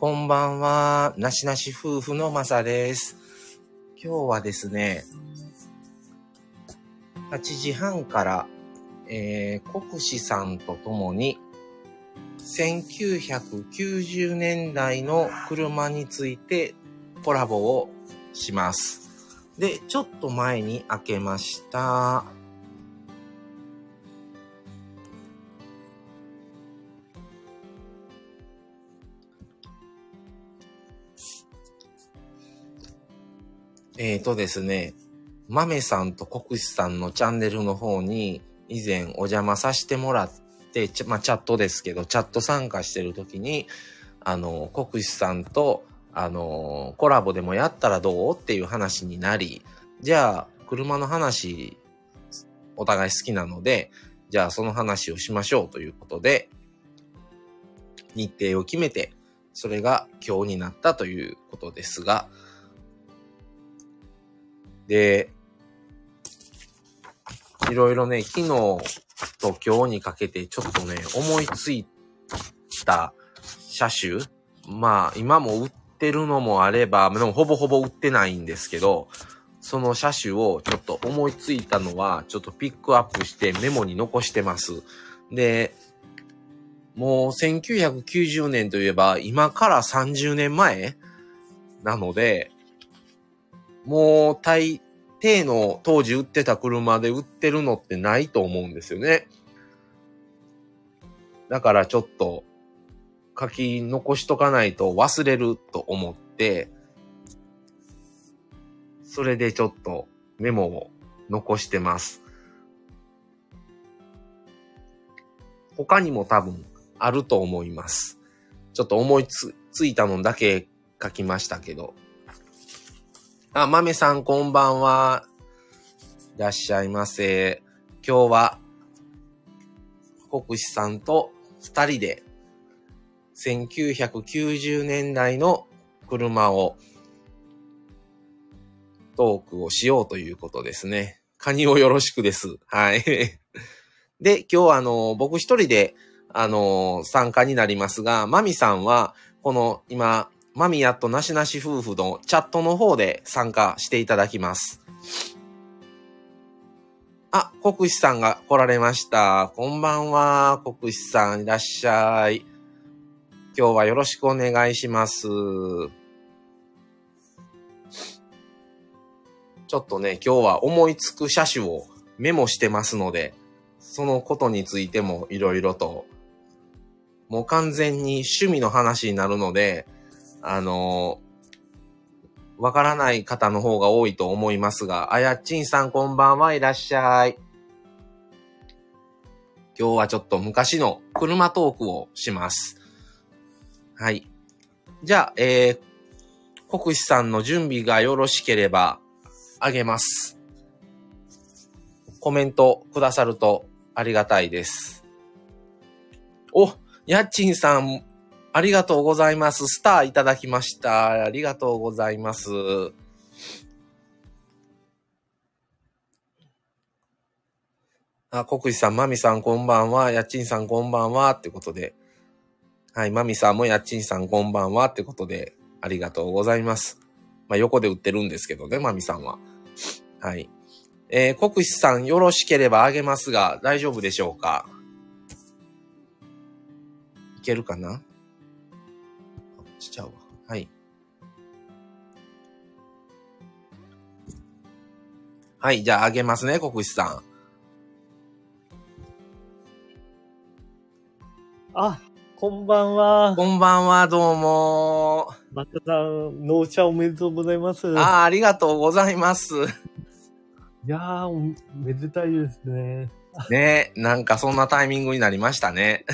こんばんは。なしなし夫婦のまさです。今日はですね、8時半から、えー、国士さんと共に、1990年代の車についてコラボをします。で、ちょっと前に開けました。えーとですね、豆さんと国士さんのチャンネルの方に以前お邪魔させてもらって、まあ、チャットですけど、チャット参加してる時に、あの、国士さんと、あの、コラボでもやったらどうっていう話になり、じゃあ、車の話、お互い好きなので、じゃあその話をしましょうということで、日程を決めて、それが今日になったということですが、で、いろいろね、昨日と今日にかけてちょっとね、思いついた車種まあ、今も売ってるのもあれば、でもほぼほぼ売ってないんですけど、その車種をちょっと思いついたのは、ちょっとピックアップしてメモに残してます。で、もう1990年といえば、今から30年前なので、もう大抵の当時売ってた車で売ってるのってないと思うんですよね。だからちょっと書き残しとかないと忘れると思って、それでちょっとメモを残してます。他にも多分あると思います。ちょっと思いつついたのだけ書きましたけど。あ、豆さんこんばんは。いらっしゃいませ。今日は、国士さんと二人で、1990年代の車を、トークをしようということですね。カニをよろしくです。はい。で、今日はあの、僕一人で、あの、参加になりますが、マミさんは、この今、マミヤとなしなし夫婦のチャットの方で参加していただきます。あ、国士さんが来られました。こんばんは、国士さんいらっしゃい。今日はよろしくお願いします。ちょっとね、今日は思いつく車種をメモしてますので、そのことについてもいろいろと、もう完全に趣味の話になるので、あのわからない方の方が多いと思いますが、あやっちんさんこんばんはいらっしゃい。今日はちょっと昔の車トークをします。はい。じゃあ、えー、国士さんの準備がよろしければ、あげます。コメントくださるとありがたいです。お、やっちんさん、ありがとうございます。スターいただきました。ありがとうございます。あ、国士さん、まみさんこんばんは。やっちんさんこんばんは。ってことで。はい、まみさんもやっちんさんこんばんは。ってことで、ありがとうございます。まあ、横で売ってるんですけどね、まみさんは。はい。えー、国士さんよろしければあげますが、大丈夫でしょうか？いけるかな？しちゃうわ。はい。はい、じゃああげますね、国士さん。あ、こんばんは。こんばんは、どうも。マタさん、納車おめでとうございます。あーありがとうございます。いやー、おめでたいですね。ねなんかそんなタイミングになりましたね。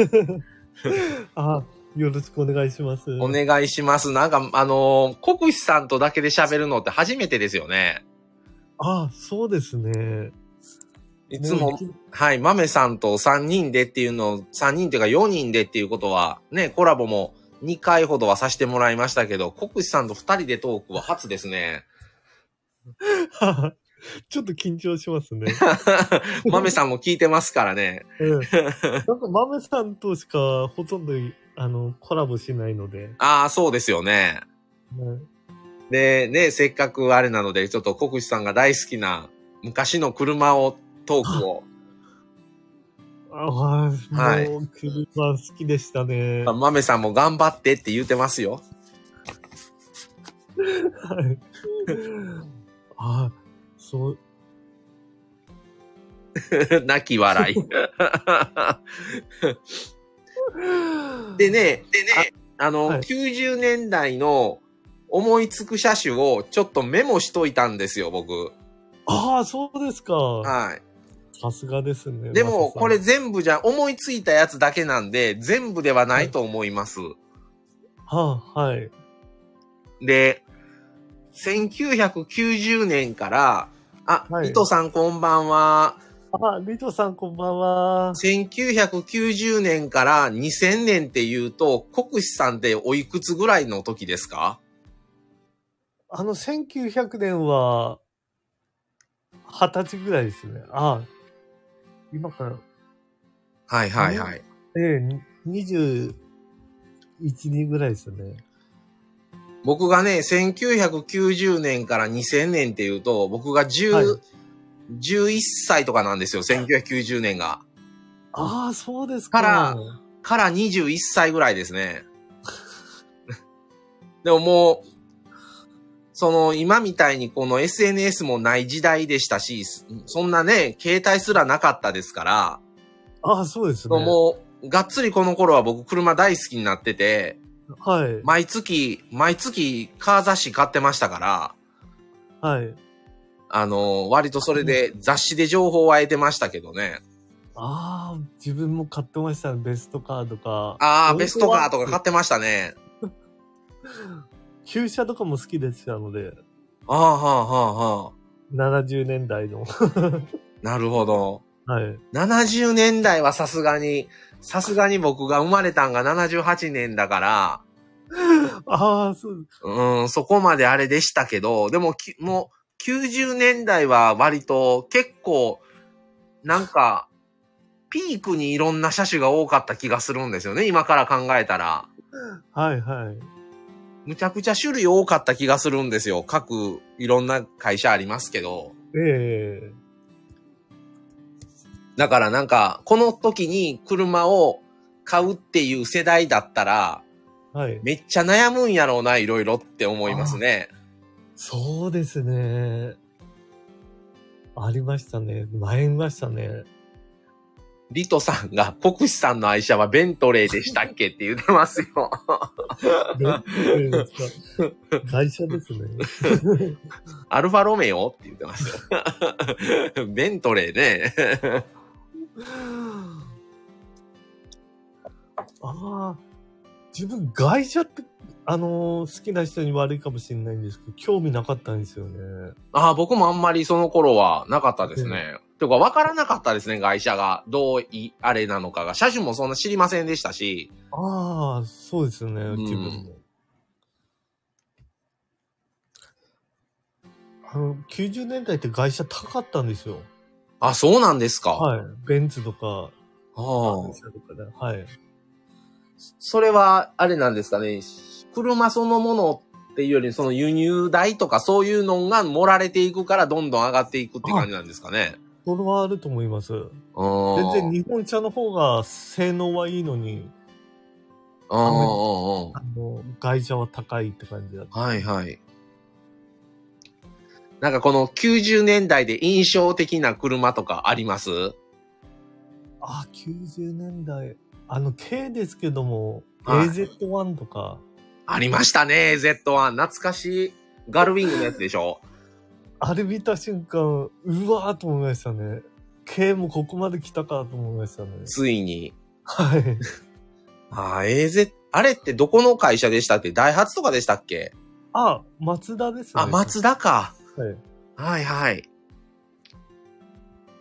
あ、よろしくお願いします。お願いします。なんか、あのー国士さんとだけで喋るのって初めてですよね。あ、そうですね。いつもはい、豆さんと3人でっていうのを、3人っていうか4人でっていうことは、ね、コラボも2回ほどはさせてもらいましたけど、国士さんと2人でトークは初ですね。ちょっと緊張しますね。豆さんも聞いてますからね。う ん、なんか、豆さんとしかほとんど、あの、コラボしないので。ああ、そうですよね。ねで、ね、せっかくあれなので、ちょっと国士さんが大好きな昔の車を、トークを、あはい。はいもう、車好きでしたね。は豆さんも頑張ってって言うてますよ。い。あそう、泣き笑い。でね、でね、あの、はい90年代の思いつく車種をちょっとメモしといたんですよ、僕。ああ、そうですか。はい。さすがですね。でも、これ、全部じゃ、思いついたやつだけなんで、全部ではないと思います。はあ、はい。で、1990年から、あ、はい伊藤さんこんばんは。あ、リトさんこんばんは。1990年から2000年っていうと、国士さんっておいくつぐらいの時ですか？あの、1900年は、二十歳ぐらいですね。あ今から、はいはいはい。ええ、に21、2ぐらいですね。僕がね、1990年から2000年っていうと、僕が10、はい11歳とかなんですよ、1990年が。ああ、そうですか。からから21歳ぐらいですね。でももう、その今みたいにこの SNS もない時代でしたし、そんなね、携帯すらなかったですから、ああ、そうですね。もう、がっつりこの頃は僕車大好きになってて、はい。毎月、毎月カー雑誌買ってましたから、はい。あの、割とそれで雑誌で情報は得てましたけどね。ああ、自分も買ってましたね。ベストカーとか。ああ、ベストカーとか買ってましたね。旧車とかも好きでしたので、ああ、はあ、はあ、はあ。70年代の。なるほど。はい。70年代はさすがに、さすがに僕が生まれたんが78年だから、ああ、そう。うん、そこまであれでしたけど、でもき、もう、90年代は割と結構、なんか、ピークにいろんな車種が多かった気がするんですよね、今から考えたら。はいはい。むちゃくちゃ種類多かった気がするんですよ。各、いろんな会社ありますけど。ええだからなんか、この時に車を買うっていう世代だったら、はい。めっちゃ悩むんやろうな、いろいろって思いますね。そうですね。ありましたね。迷いましたね。リトさんが、国士さんの愛車はベントレーでしたっけって言ってますよ。でですか？会社ですね。アルファロメオって言ってますよ。ベントレーね。ああ、自分外車って、あのー好きな人に悪いかもしれないんですけど、興味なかったんですよね。ああ、僕もあんまりその頃はなかったですね。ていうか、わからなかったですね、外車が。どうい、あれなのかが。車種もそんな知りませんでしたし。ああ、そうですよね、ん自分も。あの、90年代って外車高かったんですよ。あ、そうなんですか。はい。ベンツとか、ああとかで。はい。それは、あれなんですかね。車そのものっていうより、その輸入代とかそういうのが盛られていくからどんどん上がっていくって感じなんですかね。それはあると思います。全全然日本車の方が性能はいいのに、あの、外車は高いって感じだった。はいはい。なんかこの90年代で印象的な車とかあります？あ、90年代。あの、K ですけども、はい AZ1 とか、ありましたね、Z1。懐かしい。ガルウィングのやつでしょ？あれ見た瞬間、うわーと思いましたね。K もここまで来たかと思いましたね。ついに。はい。ああ、AZ、あれってどこの会社でしたっけ？ダイハツとかでしたっけ？あ、松田ですね。あ、松田か。はい。はいはい。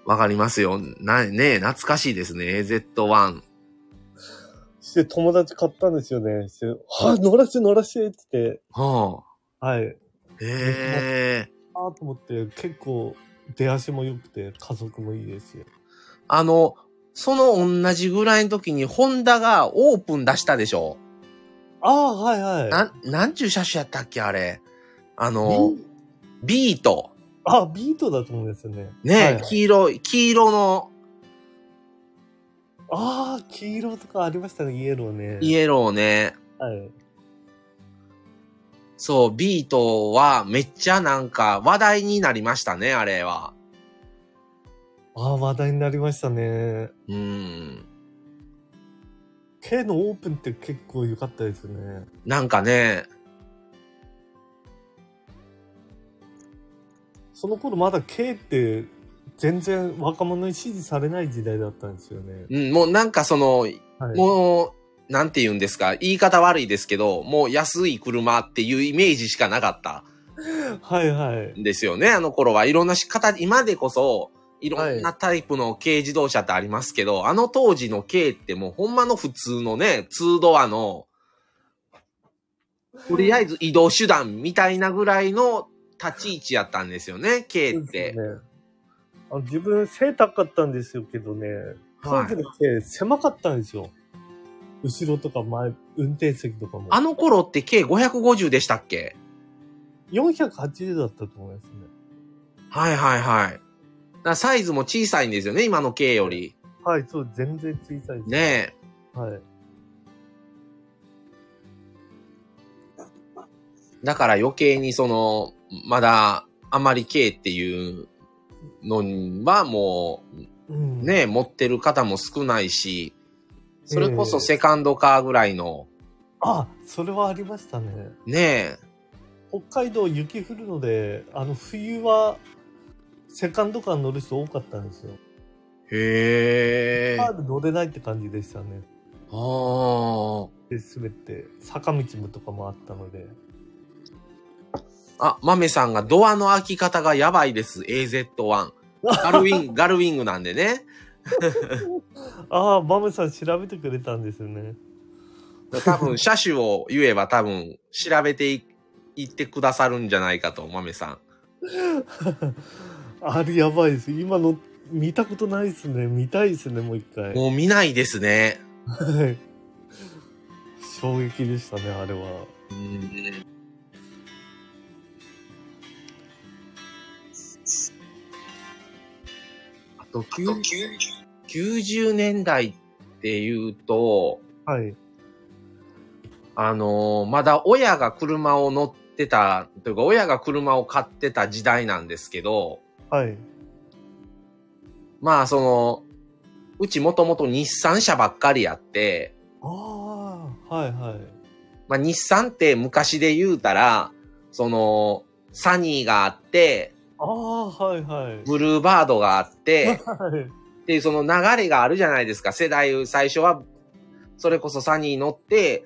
わかりますよ。な、ね懐かしいですね。AZ1。して友達買ったんですよね。して、は乗らして乗らしてって言って、ははい。あ。へえ。あーと思って、結構出足も良くて、加速もいいですよ。あの、その同じぐらいの時に、ホンダがオープン出したでしょ？ああ、はいはい。なん、なんちゅう車種やったっけあれ。あの、ビート。あ、ビートだと思うんですよね。ね、はいはい黄色い、黄色のああ、黄色とかありましたね、イエローね。イエローね。はい。そう、ビートはめっちゃなんか話題になりましたね、あれは。ああ、話題になりましたね。うん。K のオープンって結構良かったですね。なんかね、その頃まだ K って全然若者に支持されない時代だったんですよね。うん、もうなんかその、はい。もう、なんて言うんですか、言い方悪いですけど、もう安い車っていうイメージしかなかった はいはい。んですよね、あの頃は。いろんな仕方、今でこそ、いろんなタイプの軽自動車ってありますけど、あの当時の軽ってもうほんまの普通のね、2ドアの、とりあえず移動手段みたいなぐらいの立ち位置やったんですよね、軽って。ね。あの自分背高かったんですよけどね、当時の K 狭かったんですよ。後ろとか前、運転席とかも。あの頃って軽550でしたっけ？480だったと思いますね。はいはいはい。だサイズも小さいんですよね、今の軽より。はい、そう、全然小さいです。ねえ。はい。だから余計にその、まだあまり軽っていうのはもうね、持ってる方も少ないし、それこそセカンドカーぐらいの、あ、それはありましたね。ね北海道雪降るので、あの、冬は、セカンドカー乗る人多かったんですよ。え。へえ。あカーで乗れないって感じでしたね。あ。で、滑って、坂道もとかもあったので。あ、マメさんがドアの開き方がやばいです。AZ1。ガルウィング、ガルウィングなんでね。ああ、マムさん調べてくれたんですよね。多分、車種を言えば多分、調べていいってくださるんじゃないかと、マメさん。あれやばいです。今の見たことないですね。見たいですね、もう一回。もう見ないですね。はい。衝撃でしたね、あれは。うんと90、90年代っていうと、はい。あのーまだ親が車を乗ってた、というか親が車を買ってた時代なんですけど、はい。まあその、うちもともと日産車ばっかりやって、ああ、はいはい。まあ日産って昔で言うたら、その、サニーがあって、ああ、はいはい。ブルーバードがあって、はい。っていうその流れがあるじゃないですか。世代、最初は、それこそサニー乗って、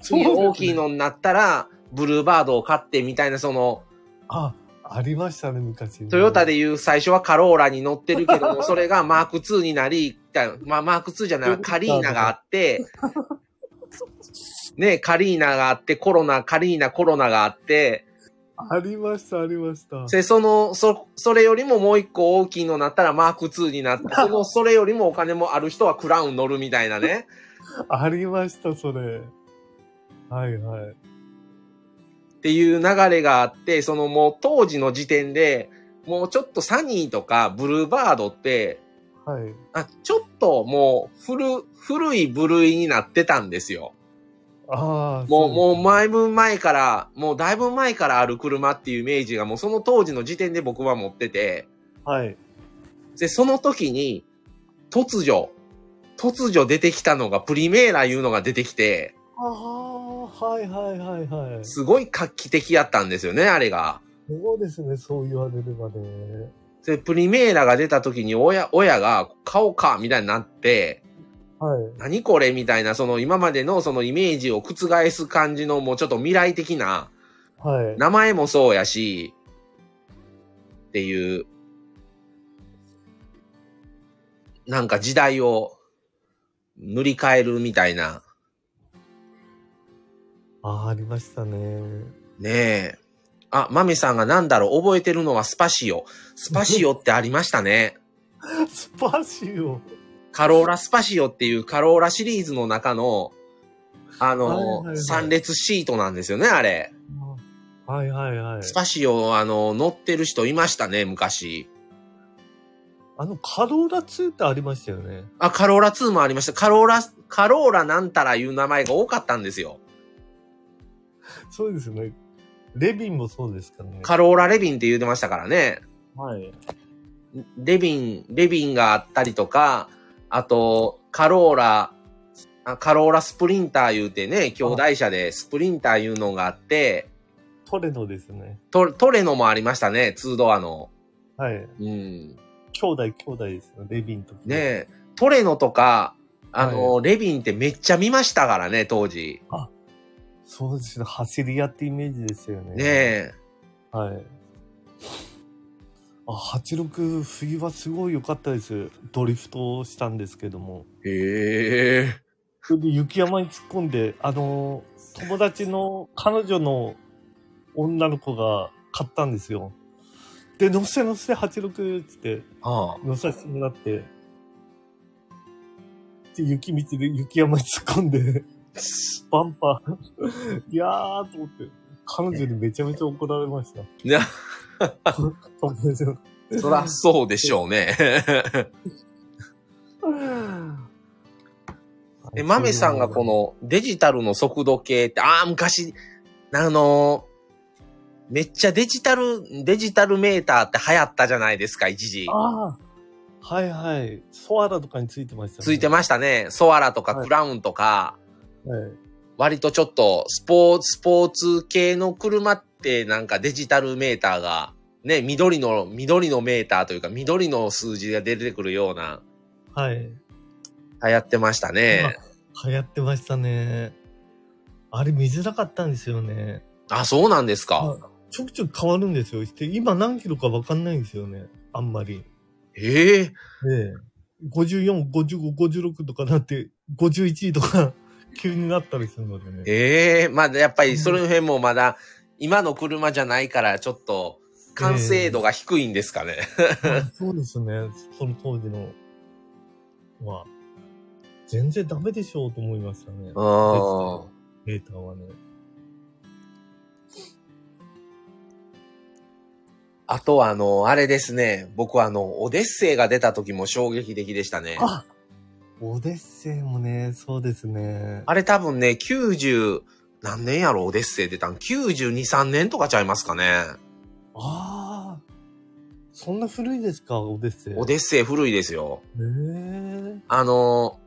次 大きいのになったら、ブルーバードを買ってみたいな、その、あ、ありましたね、昔、ね。トヨタでいう最初はカローラに乗ってるけども、それがマーク2になり、まあマーク2じゃない、カリーナがあって、ね、カリーナがあって、コロナ、カリーナ、コロナがあって、ありました、ありました。で、その、そ、それよりももう一個大きいのになったらマーク2になって、その、それよりもお金もある人はクラウン乗るみたいなね。ありました、それ。はいはい。っていう流れがあって、そのもう当時の時点で、もうちょっとサニーとかブルーバードって、はい。あ、ちょっともう古、古い部類になってたんですよ。ああ、もう、もう前。前分前から、もうだいぶ前からある車っていうイメージがもうその当時の時点で僕は持ってて、はい。で、その時に、突如、突如出てきたのがプリメーラいうのが出てきて、ああ、はいはいはいはい。すごい画期的やったんですよね、あれが。そうですね、そう言われればね。で、プリメーラが出た時に親、親が買おうか、みたいになって、はい。何これみたいな、その今までのそのイメージを覆す感じのもうちょっと未来的な、はい。名前もそうやし、っていう、なんか時代を塗り替えるみたいな、ああ、ありましたね。ねえ。あ、マミさんがなんだろう、覚えてるのはスパシオ。スパシオってありましたね。スパシオ。カローラスパシオっていうカローラシリーズの中の、あはいの、はいはい3列シートなんですよね、あれ。はいはいはい。スパシオ、あの、乗ってる人いましたね、昔。あの、カローラ2ってありましたよね。あ、カローラ2もありました。カローラ、カローラなんたらいう名前が多かったんですよ。そうですね。レビンもそうですかね。カローラレビンって言ってましたからね。はい。レビン、レビンがあったりとか、あと、カローラ、あカローラスプリンター言うてね、兄弟車でスプリンターいうのがあって、トレノですね。トトレノもありましたね、2ドアの。はい。うん。兄弟兄弟ですね。レビンと。ねえ、トレノとか、あの、レビンってめっちゃ見ましたからね、当時。そうですね。走り屋ってイメージですよね。ねえ。はい。あ、86冬はすごい良かったです。ドリフトしたんですけども。へえ。それで雪山に突っ込んで、あの、友達の彼女の女の子が買ったんですよ。で、乗せ乗せ86っつっては乗せてもらって、で、雪道で雪山に突っ込んで、バンパー。いやーと思って、彼女にめちゃめちゃ怒られました。そらそうでしょうね。え、マメさんがこのデジタルの速度計って、ああ、昔、あのめっちゃデジタル、デジタルメーターって流行ったじゃないですか、一時。ああ、はいはい。ソアラとかについてましたね。ついてましたね。ソアラとかはいクラウンとか、はい。割とちょっとスポーツ、スポーツ系の車ってなんかデジタルメーターが、ね、緑の、緑のメーターというか、緑の数字が出てくるような、はい。流行ってましたね。流行ってましたね。あれ見づらかったんですよね。あ、そうなんですか。あちょくちょく変わるんですよ。で今何キロかわかんないんですよね。あんまり。ええねえ。54、55、56とかなって、51とか 急になったりするのでね。ええまあやっぱりその辺もまだ、今の車じゃないからちょっと完成度が低いんですかね。あそうですね。その当時のは。全然ダメでしょうと思いましたね。うん。あメーターはね。とはあの、あれですね。僕はあの、オデッセイが出た時も衝撃的でしたね。あオデッセイもね、そうですね。あれ多分ね、90、何年やろ、オデッセイ出たん ?92、3年とかちゃいますかね。ああ。そんな古いですか、オデッセイ？オデッセイ古いですよ。へえ。あの、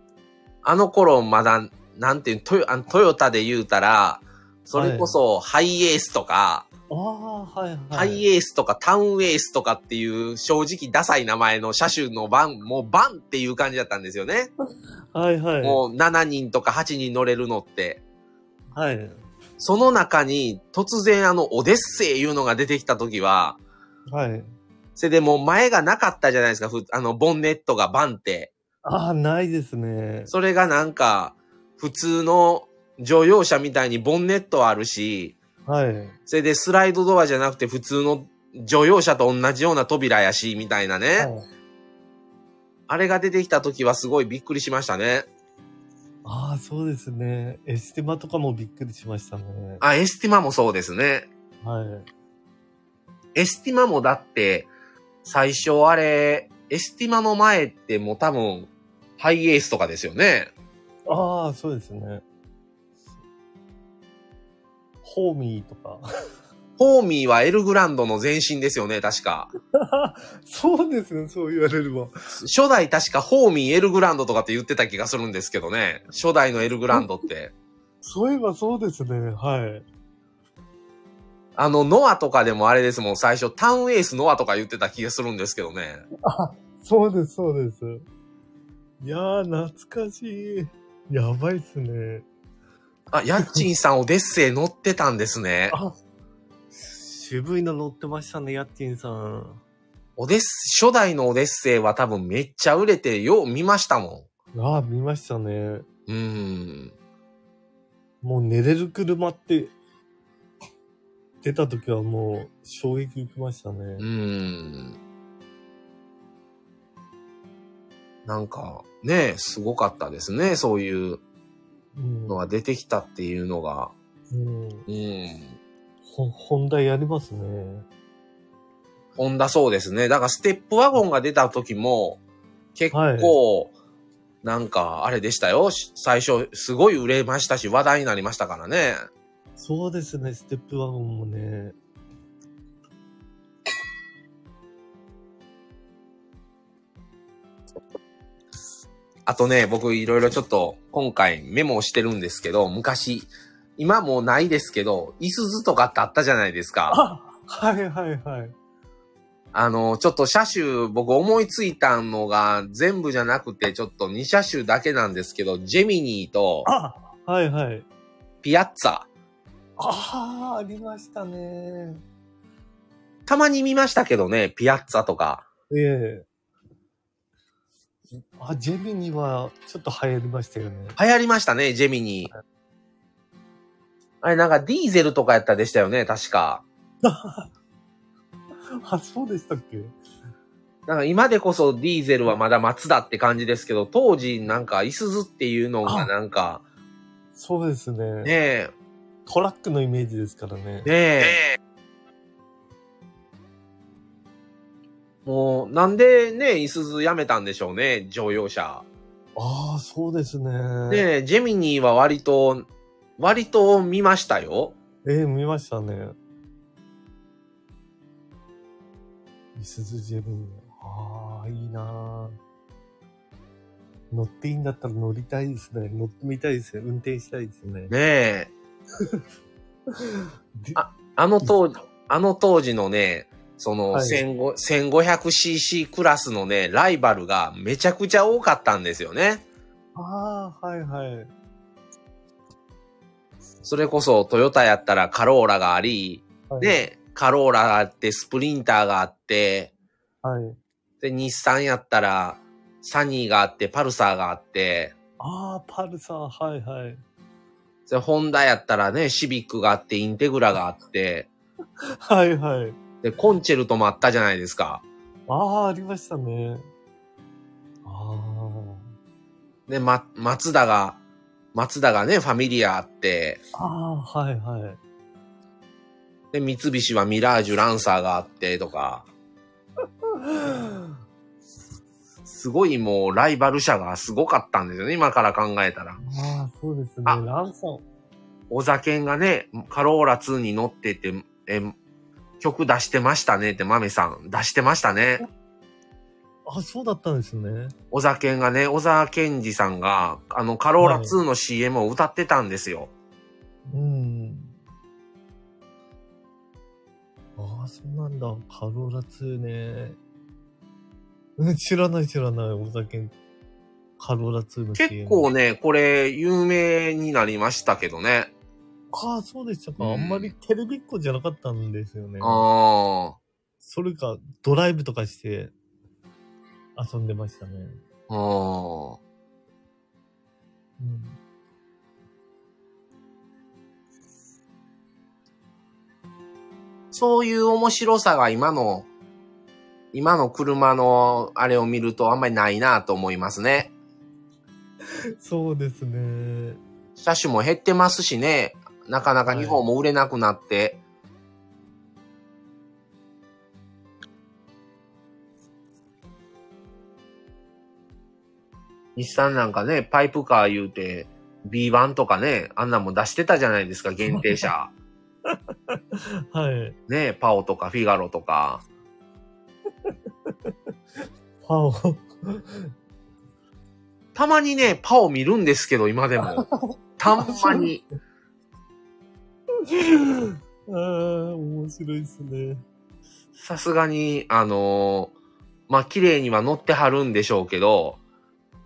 あの頃まだ、なんていうトヨあのトヨタで言うたら、それこそハイエースとか、ああ、はいはい。ハイエースとかタウンエースとかっていう正直ダサい名前の車種のバン、もうバンっていう感じだったんですよね。はいはい。もう7人とか8人乗れるのって。はい。その中に突然あのオデッセイいうのが出てきた時は、はい。それでもう前がなかったじゃないですか、ふあのボンネットがバンって。ああ、ないですね。それがなんか普通の乗用車みたいにボンネットあるし、はい。それでスライドドアじゃなくて普通の乗用車と同じような扉やし、みたいなね。はいあれが出てきた時はすごいびっくりしましたね。ああ、そうですね。エステマとかもびっくりしましたね。あ、エスティマもそうですね。はい。エスティマもだって、最初あれ、エスティマの前ってもう多分、ハイエースとかですよね。ああ、そうですね。ホーミーとか。ホーミーはエルグランドの前身ですよね、確か。そうですね、そう言われれば。初代確かホーミーエルグランドとかって言ってた気がするんですけどね。初代のエルグランドって。そういえばそうですね、はい。あの、ノアとかでもあれですもん、最初、タウンエースノアとか言ってた気がするんですけどね。そうです、そうです。いやー、懐かしい。やばいっすね。あ、ヤッチンさんオデッセイ乗ってたんですね。あ、渋いの乗ってましたね、ヤッチンさん。オデッセ、初代のオデッセイは多分めっちゃ売れて、よう見ましたもああ、見ましたね。ん。うーん。もう寝れる車って、出た時はもう衝撃受けましたねう。ーん。なんか、ね、すごかったですね。そういううんのが出てきたっていうのが。うん。うん。ほ、本題やりますね。ホンダそうですね。だからステップワゴンが出た時も、結構、なんか、あれでしたよ。し最初、すごい売れましたし、話題になりましたからね。そうですね、ステップワゴンもね。あとね、僕いろいろちょっと今回メモをしてるんですけど、昔、今もうないですけど、イスズとかってあったじゃないですか。あはいはいはい。あの、ちょっと車種、僕思いついたのが全部じゃなくて、ちょっと2車種だけなんですけど、ジェミニーとあはいはい。ピアッツァ。ああ、ありましたね。たまに見ましたけどね、ピアッツァとか。ええあ、ジェミニはちょっと流行りましたよね。流行りましたね、ジェミニー。あれなんかディーゼルとかやったでしたよね、確か。あ、そうでしたっけ？なんか今でこそディーゼルはまだ松田って感じですけど、当時なんかイスズっていうのがなんか、そうですね。ねえ、トラックのイメージですからね。ねえ。もう、なんでね、イスズやめたんでしょうね、乗用車。ああ、そうですね。ねえ、ジェミニーは割と、割と見ましたよ。ええ見ましたね。いすずジェミニ。ああ、いいなー乗っていいんだったら乗りたいですね。乗ってみたいですね。運転したいですね。ねえ。でああの当時、あの当時のね、その、はい 1500cc クラスのね、ライバルがめちゃくちゃ多かったんですよね。ああ、はいはい。それこそトヨタやったらカローラがあり、はい、ね、カローラがあって、スプリンターがあって、はい。で、日産やったら、サニーがあって、パルサーがあって、ああ、パルサー、はいはい。で、ホンダやったらね、シビックがあって、インテグラがあって、はいはい。で、コンチェルトもあったじゃないですか。ああ、ありましたね。あで、ま、松田が、松田がね、ファミリアあって、あ。ああ、はいはい。で、三菱はミラージュ、ランサーがあってとか、すごいもうライバル車がすごかったんですよね、今から考えたら。ああ、そうですね。あランさん。小酒がね、カローラ2に乗ってて、え、曲出してましたねって、マメさん。出してましたね。あ、そうだったんですね。小酒がね、小沢健二さんが、あの、カローラ2の CM を歌ってたんですよ。うん。ああ、そうなんだ。カローラ2ね。う ん知らない知らない。お酒、カローラ2の CM。結構ね、これ、有名になりましたけどね。ああ、そうでしたか。うんあんまりテレビっ子じゃなかったんですよね。あそれか、ドライブとかして遊んでましたね。あ。ああ。うん。そういう面白さが今の、今の車のあれを見るとあんまりないなと思いますね。そうですね。車種も減ってますしね。なかなか日本も売れなくなって。日産なんかね、パイプカー言うて、B1 とかね、あんなんも出してたじゃないですか、限定車。はい。ね、パオとかフィガロとか。パオ。たまにね、パオ見るんですけど、今でも。たんまに。ああ、面白いですね。さすがに、あのーまあ、綺麗には乗ってはるんでしょうけど、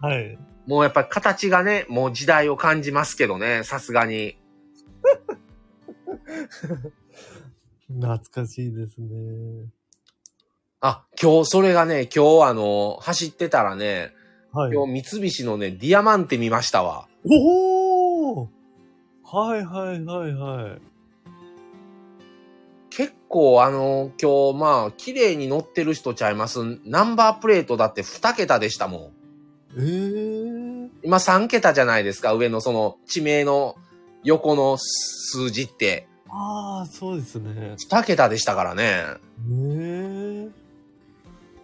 はい。もうやっぱり形がね、もう時代を感じますけどね、さすがに。懐かしいですね。あ、今日、それがね、今日あのー走ってたらね、はい。今日三菱のね、ディアマンテ見ましたわ。おおはいはいはいはい。結構あのー今日まあ、綺麗に乗ってる人ちゃいます？ナンバープレートだって2桁でしたもん。ええ今3桁じゃないですか、上のその地名の横の数字って。ああ、そうですね。2桁でしたからね。ええ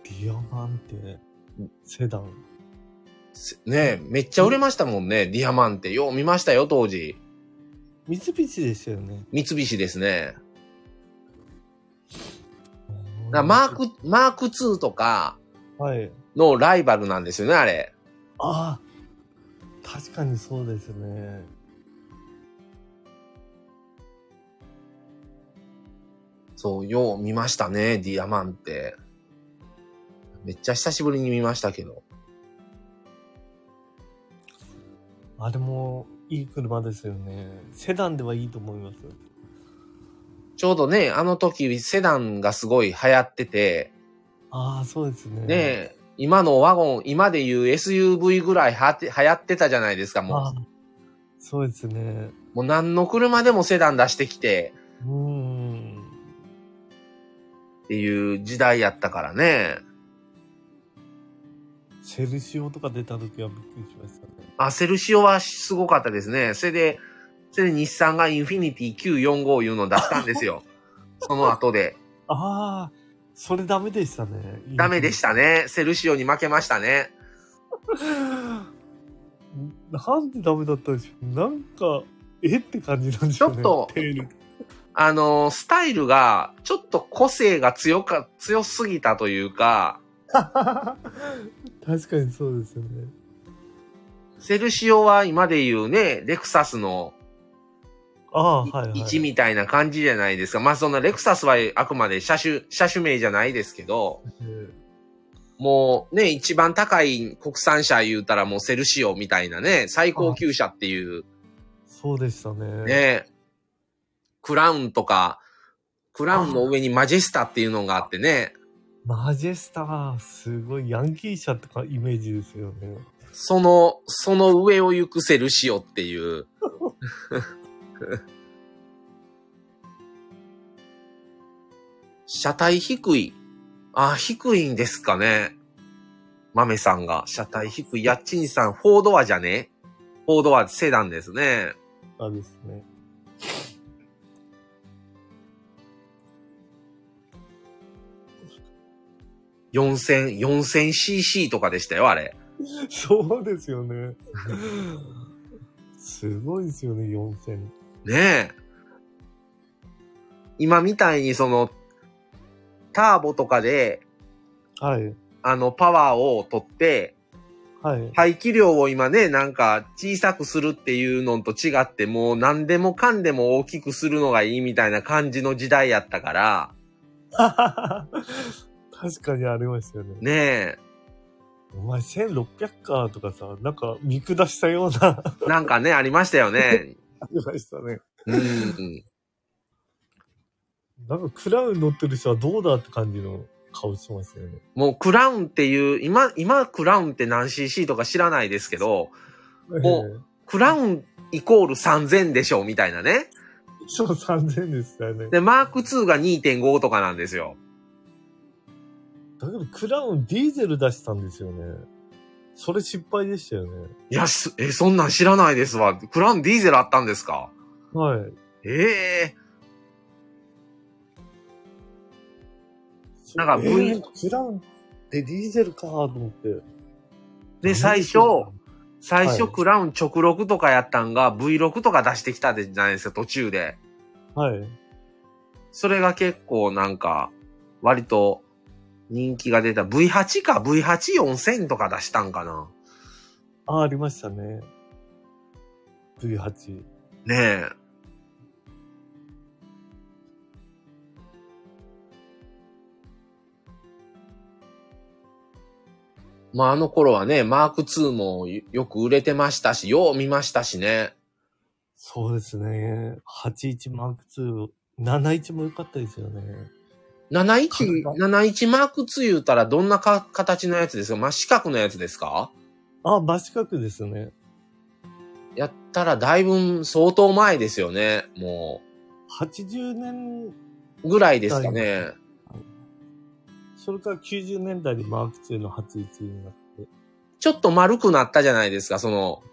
ディアマンテ、セダン。せねえめっちゃ売れましたもんね、ディアマンテ。よう見ましたよ、当時。三菱でしたよね。三菱ですね。マーク、マーク2とかはい。のライバルなんですよね、あれ。ああ、確かにそうですね。そう、よう見ましたね、ディアマンテ。めっちゃ久しぶりに見ましたけど。あれもいい車ですよね。セダンではいいと思います。ちょうどね、あの時セダンがすごい流行ってて、ああ、そうですね。ねえ、今のワゴン、今で言う SUV ぐらいはて流行ってたじゃないですか、あもあそうですね。う。もう何の車でもセダン出してきてうーん。っていう時代やったからね。セルシオとか出た時はびっくりしましたね。あ、セルシオはすごかったですね。それで、それで日産がインフィニティ945いうのを出したんですよ。その後で。ああ、それダメでしたね。ダメでしたね。セルシオに負けましたね。なんでダメだったんでしょうなんか、えって感じなんでしょうね。ちょっと。あの、スタイルが、ちょっと個性が強か、強すぎたというか、確かにそうですよね。セルシオは今で言うね、レクサスのああ、はいはい。1みたいな感じじゃないですか。まあそんなレクサスはあくまで車種、車種名じゃないですけど、えもうね、一番高い国産車言うたらもうセルシオみたいなね、最高級車っていうそうでしたね。ね、クラウンとか、クラウンの上にマジェスタっていうのがあってね、マジェスタ、すごいヤンキー車とかイメージですよね。その、その上を行くセルシオっていう。車体低い。あ、低いんですかね。豆さんが。車体低い。やっちんさん、フォードアじゃね？フォードアセダンですね。あですね。4000、4000cc とかでしたよ、あれ。そうですよね。すごいですよね、4000。ねえ。今みたいにその、ターボとかで、はい。あの、パワーを取って、はい。排気量を今ね、なんか小さくするっていうのと違って、もう何でもかんでも大きくするのがいいみたいな感じの時代やったから、確かにありましたよね。ねえ。お前1600かとかさ、なんか見下したような、なんかね、ありましたよね。ありましたね。うん。なんかクラウン乗ってる人はどうだって感じの顔してますよね。もうクラウンっていう、今、今クラウンって何 cc とか知らないですけど、もええクラウンイコール3000でしょみたいなね。そう3000でしたよね。で、マーク2が2.5とかなんですよ。だけどクラウンディーゼル出したんですよね。それ失敗でしたよね。いや、すえ、そんなん知らないですわ。クラウンディーゼルあったんですか？はい。ええなんか V えークラウンってディーゼルかと思って。で、最初、最初はいクラウン直6とかやったんが V6 とか出してきたじゃないですか、途中で。はい。それが結構なんか、割と人気が出た。V8 か V84000 とか出したんかな。あ、ありましたね。V8。ねえ。まああの頃はね、マーク2もよよく売れてましたし、よう見ましたしね。そうですね。81マーク2、71も良かったですよね。71、か？71マーク2言うたらどんなか形のやつですか？真四角のやつですか？あ、真四角ですね。やったらだいぶ相当前ですよね。も80年、う、ぐらいですかね。それから90年代にマーク2の81になって。ちょっと丸くなったじゃないですか、その、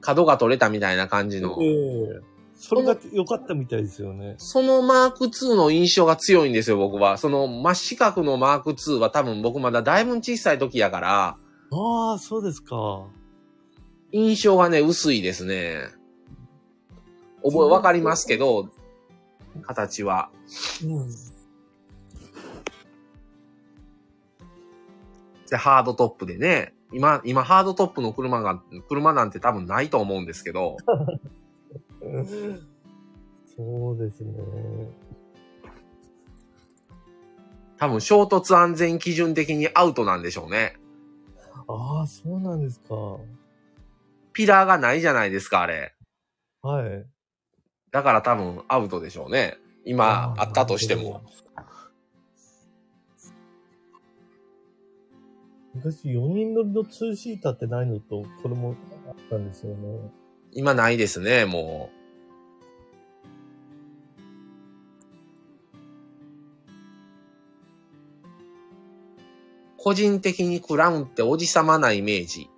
角が取れたみたいな感じの。ええそれが良かったみたいですよね。そのマーク2の印象が強いんですよ、僕は。その真四角のマーク2は多分僕まだだいぶ小さい時やから、ああ、そうですか。印象がね、薄いですね。覚え、わかりますけど、形は。うん。で、ハードトップでね、今、今ハードトップの車が、車なんて多分ないと思うんですけど、そうですね。多分衝突安全基準的にアウトなんでしょうね。ああ、そうなんですか。ピラーがないじゃないですか、あれ。はい。だから多分アウトでしょうね。今、あったとしても。。昔4人乗りのツーシーターってないのと、これもあったんですよね。今ないですね、もう。個人的にクラウンっておじさまなイメージ。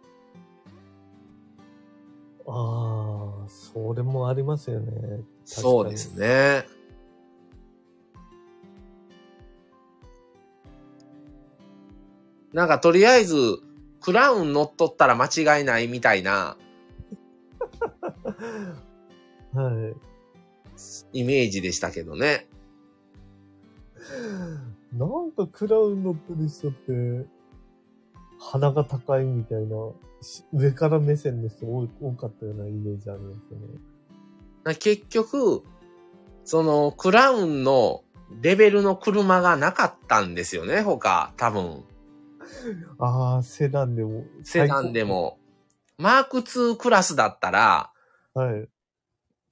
ああ、それもありますよね。そうですね。なんかとりあえず、クラウン乗っとったら間違いないみたいな はい。イメージでしたけどね。なんかクラウン乗ってる人って、鼻が高いみたいな、し上から目線の人多い多かったようなイメージありますよね。結局、そのクラウンのレベルの車がなかったんですよね、他。多分。ああ、セダンでも。セダンでも。マーク2クラスだったら、はい。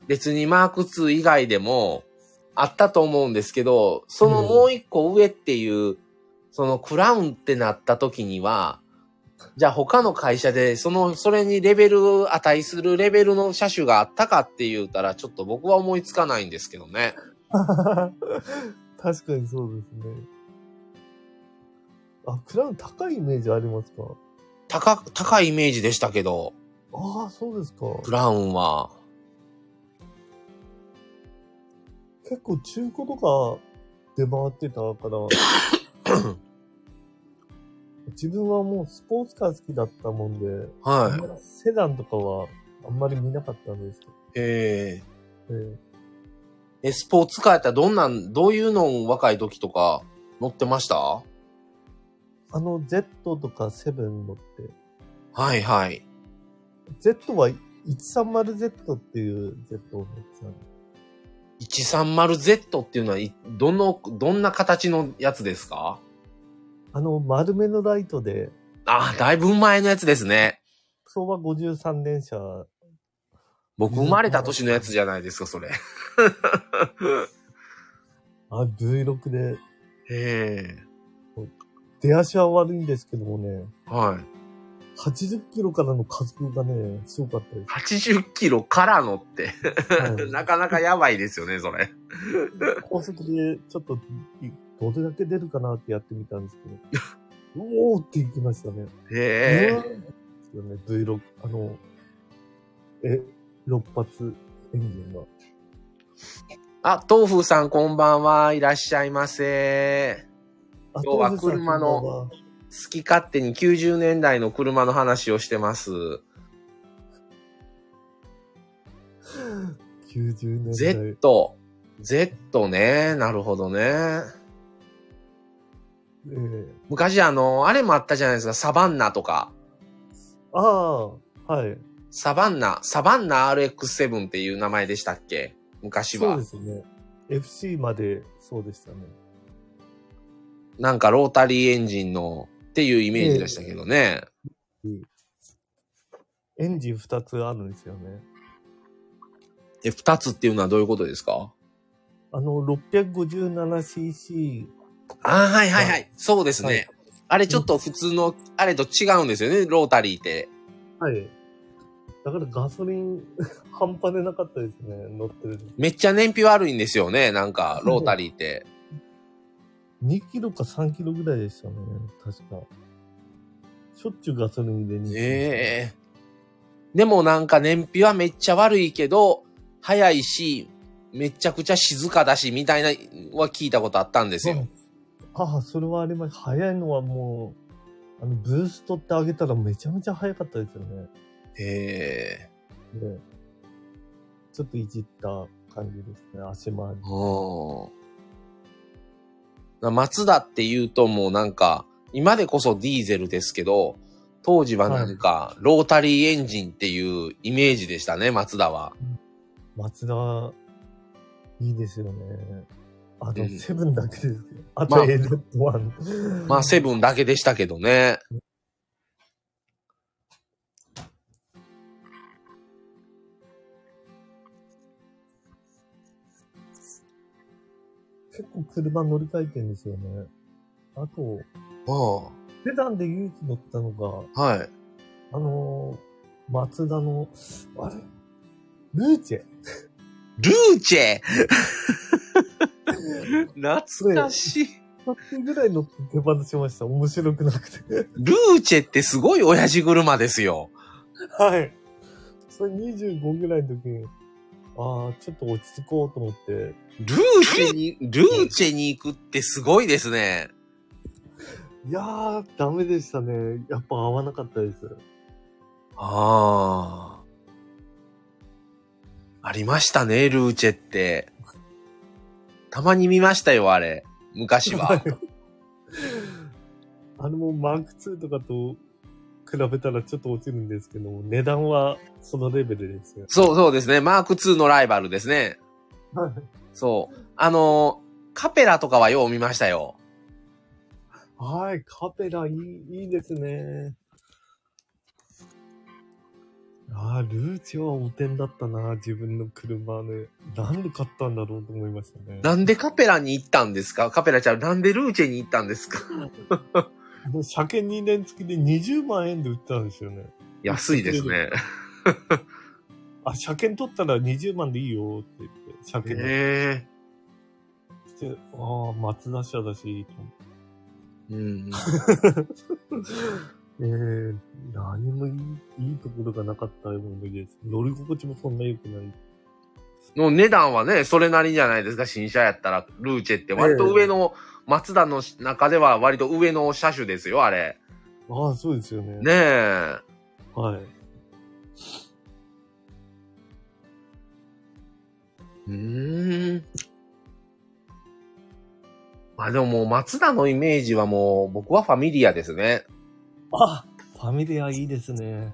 別にマーク2以外でもあったと思うんですけど、そのもう一個上っていう、そのクラウンってなった時には、じゃあ他の会社で、その、それにレベル、値するレベルの車種があったかって言うたら、ちょっと僕は思いつかないんですけどね。確かにそうですね。あ、クラウン高いイメージありますか？高、高いイメージでしたけど、ああ、そうですか。クラウンは。結構中古とか出回ってたから、自分はもうスポーツカー好きだったもんで、はセダンとかはあんまり見なかったんですけい。えど、えー、え、スポーツカーやったらどんなん、どういうのを若い時とか乗ってました？あの Z とか7乗って、はいはい。Z は 130Z っていう Z を乗ってたんです。130Z っていうのは、いどの、どんな形のやつですか？あの丸めのライトで、あ、だいぶ前のやつですね。相場53年車、僕生まれた年のやつじゃないですか、それ。あ、V6 で、へ出足は悪いんですけどもね、え。はい。80キロからの加速がね、すごかったです。80キロからのって、はい なかなかやばいですよね、それ。高速でちょっと、いどれだけ出るかなってやってみたんですけど、おーっていきましたね。へえ。ですよね、V6、あの、え、6発エンジンが。あ、豆腐さんこんばんは。いらっしゃいませ。あ今日は車の好き勝手に90年代の車の話をしてます。90年代。Z。Z ね。なるほどね。ええ昔あの、あれもあったじゃないですか。サバンナとか。ああ、はい。サバンナ、サバンナ RX7 っていう名前でしたっけ？昔はそうで。すね。FC までそうでしたね。なんかロータリーエンジンのっていうイメージでしたけどね。エンジン2つあるんですよね。え、二つっていうのはどういうことですか？あの、657cc、ああ、はいはいはい。そうですね。はいあれちょっと普通の、あれと違うんですよね、ロータリーって。はい。だからガソリン 半端でなかったですね、乗ってる時。めっちゃ燃費悪いんですよね、なんか、ロータリーって。2キロか3キロぐらいでしたね、確か。しょっちゅうガソリン入れに行ってましたええでもなんか燃費はめっちゃ悪いけど、早いし、めちゃくちゃ静かだし、みたいなは聞いたことあったんですよ。ああ、それはあります。早いのはもう、あの、ブーストってあげたらめちゃめちゃ早かったですよね。へえ。で、ちょっといじった感じですね、足回り。うん。松田って言うともうなんか、今でこそディーゼルですけど、当時はなんか、ロータリーエンジンっていうイメージでしたね、松田は。松田、いいですよね。あと、うんセブンだけですけど。あまあと、AZ1。まあ、セブンだけでしたけどね。結構車乗り換えてるんですよね。あと、あセダンで唯一乗ったのが、あはい。あのー、松田の、あれ？ルーチェルーチェ？懐かしい。100分ぐらい乗って手放しました。面白くなくて。ルーチェってすごい親父車ですよ。はい。それ25ぐらいの時に、ああ、ちょっと落ち着こうと思って、ルーチェに、ルーチェに行くってすごいですね。いやー、ダメでしたね。やっぱ合わなかったです。ああ。ありましたね、ルーチェって。たまに見ましたよ、あれ。昔は。あれもマーク2とかと比べたらちょっと落ちるんですけども、値段はそのレベルですよ。そうそうですね。マーク2のライバルですね。はい。そう。あのーカペラとかはよう見ましたよ。はい、カペラいい、いいですね。ああ、ルーチはお点だったな、自分の車ね。なんで買ったんだろうと思いましたね。なんでカペラに行ったんですか？カペラちゃん、なんでルーチェに行ったんですか？車検2年付きで20万円で売ったんですよね。安いですね。あ、車検取ったら20万でいいよって言って、車検へして、ああ、松田車だし。うん。えー、何もいいいいところがなかった思いです。乗り心地もそんな良くない。の値段はね、それなりじゃないですか、新車やったら。ルーチェって割と上の、マツダの中では割と上の車種ですよ、あれ。ああ、そうですよね。ねえ。はい。うーん。まあでももう松田のイメージはもう僕はファミリアですね。あ、ファミリアいいですね。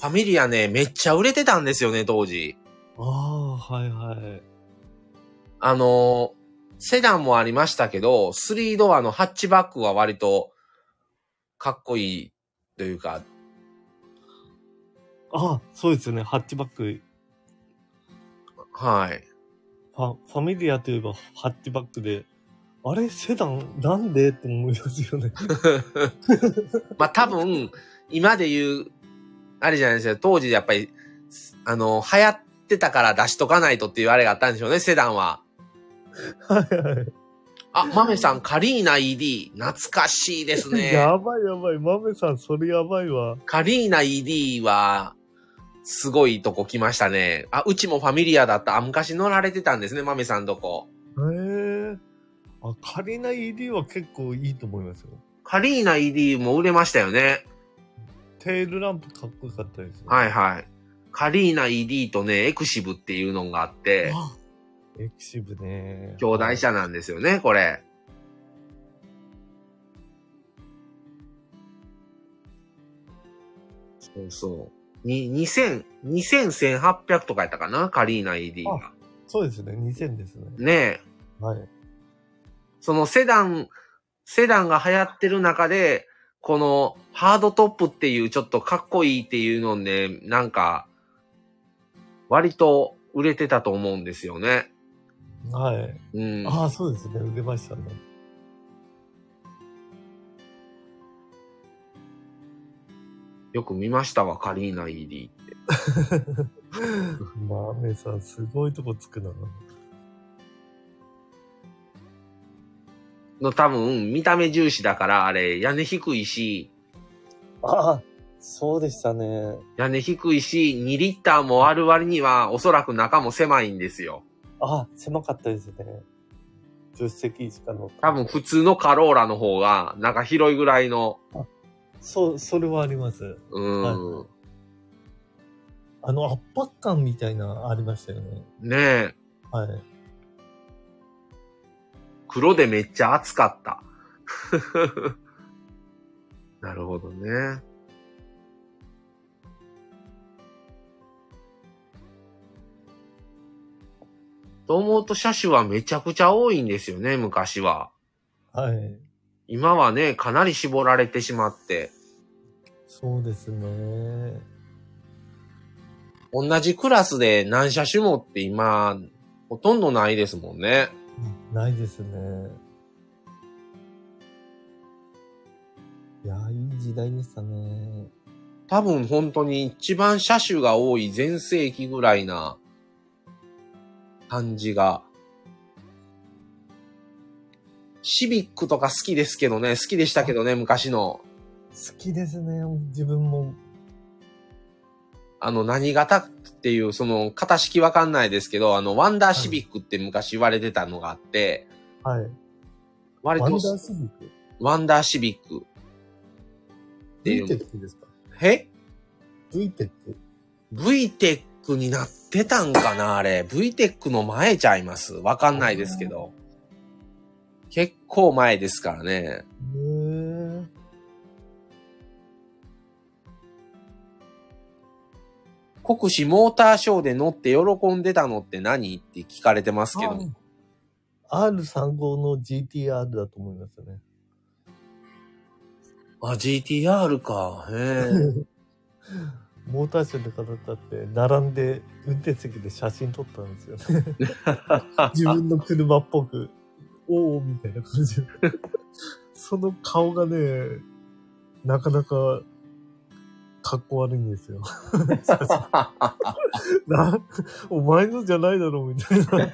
ファミリアね、めっちゃ売れてたんですよね、当時。ああ、はいはい。あのーセダンもありましたけど、3ドアのハッチバックは割とかっこいいというか、ああ、そうですよね。ハッチバック。はい。ファファミリアといえばハッチバックで、あれセダンなんでって思いますよね。まあ多分、今で言う、あれじゃないですか、当時やっぱり、あの、流行ってたから出しとかないとっていうあれがあったんでしょうね、セダンは。はいはい。あ、マメさん、カリーナ ED、懐かしいですね。やばいやばい。マメさん、それやばいわ。カリーナ ED は、すごいとこ来ましたね。あ、うちもファミリアだった。あ、昔乗られてたんですね、マメさんとこ。へえ。あ、カリナ ED は結構いいと思いますよ。カリーナ ED も売れましたよね。テールランプかっこよかったですね。はいはい。カリーナ ED とね、エクシブっていうのがあって、あエクシブね。兄弟車なんですよね、これ。そうそう。に、2000、2000、1800とかやったかなカリーナ ED が。そうですね。2000ですね。ねえ。はい。そのセダン、セダンが流行ってる中で、このハードトップっていうちょっとかっこいいっていうのね、なんか、割と売れてたと思うんですよね。はい。うん。ああ、そうですね。売れましたね。よく見ましたわ、カリーナ ED って。マメさん、すごいとこつくな。の多分、見た目重視だから、あれ、屋根低いし、ああ、そうでしたね。屋根低いし、2リッターもある割には、おそらく中も狭いんですよ。ああ、狭かったですね。助手席しか乗って。多分普通のカローラの方が、中広いぐらいの、そう、それはあります。うーん。あの圧迫感みたいなありましたよね。ねえ。はい。黒でめっちゃ暑かった。なるほどね。と思うと車種はめちゃくちゃ多いんですよね、昔は。はい。今はね、かなり絞られてしまって。そうですね。同じクラスで何車種もって今、ほとんどないですもんね。ないですね。いやー、いい時代でしたね。多分本当に一番車種が多い全盛期ぐらいな感じが。シビックとか好きですけどね、好きでしたけどね、昔の。好きですね。自分も。あの、何型っていう、その、型式わかんないですけど、あの、ワンダーシビックって昔言われてたのがあって、はい。割とワンダーシビック？ワンダーシビック V テう。ックですか？え ?V テック。?VTEC になってたんかなあれ。VTEC の前ちゃいますわかんないですけど。結構前ですからね。国士モーターショーで乗って喜んでたのって何？って聞かれてますけど。あ R35 の GTR だと思いますよね。あ、GTR か。へえ。モーターショーで方だって、並んで運転席で写真撮ったんですよね。自分の車っぽく、おおみたいな感じで。その顔がね、なかなか、かっこ悪いんですよ。な、お前のじゃないだろう、みたいな。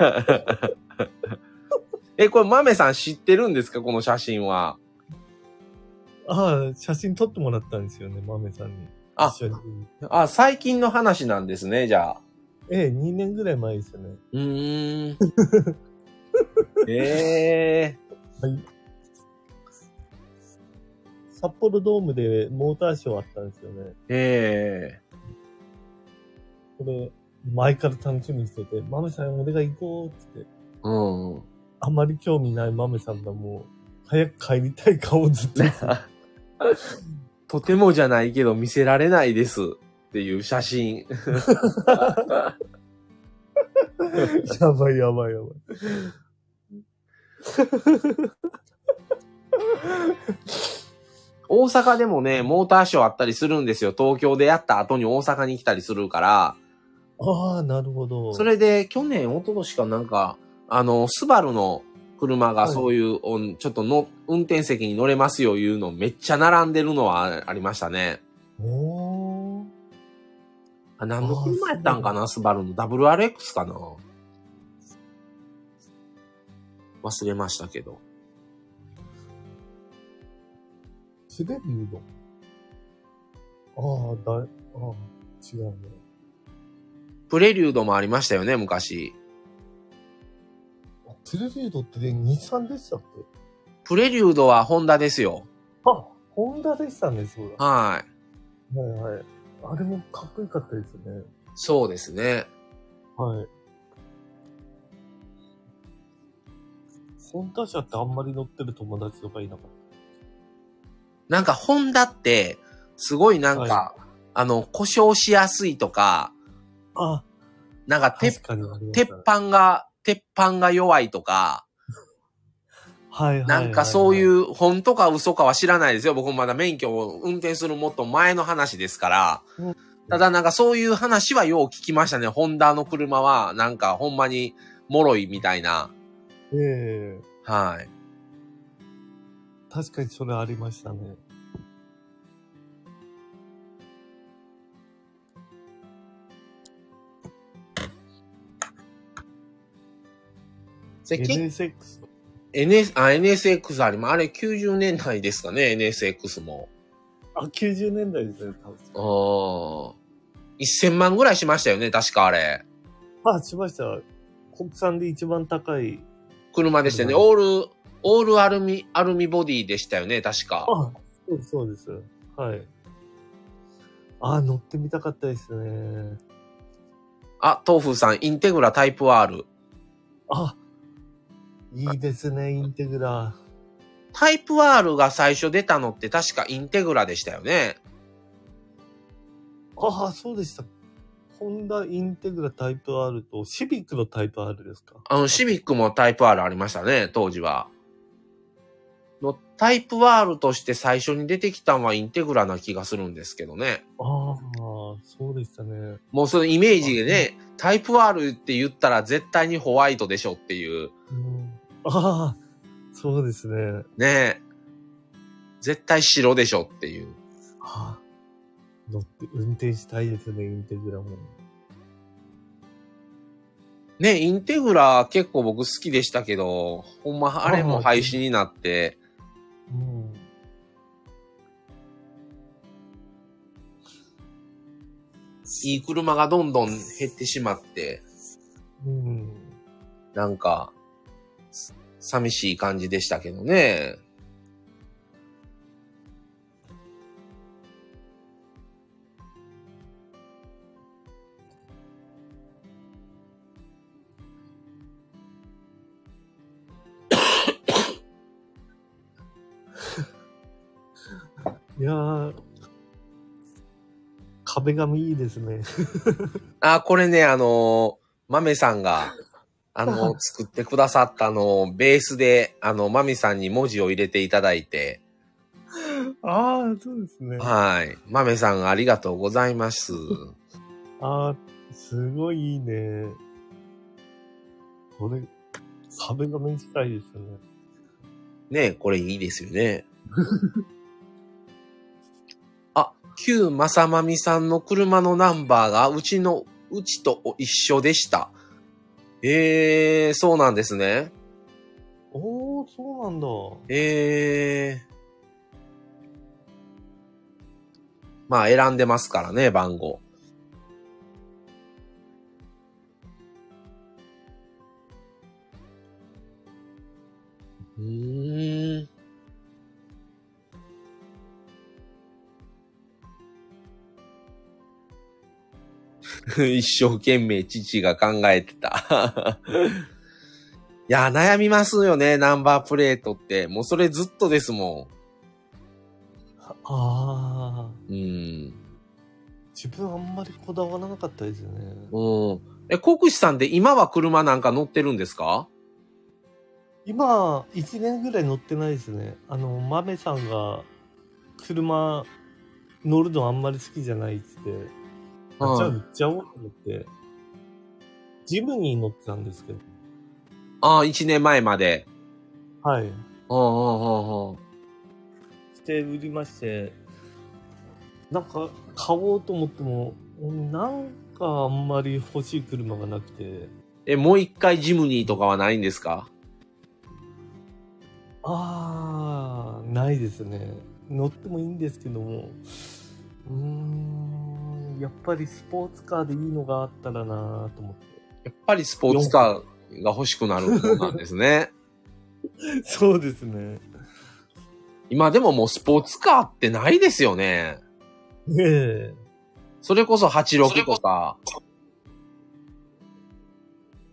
え、これ、豆さん知ってるんですか？この写真は。ああ、写真撮ってもらったんですよね、豆さんに。あ一緒に。あ、最近の話なんですね、じゃあ。ええ、2年ぐらい前ですよね。うーん。ええはい。札幌ドームでモーターショーあったんですよね。ええこれ、前から楽しみにしてて、マメさん俺が行こうっつって、うん。あまり興味ないマメさんがもう、早く帰りたい顔をずっと。とてもじゃないけど見せられないですっていう写真。やばいやばいやばい。大阪でもね、モーターショーあったりするんですよ。東京でやった後に大阪に来たりするから。ああ、なるほど。それで、去年、一昨年かなんか、あの、スバルの車がはいそういう、おんちょっとの、運転席に乗れますよいうのめっちゃ並んでるのはあありましたね。おー。あ、何の車やったんかなスバルの WRX かな忘れましたけど。スレビュード。ああ、だい、ああ、違うね。プレリュードもありましたよね、昔。あスレビュードってね、日産でしたっけ？プレリュードはホンダですよ。あ、ホンダでしたね、そうだ。はい。はいはい。あれもかっこよかったですね。そうですね。はい。ホンダ車ってあんまり乗ってる友達とかいなかっなんかホンダって、すごいなんか、はあの、故障しやすいとか、た。あ、なんか鉄鉄板が、鉄板が弱いとか、はいはいはい。なんかそういうう、本とか嘘かは知らないですよ。僕まだ免許を運転するもっと前の話ですからうん。ただなんかそういう話はよう聞きましたね。ホンダの車は、なんかほんまに、脆いみたいな。ええはい。確かにそれありましたね。NSX。NS、あ、NSX あります。あれ90年代ですかね、NSX も。あ、90年代ですね、多分。あー1000万ぐらいしましたよね、確かあれ。あ、しました。国産で一番高い。車でしたよね。車オール、オールアルミ、アルミボディでしたよね、確か。あ、そうです、そうです。はい。あ、乗ってみたかったですね。あ、豆腐さん、インテグラタイプ R。あ、いいですね、インテグラ。タイプ R が最初出たのって確かインテグラでしたよね。ああ、そうでした。ホンダインテグラタイプ R とシビックのタイプ R ですか？あの、シビックもタイプ R ありましたね、当時は。のタイプ R として最初に出てきたのはインテグラな気がするんですけどね。ああ、そうでしたね。もうそのイメージでね、タイプ R って言ったら絶対にホワイトでしょっていう。うん、ああ、そうですね。ね絶対白でしょっていう。はあ、乗って、運転したいですね、インテグラも。ね、インテグラ結構僕好きでしたけど、ほんまあれも廃止になって、うん。いい車がどんどん減ってしまって、うん。なんか、す寂しい感じでしたけどね。いやー、壁紙いいですね。あ、これね、あの、豆さんが、あの、作ってくださったあの、ベースで、あの、豆さんに文字を入れていただいて、ああ、そうですね。はい。豆さんありがとうございます。ああ、すごいいいね。これ、壁紙近いですね。ねこれいいですよね。あ、旧正まみさんの車のナンバーがうちの、うちと一緒でした。ええー、そうなんですね。おー、そうなんだ。ええー。まあ選んでますからね、番号。うーん。一生懸命父が考えてた。いや、悩みますよね、ナンバープレートって。もうそれずっとですもああ、ん。うん。自分あんまりこだわらなかったですね。うん。え、国士さんで今は車なんか乗ってるんですか？今、1年ぐらい乗ってないですね。あの、豆さんが、車、乗るのあんまり好きじゃないって、あじゃあ売っちゃおうと思って、ジムに乗ってたんですけど。ああ、1年前まで。はい。うんうんうんうん。して売りまして、なんか買おうと思っても、うんなんかあんまり欲しい車がなくて、え、もう一回ジムニーとかはないんですか？あー、ないですね。乗ってもいいんですけども、うーん、やっぱりスポーツカーでいいのがあったらなと思って。やっぱりスポーツカーが欲しくなる方なんですね。そうですね。今でももうスポーツカーってないですよね。ねえ。それこそ86とか。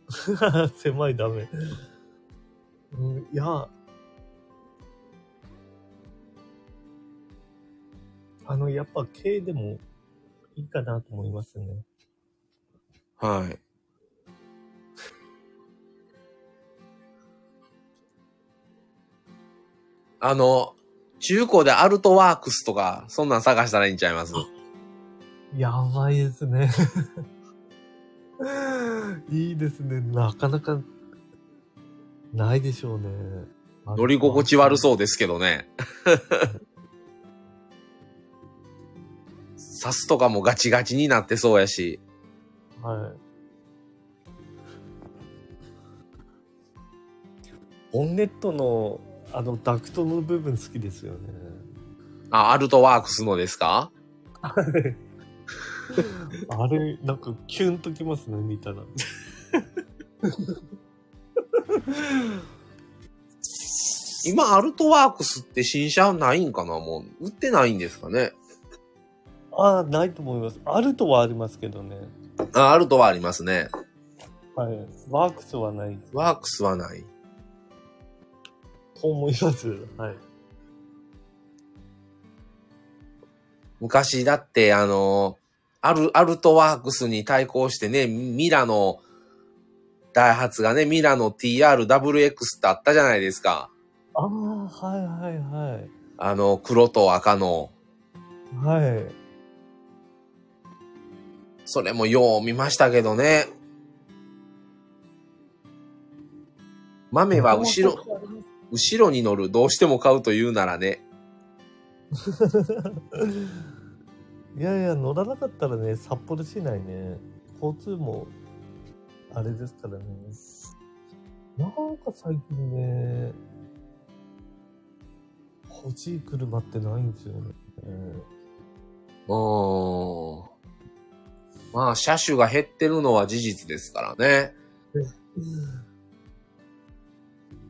狭いダメ。うん、いや、あの、やっぱ軽でもいいかなと思いますね。はい。あの、中古でアルトワークスとか、そんなん探したらいいんちゃいます？やばいですね。いいですね。なかなか、ないでしょうね。乗り心地悪う。そうですけどね。サスとかもガチガチになってそうやし。はい。ボンネットの、あの、ダクトの部分好きですよね。あ、アルトワークスのですか？あれ、なんかキュンときますね、見たら。今、アルトワークスって新車ないんかな？もう、売ってないんですかね？ああ、ないと思います。あるとはありますけどね。あ、アルトはありますね。はい。ワークスはないワークスはない。と思います。はい。昔だって、あの、アル、アルトワークスに対抗してね、ミラの、ダイハツがね、ミラの TRWX ってあったじゃないですか。ああ、はいはいはい。あの、黒と赤の。はい。それもよう見ましたけどね。豆は後ろ、後ろに乗る、どうしても買うと言うならね。いやいや、乗らなかったらね、札幌市内ね、交通も、あれですからね。なんか最近ね、欲しい車ってないんですよね。うーん。まあ、車種が減ってるのは事実ですからね。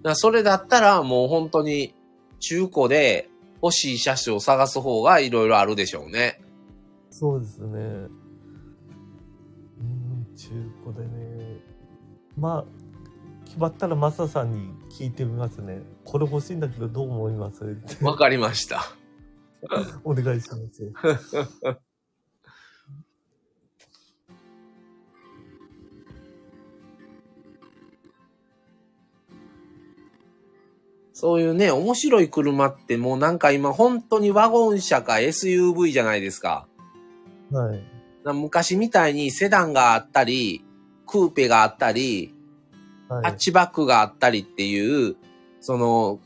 だそれだったらもう本当に中古で欲しい車種を探す方がいろいろあるでしょうね。そうですね。うん、中古でね。まあ、決まったらマサさんに聞いてみますね。これ欲しいんだけどどう思います？わかりました。お願いします。そういうね、面白い車ってもうなんか今本当にワゴン車か SUV じゃないですか。はい。な昔みたいにセダンがあったり、クーペがあったり、はい。ハッチバックがあったりっていう、その、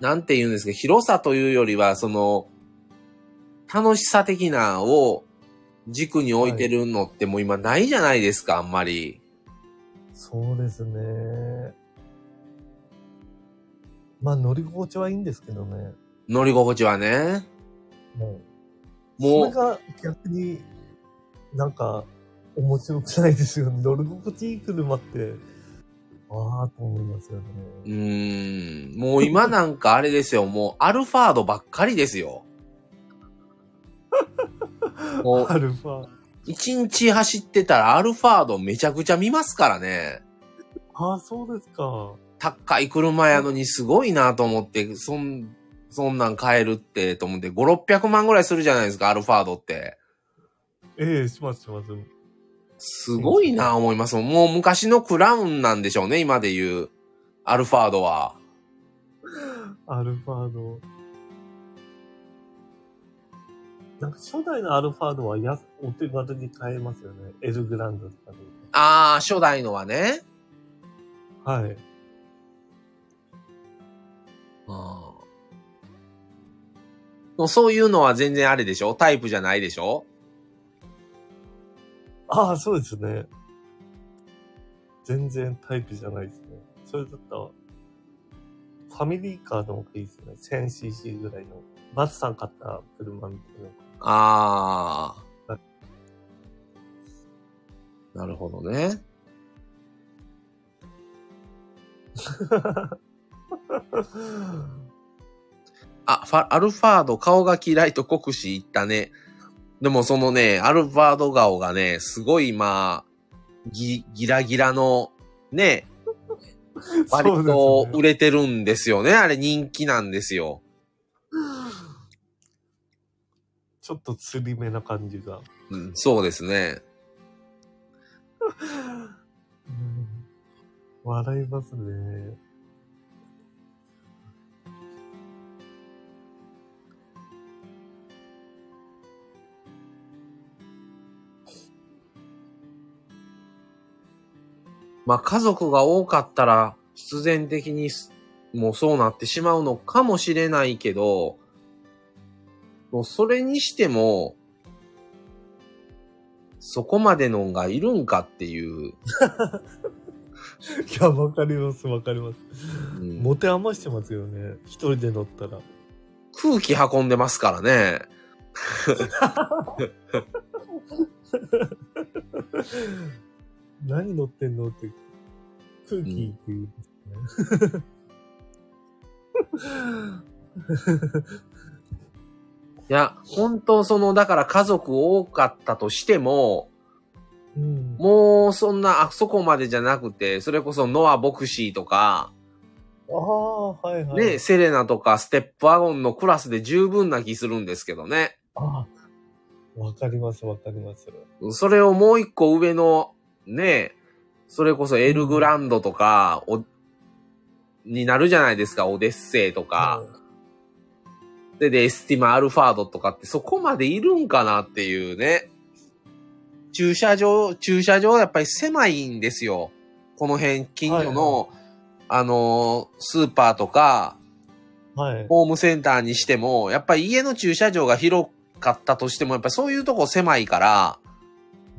なんて言うんですか、広さというよりは、その、楽しさ的なを軸に置いてるのってもう今ないじゃないですか、あんまり。そうですね。まあ乗り心地はいいんですけどね。乗り心地はね。はいもうそれが逆になんか面白くないですよね。乗り心地いい車って、ああと思いますよね。うーん、もう今なんかあれですよ、もうアルファードばっかりですよ。もうアルファ。一日走ってたらアルファードめちゃくちゃ見ますからね。ああ、そうですか。高い車やのにすごいなと思って、そん、そんなん買えるって、と思って、5、600万ぐらいするじゃないですか、アルファードって。ええしますします。すごいな思います。もう昔のクラウンなんでしょうね、今で言う。アルファードは。アルファード。なんか初代のアルファードはやお手軽に買えますよね。エルグランドとかで。あー、初代のはね。はい。あーもうそういうのは全然あれでしょ？タイプじゃないでしょ？ああ、そうですね。全然タイプじゃないですね。それだったら、ファミリーカーの方がいいですね。1000cc ぐらいの。バツさん買った車みたいな。あーは。なるほどね。あ、ファ、アルファード顔が嫌いと酷使言ったね。でもそのね、アルファード顔がね、すごいまあ、ギ、ギラギラの、ね、割と売れてるんですよね。あれ人気なんですよ。ちょっと釣り目な感じが。うん、そうですね。う ん笑いますね。まあ家族が多かったら必然的にすもうそうなってしまうのかもしれないけど、もうそれにしても、そこまでのがいるんかっていう。いや、わかります、わかります。うん持て余してますよね。一人で乗ったら。ク空気運んでますからね。何乗ってんの？って空気って言うんですね。いや、本当その、だから家族多かったとしても、うん。もうそんな、あそこまでじゃなくて、それこそノア・ボクシーとか、ああ、はいはい。ね、セレナとかステップワゴンのクラスで十分な気するんですけどね。ああ、わかりますわかります。それをもう一個上の、ね、それこそエルグランドとか、お、になるじゃないですか、オデッセイとか。で、で、エスティマ・アルファードとかってそこまでいるんかなっていうね。駐車場、駐車場やっぱり狭いんですよ。この辺、近所の、あのースーパーとか、はい。ホームセンターにしても、やっぱり家の駐車場が広かったとしても、やっぱりそういうとこ狭いから、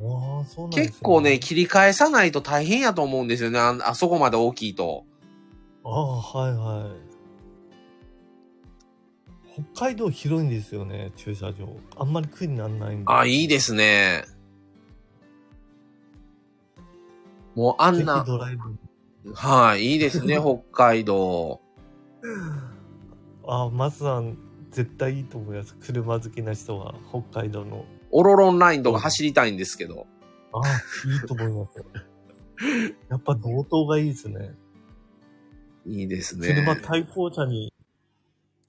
ああ、そうなんです、結構ね、、切り返さないと大変やと思うんですよね。ああそこまで大きいと。ああ、はいはい。北海道広いんですよね、駐車場。あんまり苦にならないんで。あ、いいですね。もうあんぜなひ、ドライブ。はい、いいですね、北海道。ああ、マスさん、絶対いいと思います。車好きな人は、北海道の。オロロンラインとか走りたいんですけど。ああ、いいと思います。やっぱ道東がいいですね。いいですね。車対向車に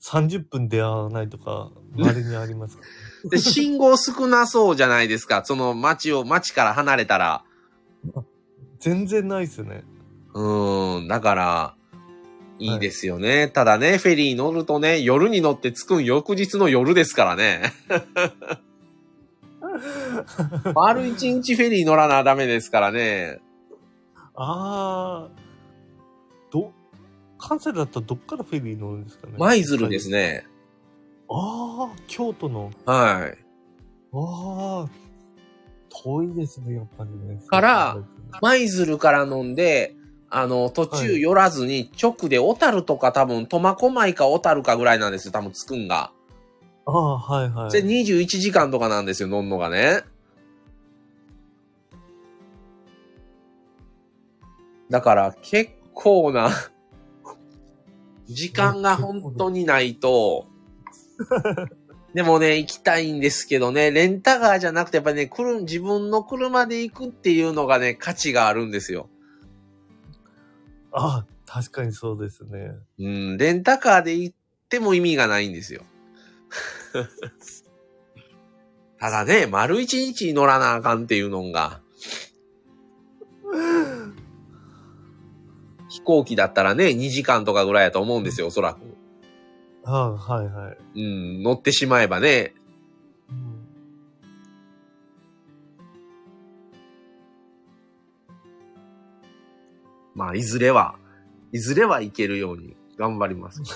30分出会わないとか、稀にありますから、で、信号少なそうじゃないですか。その街を、街から離れたら。全然ないですね。うーん、だから、いいですよね。ただね、フェリー乗るとね、夜に乗って着くん翌日の夜ですからね。丸一日フェリー乗らなダメですからね。ああ、ど、関西だったらどっからフェリー乗るんですかね？舞鶴です。ね。ああ、京都の。はい。ああ、遠いですね、やっぱりね。から舞鶴から飲んで、あの、途中寄らずに直で小樽とか多分苫小牧か小樽かぐらいなんですよ、多分着くんが。ああ、はいはい。で、21時間とかなんですよ、乗んのがね。だから結構な、時間が本当にないと、でもね、行きたいんですけどね、レンタカーじゃなくてやっぱりね、来る、自分の車で行くっていうのがね、価値があるんですよ。ああ、確かにそうですね。うん、レンタカーで行っても意味がないんですよ。ただね、丸一日乗らなあかんっていうのが、飛行機だったらね、2時間とかぐらいやと思うんですよ、おそらく。ああ、はいはい。うん、乗ってしまえばね。うんまあ、いずれは、いずれは行けるように頑張ります。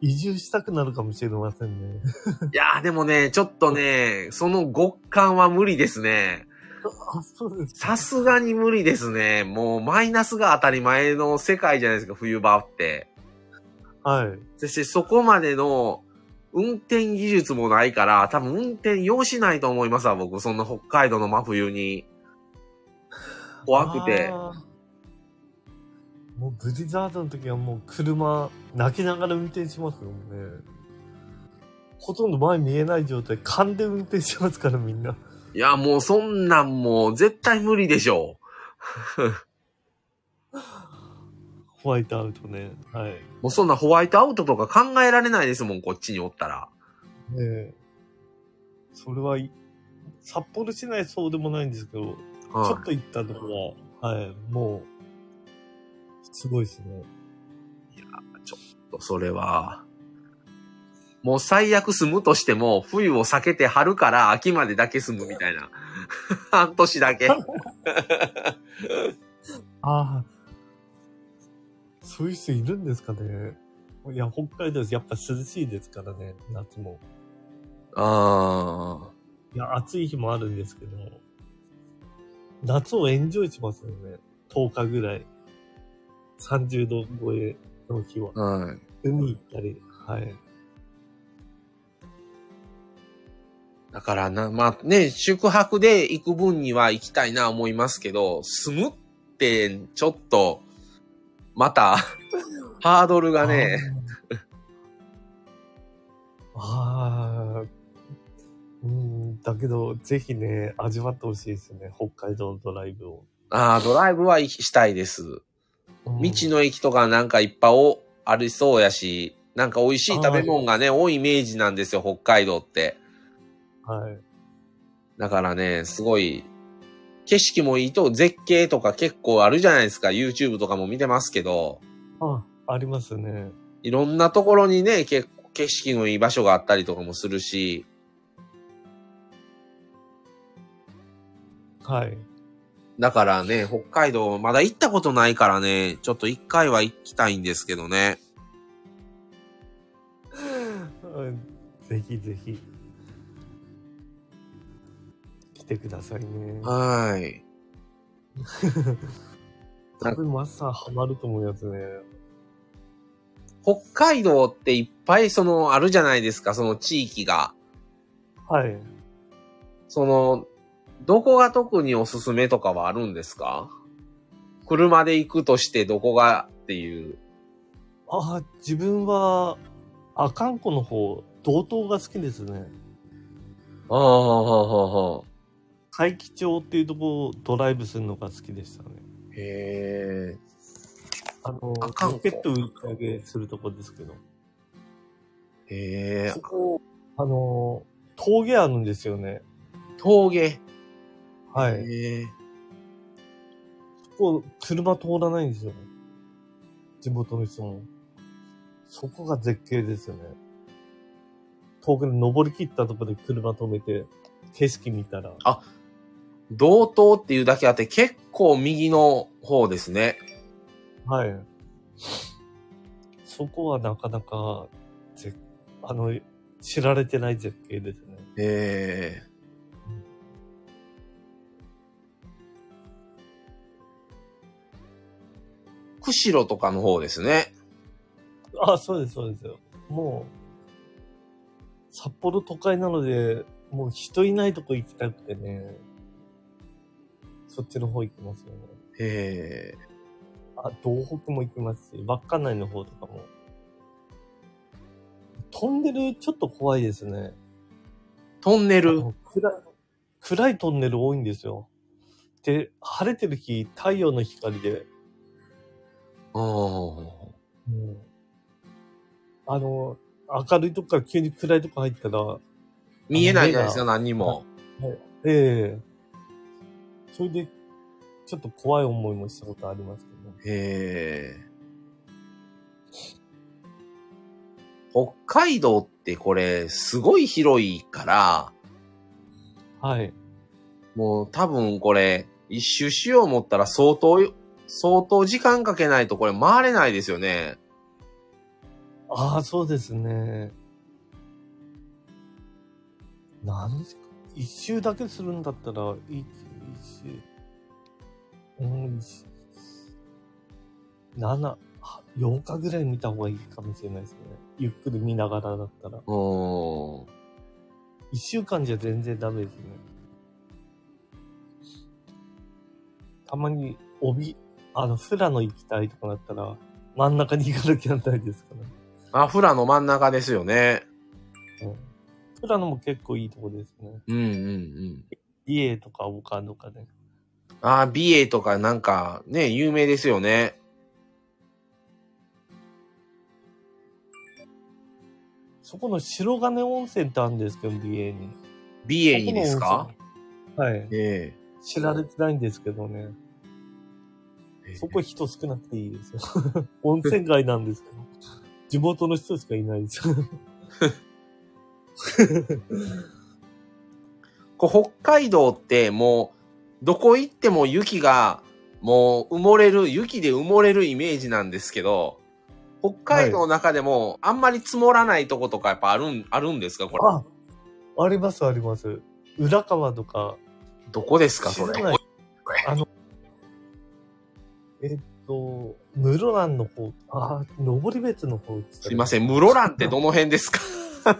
移住したくなるかもしれませんね。いやーでもね、ちょっとね、その極寒は無理ですね。あ、そうです。さすがに無理ですね。もうマイナスが当たり前の世界じゃないですか、冬場って。はい。そしてそこまでの運転技術もないから、多分運転用しないと思いますわ、僕。そんな北海道の真冬に。怖くて。あーもうブリザードの時はもう車泣きながら運転しますよね。ほとんど前見えない状態、勘で運転しますからみんな。いや、もうそんなんもう絶対無理でしょ ホワイトアウトね。はい。う。もうそんなホワイトアウトとか考えられないですもん、こっちにおったら。ねえ。それはい、札幌市内そうでもないんですけど、ちょはっと行ったところは、はい、もう、すごいですね。い。それは。もう最悪住むとしても、冬を避けて春から秋までだけ住むみたいな。半年だけ。ああ。そういう人いるんですかね。いや、北海道やっぱ涼しいですからね、夏も。ああ。いや、暑い日もあるんですけど、夏をエンジョイしますよね。10日ぐらい。30度超えの日は。はい。海行ったり、はい。だからな、まあね、宿泊で行く分には行きたいな思いますけど、住むってちょっと、また、ハードルがね、あー。あーうん、だけど、ぜひね、味わってほしいですね。北海道のドライブを。ああ、ドライブは行きしたいです。うん道の駅とかなんかいっぱいおありそうやし、なんか美味しい食べ物がね、多いイメージなんですよ、北海道って。はい。だからね、すごい、景色もいいと絶景とか結構あるじゃないですか。YouTube とかも見てますけど、あ、ありますね。いろんなところにね、結構景色のいい場所があったりとかもするし、はい。だからね、北海道まだ行ったことないからね、ちょっと一回は行きたいんですけどね。うんぜひぜひ。来てくださいね。はい。多分マスターハマると思うやつね。北海道っていっぱいそのあるじゃないですか、その地域が。はい。その、どこが特におすすめとかはあるんですか？車で行くとしてどこがっていう。ああ、自分は、阿寒湖の方、道東が好きですね。ああ、はあ、はあ。海気町っていうとこをドライブするのが好きでしたね。へえ。あの、ロケット打ち上げするとこですけど。へえそ。こ、あの、峠あるんですよね。峠。はい。へえ。そこ、車通らないんですよ。地元の人も。そこが絶景ですよね。峠で登り切ったところで車止めて、景色見たら。道東っていうだけあって結構右の方ですね。はい。そこはなかなか、ぜあの、知られてない絶景ですね。へえ。釧路とかの方ですね。あ、そうです、そうですよ。もう、札幌都会なので、もう人いないとこ行きたくてね、そっちの方行きますよね。へえ。あ、東北も行きますし、稚内の方とかも。トンネルちょっと怖いですね。トンネル？暗い、暗いトンネル多いんですよ。で、晴れてる日、太陽の光で、ああ。うんあの、明るいとこから急に暗いとこ入ったら、見えないじゃないですか、何にも。ええそれで、ちょっと怖い思いもしたことありますけど。へえ。北海道ってこれ、すごい広いから、はい。もう多分これ、一周しよう思ったら相当、相当時間かけないとこれ回れないですよね。ああ、そうですね。何時間一周だけするんだったら、一、一周。うん、一七、は8日ぐらい見た方がいいかもしれないですね。ゆっくり見ながらだったら。うーん。一週間じゃ全然ダメですね。たまに、帯、あの、富良野行きたいとかだったら、真ん中に行かなきゃならないですから。あ、富良野真ん中ですよね。うん。富良野も結構いいとこですね。うんうんうん。家とか丘とかね。あ、美瑛とかなんかね、有名ですよね。そこの白金温泉ってあるんですけど、美瑛に。美瑛にですか？そこの温泉はい。え知られてないんですけどね。え。そこ人少なくていいですよ。温泉街なんですけど。地元の人しかいないですよ。こう北海道ってもう、どこ行っても雪が、もう埋もれる、雪で埋もれるイメージなんですけど、北海道の中でも、あんまり積もらないとことかやっぱあるん、あるんですかこれ？あ、ありますあります。浦川とか、どこですかそれ。あの、えっと、室蘭の方、あ、登別の方ん。すいません、室蘭ってどの辺ですか？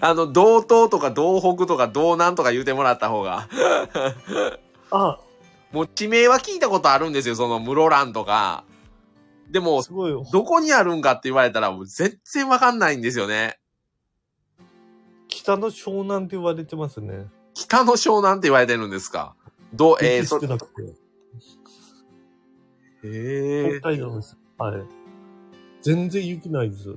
あの、道東とか道北とか道南とか言うてもらった方が。あ、もう地名は聞いたことあるんですよ、その室蘭とか。でも。どこにあるんかって言われたらもう全然わかんないんですよね。北の湘南って言われてますね。北の湘南って言われてるんですか？どう、えー、そ雪少なくて。へえ北。海道です。はい。全然雪ないです。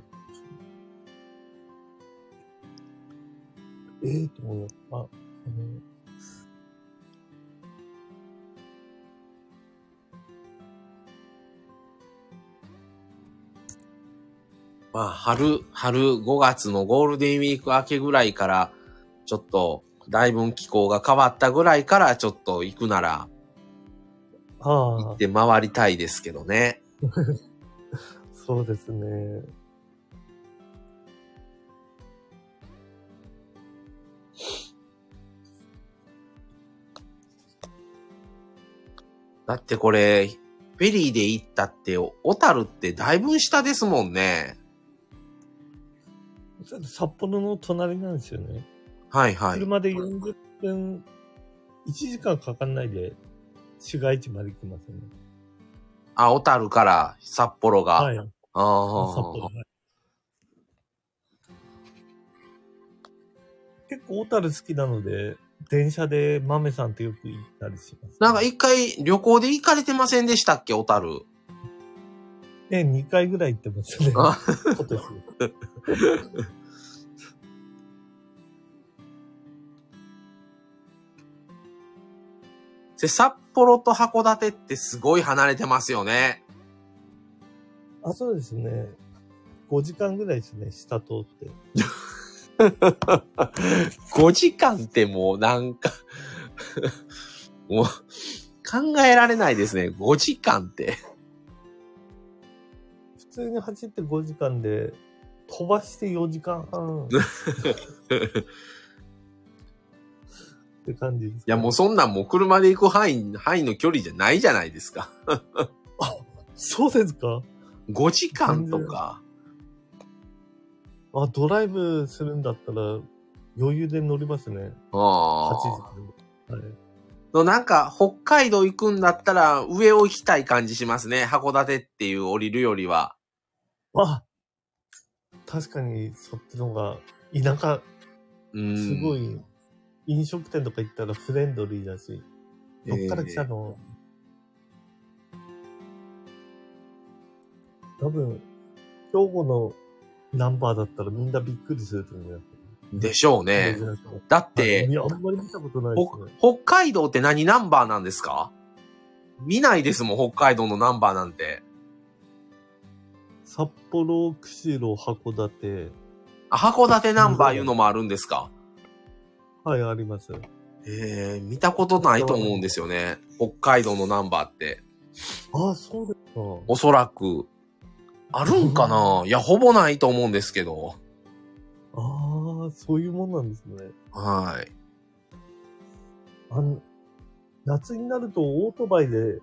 ええと思う。あ、あの、まあ、春、春5月のゴールデンウィーク明けぐらいから、ちょっと、だいぶ気候が変わったぐらいから、ちょっと行くなら、行っ、て回りたいですけどね。そうですね。だってこれ、フェリーで行ったって、小樽ってだいぶ下ですもんね。札幌の隣なんですよね。はいはい。車で40分、1時間かかんないで、市街地まで行きますね。あ、小樽から札幌が。はい。札ああ幌。はい結構小樽好きなので、電車で豆さんとよく行ったりします。なんか一回旅行で行かれてませんでしたっけ、小樽？ね、2回ぐらい行ってますね。あ 今年。で、札幌と函館ってすごい離れてますよね。あ、そうですね。5時間ぐらいですね、下通って。5時間ってもうなんか もう考えられないですね。5時間って。普通に走って5時間で、飛ばして4時間半。って感じです、いやもうそんなんもう車で行く範囲、範囲の距離じゃないじゃないですか。そうですか？5時間とか。あ、ドライブするんだったら、余裕で乗りますね。8あ時はい。あ。なんか、北海道行くんだったら上を行きたい感じしますね。函館っていう降りるよりは。あ確かに、そっちの方が、田舎、うん。すごい、飲食店とか行ったらフレンドリーだし、どっから来たの、多分、兵庫のナンバーだったらみんなびっくりすると思うよ。でしょうね。だってい、や、あんまり見たことないですね。ほ北海道って何ナンバーなんですか？見ないですもん、北海道のナンバーなんて。札幌、釧路、函館、あ、函館ナンバーいうのもあるんですか？はい、あります。ええ見たことないと思うんですよね。北海道のナンバーって。ああ、そうですか。おそらく。あるんかな？いや、ほぼないと思うんですけど。ああ、そういうもんなんですね。はい。あの、夏になるとオートバイで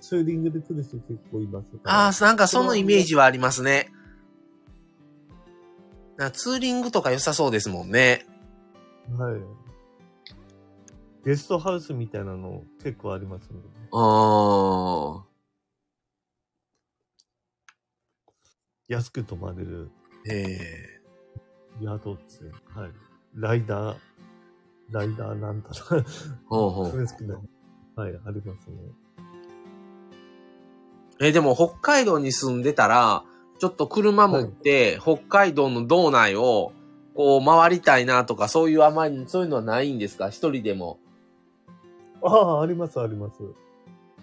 ツーリングで来る人結構います、ね。ああ、なんかそのイメージはありますね。なツーリングとか良さそうですもんね。はい。ゲストハウスみたいなの結構ありますね。あ安く泊まれるあ。ええ宿っつうはい。ライダー、ライダーなんだろほうほうう。好きな。はい、ありますね。え、でも北海道に住んでたら、ちょっと車持って、北海道の道内を、こう回りたいなとか、そういうあまり、そういうのはないんですか？一人でも。ああ、あります、あります。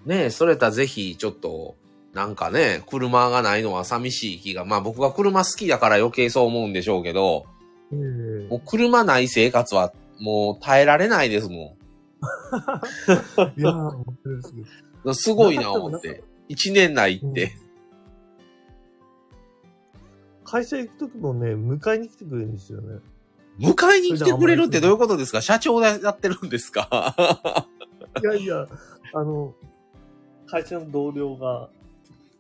ねえ、それたらぜひ、ちょっと、なんかね、車がないのは寂しい気が、まあ僕が車好きだから余計そう思うんでしょうけど、ええもう車ない生活はもう耐えられないですも いやー、本当です。ん。すごいな思って。一年内行って。会社行くときもね、迎えに来てくれるんですよね。迎えに来てくれるってどういうことですか？社長でやってるんですか？いやいや、あの、会社の同僚が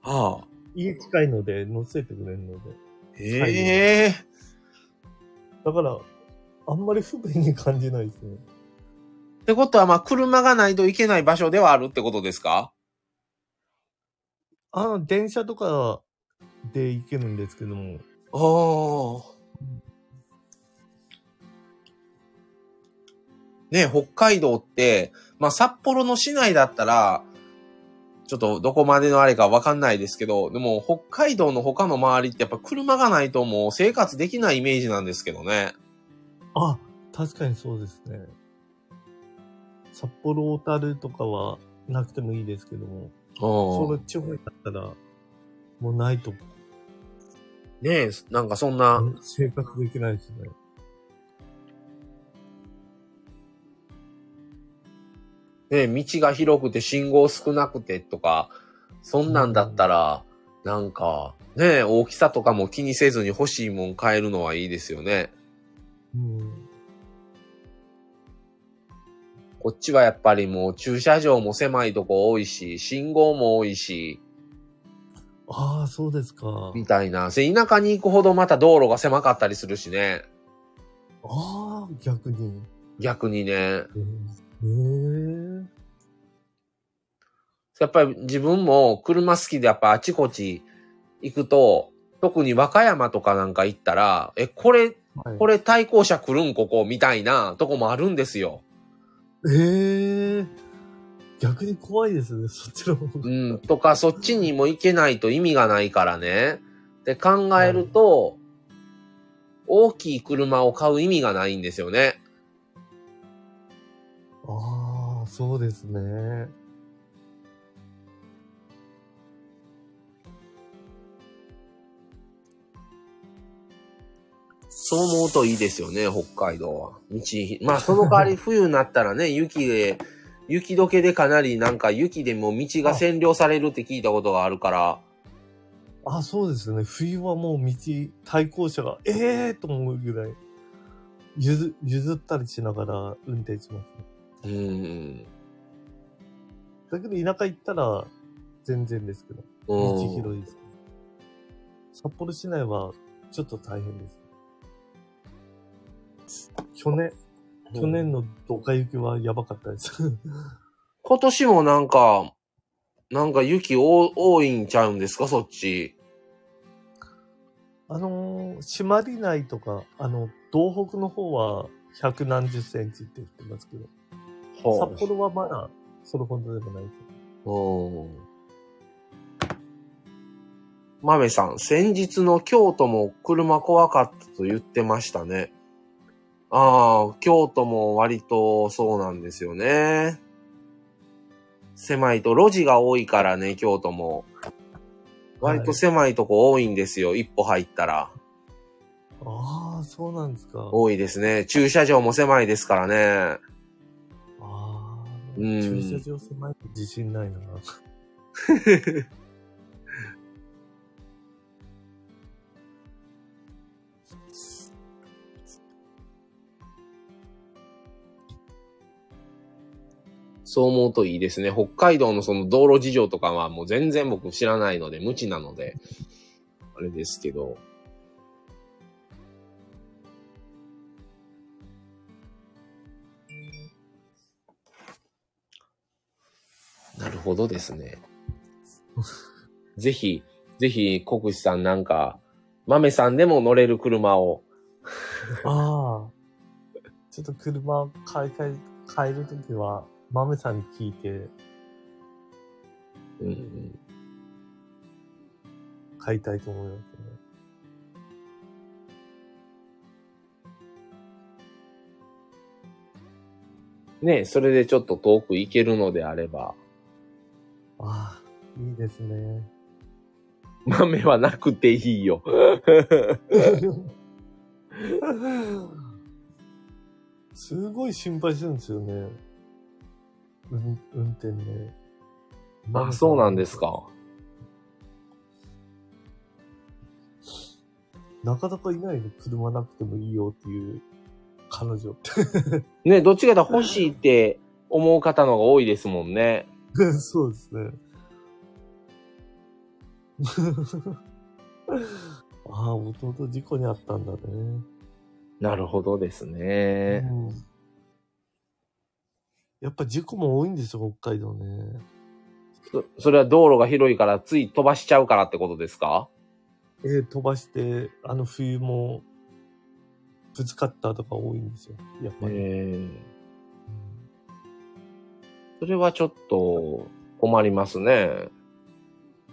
はあ。家近いので乗せてくれるので。ええだから、あんまり不便に感じないですね。ってことは、まあ、車がないといけない場所ではあるってことですか？あの、電車とかで行けるんですけども、ああ。ね北海道って、まあ、札幌の市内だったら、ちょっとどこまでのあれかわかんないですけど、でも北海道の他の周りってやっぱ車がないともう生活できないイメージなんですけどね。あ、確かにそうですね。札幌小樽とかはなくてもいいですけども、そうんの地方になったら、もうないとねえ、なんかそんな、生活できないですね。ね、道が広くて信号少なくてとか、そんなんだったら、なんか、ね、大きさとかも気にせずに欲しいもん買えるのはいいですよね。うん。こっちはやっぱりもう駐車場も狭いとこ多いし、信号も多いし、ああ、そうですか。みたいな。せ田舎に行くほどまた道路が狭かったりするしね。ああ、逆に。逆にね。へえ。やっぱり自分も車好きでやっぱあちこち行くと、特に和歌山とかなんか行ったら、え、これ、はいこれ対向車来るんここみたいなとこもあるんですよ。ええ逆に怖いですね、そっちの方が。うん。とか、そっちにも行けないと意味がないからね。って考えると、大きい車を買う意味がないんですよね。ああ、そうですね。そう思うといいですよね、北海道は。道、まあその代わり冬になったらね、雪で、雪解けでかなりなんか雪でもう道が占領されるって聞いたことがあるから、あ、そうですね。冬はもう道、対向車が、ええー、と思うぐらい、譲、譲ったりしながら運転しますね。うん。だけど田舎行ったら、全然ですけど、道うん。広いです、ね。札幌市内は、ちょっと大変です。去年、去年のドカ雪はやばかったです。今年もなんか、なんか雪多多いんちゃうんですか、そっち。あのー、朱鞠内とか、あの、東北の方は百何十センチって言ってますけど、札幌はまだそれほどでもないです。うん。豆さん、先日の京都も車怖かったと言ってましたね。ああ、京都も割とそうなんですよね。狭いと路地が多いからね、京都も。割と狭いとこ多いんですよ、一歩入ったら。ああ、そうなんですか。多いですね。駐車場も狭いですからね。ああ、うん駐車場狭いと自信ないな。そう思うといいですね。北海道のその道路事情とかはもう全然僕知らないので、無知なので、あれですけど。なるほどですね。ぜひ、ぜひ、国士さんなんか、豆さんでも乗れる車を。ああ。ちょっと車を買い替え、変えるときは、豆さんに聞いてうんうん買いたいと思いますね。ねそれでちょっと遠く行けるのであれば、ああ、いいですね。豆はなくていいよ。すごい心配するんですよね。うん、運転で。あ、そうなんです。か。なかなかいないね。車なくてもいいよっていう彼女って。ね、どっちかと欲しいって思う方の方が多いですもんね。そうですね。ああ、弟事故にあったんだね。なるほどですね。うんやっぱ事故も多いんですよ、北海道ね。そそれは道路が広いからつい飛ばしちゃうからってことですか？えー飛ばして、あの冬もぶつかったとか多いんですよ、やっぱり。えそれはちょっと困りますね。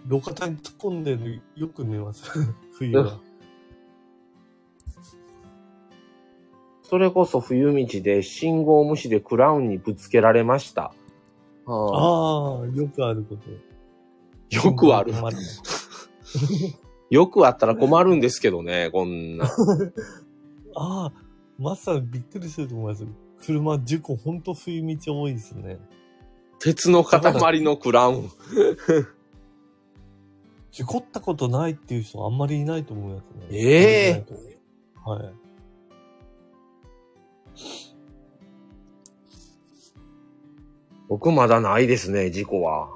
路肩に突っ込んでるよく見ます、冬は。それこそ冬道で信号無視でクラウンにぶつけられました。あああ、よくあること。よくある。よくあったら困るんですけどね、こんな。ああ、まさにびっくりすると思います。車事故ほんと冬道多いですね。鉄の塊のクラウン。事故ったことないっていう人あんまりいないと思いますね。ええはい。僕まだないですね、事故は。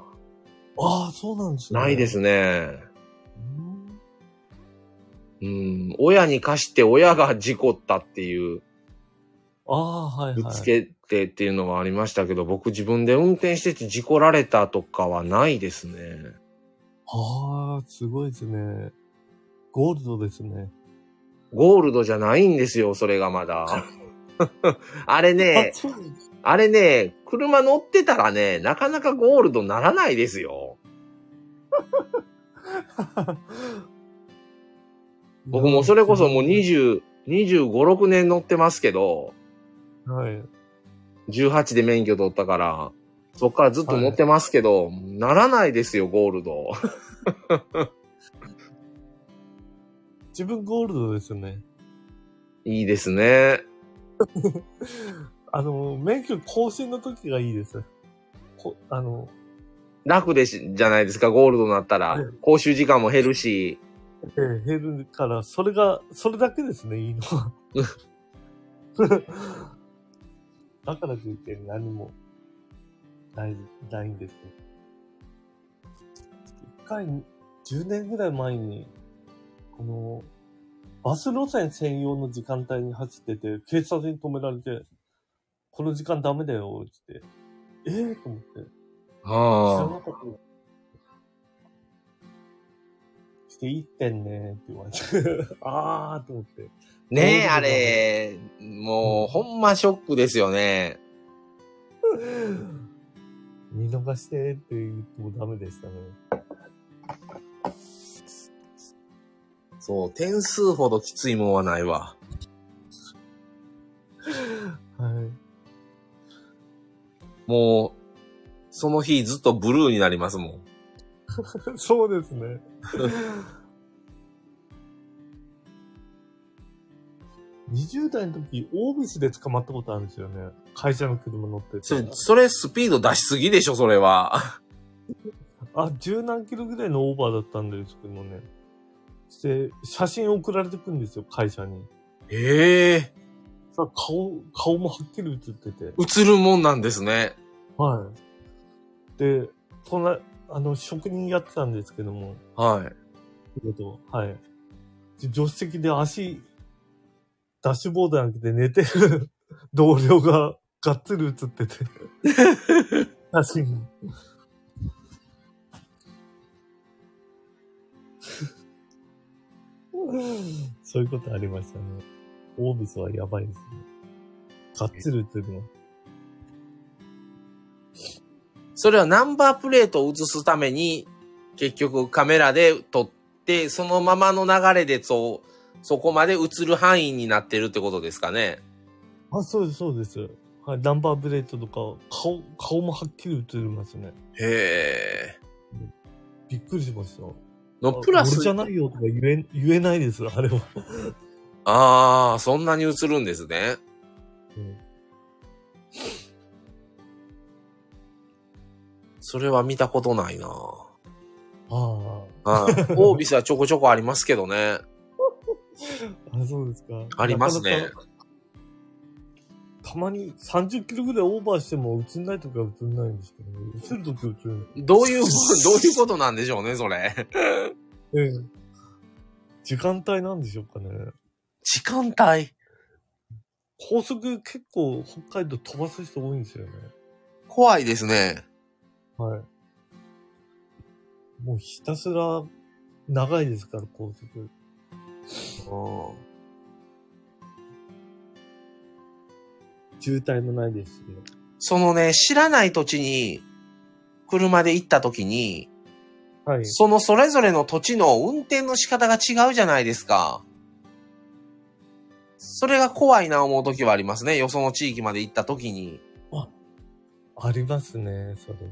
ああ、そうなんですね。ないですね。うん。うん。親に貸して親が事故ったっていう、ああ、はいはい。ぶつけてっていうのはありましたけど、僕自分で運転してて事故られたとかはないですね。ああ、すごいですね。ゴールドですね。ゴールドじゃないんですよ、それがまだ。あれねあ、、れね、車乗ってたらね、なかなかゴールドならないですよ。僕もそれこそもう20、25、6年乗ってますけど、はい。18で免許取ったから、そっからずっと乗ってますけど、ならないですよ、ゴールド。自分ゴールドですよね。いいですね。あの、免許更新の時がいいです。こあの、楽でし、じゃないですか、ゴールドになったらはい。講習時間も減るし。えー減るから、それが、それだけですね、いいのは。だからといって何もない、ないんですけど。一回、10年ぐらい前に、この、バス路線専用の時間帯に走ってて、警察に止められて、この時間ダメだよ、ってって。ええー、と思って。知らはなかった。していってんねって言われて。あーと思って。あ。ねえ、あれ、もう、ほんまショックですよね。見逃してって言ってもダメでしたね。そう、点数ほどきついもんはないわ。はい。もう、その日ずっとブルーになりますもん。そうですね。20代の時、オービスで捕まったことあるんですよね。会社の車乗ってて。それ、それスピード出しすぎでしょ、それは。あ、十何キロぐらいのオーバーだったんですけどもね。して、写真送られてくんですよ、会社に。ええさ顔、顔もはっきり写ってて。映るもんなんですね。はい。で、この、あの、職人やってたんですけども、はい。仕事はい。で助手席で足、ダッシュボードなくて寝てる 同僚ががっつり写ってて。写真。そういうことありましたね。オービスはやばいですね。がっつり写るの。それはナンバープレートを映すために、結局カメラで撮って、そのままの流れでそう、そこまで映る範囲になってるってことですかね。あ、そうです、そうです。はい、ナンバープレートとか、顔、顔もはっきり映りますね。へえ。びっくりしました。のプラスあ俺じ、ゃないよとか言え、言えないです、あれは。ああ、そんなに映るんですね。うんそれは見たことないなあはい。オービスはちょこちょこありますけどね。あ。あ、そうですか。ありますねなかなか。たまに30キロぐらいオーバーしても映んないときは映んないんですけど、映るとき映るの。どういう、どういうことなんでしょうね、それ。ええ。時間帯なんでしょうかね。時間帯？高速結構北海道飛ばす人多いんですよね。怖いですね。はい。もうひたすら長いですから、高速。渋滞もないですしね。そのね、知らない土地に車で行った時に、はい。そのそれぞれの土地の運転の仕方が違うじゃないですか。それが怖いな思う時はありますね。よその地域まで行った時に。ありますね、それね。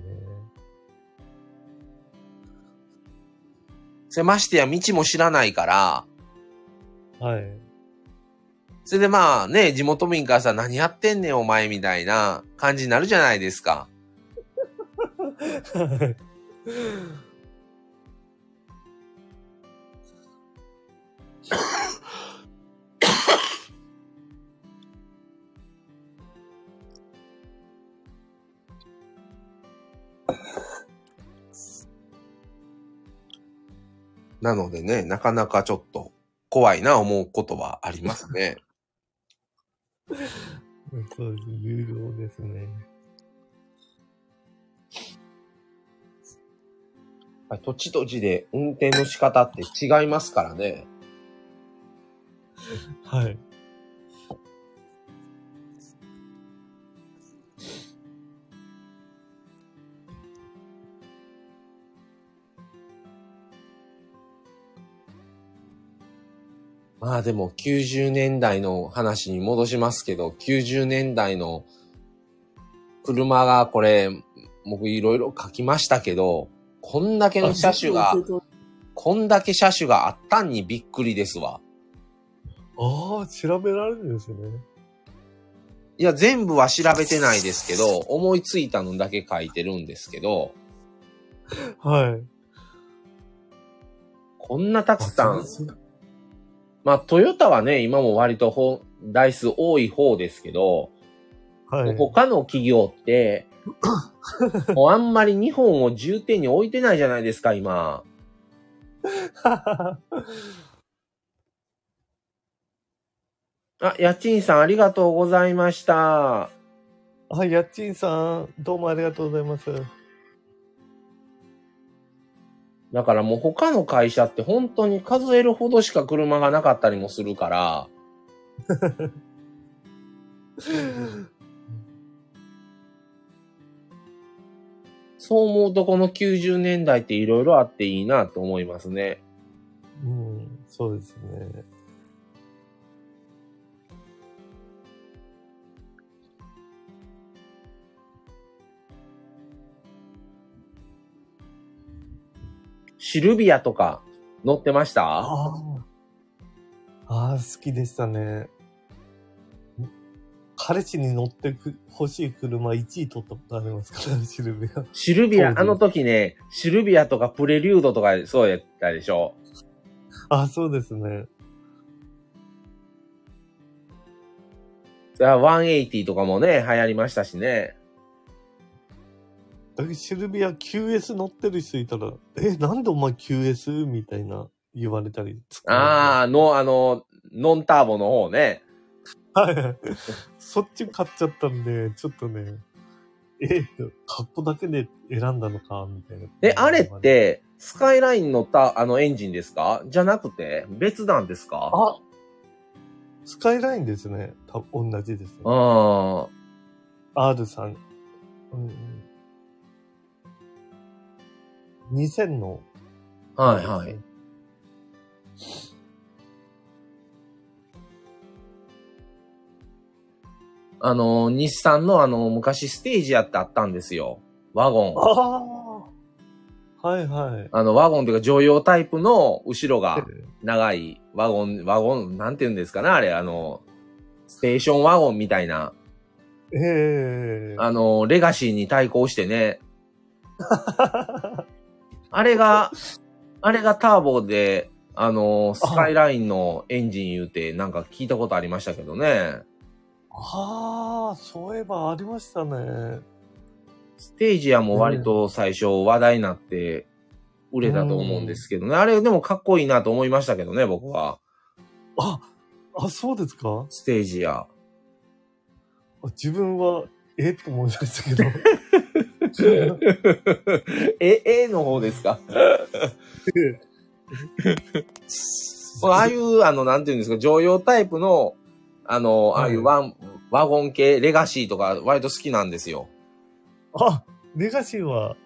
せましてや道も知らないから、はい。それでまあね、地元民からさ、何やってんねんお前みたいな感じになるじゃないですか。なのでね、なかなかちょっと怖いな思うことはありますね。そうです。有料ですね。土地土地で運転の仕方って違いますからね。はい。まあでも90年代の話に戻しますけど、90年代の車がこれ、僕いろいろ書きましたけど、こんだけの車種が、こんだけ車種があったんにびっくりですわ。ああ、調べられるんですね。いや、全部は調べてないですけど、思いついたのだけ書いてるんですけど、はい。こんなたくさんまあトヨタはね、今も割とほ台数多い方ですけど、はい。他の企業って、もうあんまり日本を重点に置いてないじゃないですか、今。あ、家賃さんありがとうございました。あ、やっちんさん、どうもありがとうございます。だからもう他の会社って本当に数えるほどしか車がなかったりもするから、そう思うとこの90年代って色々あっていいなと思いますね。うん、そうですね。シルビアとか乗ってました？ああ。好きでしたね。彼氏に乗ってく欲しい車1位取ったことありますから、シルビア。シルビア、あの時ね、シルビアとかプレリュードとかそうやったでしょ？あ、そうですね。それは180とかもね、流行りましたしね。シルビア QS 乗ってる人いたら、え、なんでお前 QS? みたいな言われたり。ああ、の、あの、ノンターボの方ね。あ。はい。そっち買っちゃったんで、ちょっとね、え、格好だけで選んだのかみたいな。え、あれっ、て、スカイライン乗ったあのエンジンですか？じゃなくて、別なんですか？あスカイラインですね。た同じです、ね。あ R さんうん。2000の。あ。はいはい。。あの、日産のあの、昔ステージやってあったんですよ。ワゴン。ああはいはい。あの、ワゴンというか乗用タイプの後ろが長いワゴン、ワゴン、なんて言うんですかねあれ、あの、ステーションワゴンみたいな、ええあの、レガシーに対抗してね、あれが、あれがターボで、あの、スカイラインのエンジン言うて、なんか聞いたことありましたけどね。ああ、そういえばありましたね。ステージアも割と最初話題になって売れたと思うんですけどね。あれでもかっこいいなと思いましたけどね、僕は。あ、あ、そうですか？ステージア。あ自分は、え？と思いましたけど。え、A の方ですか？ああいう、あの、なんていうんですか、常用タイプの、あの、ああいうワン、ワゴン系、レガシーとか割と好きなんですよ。あ、レガシーは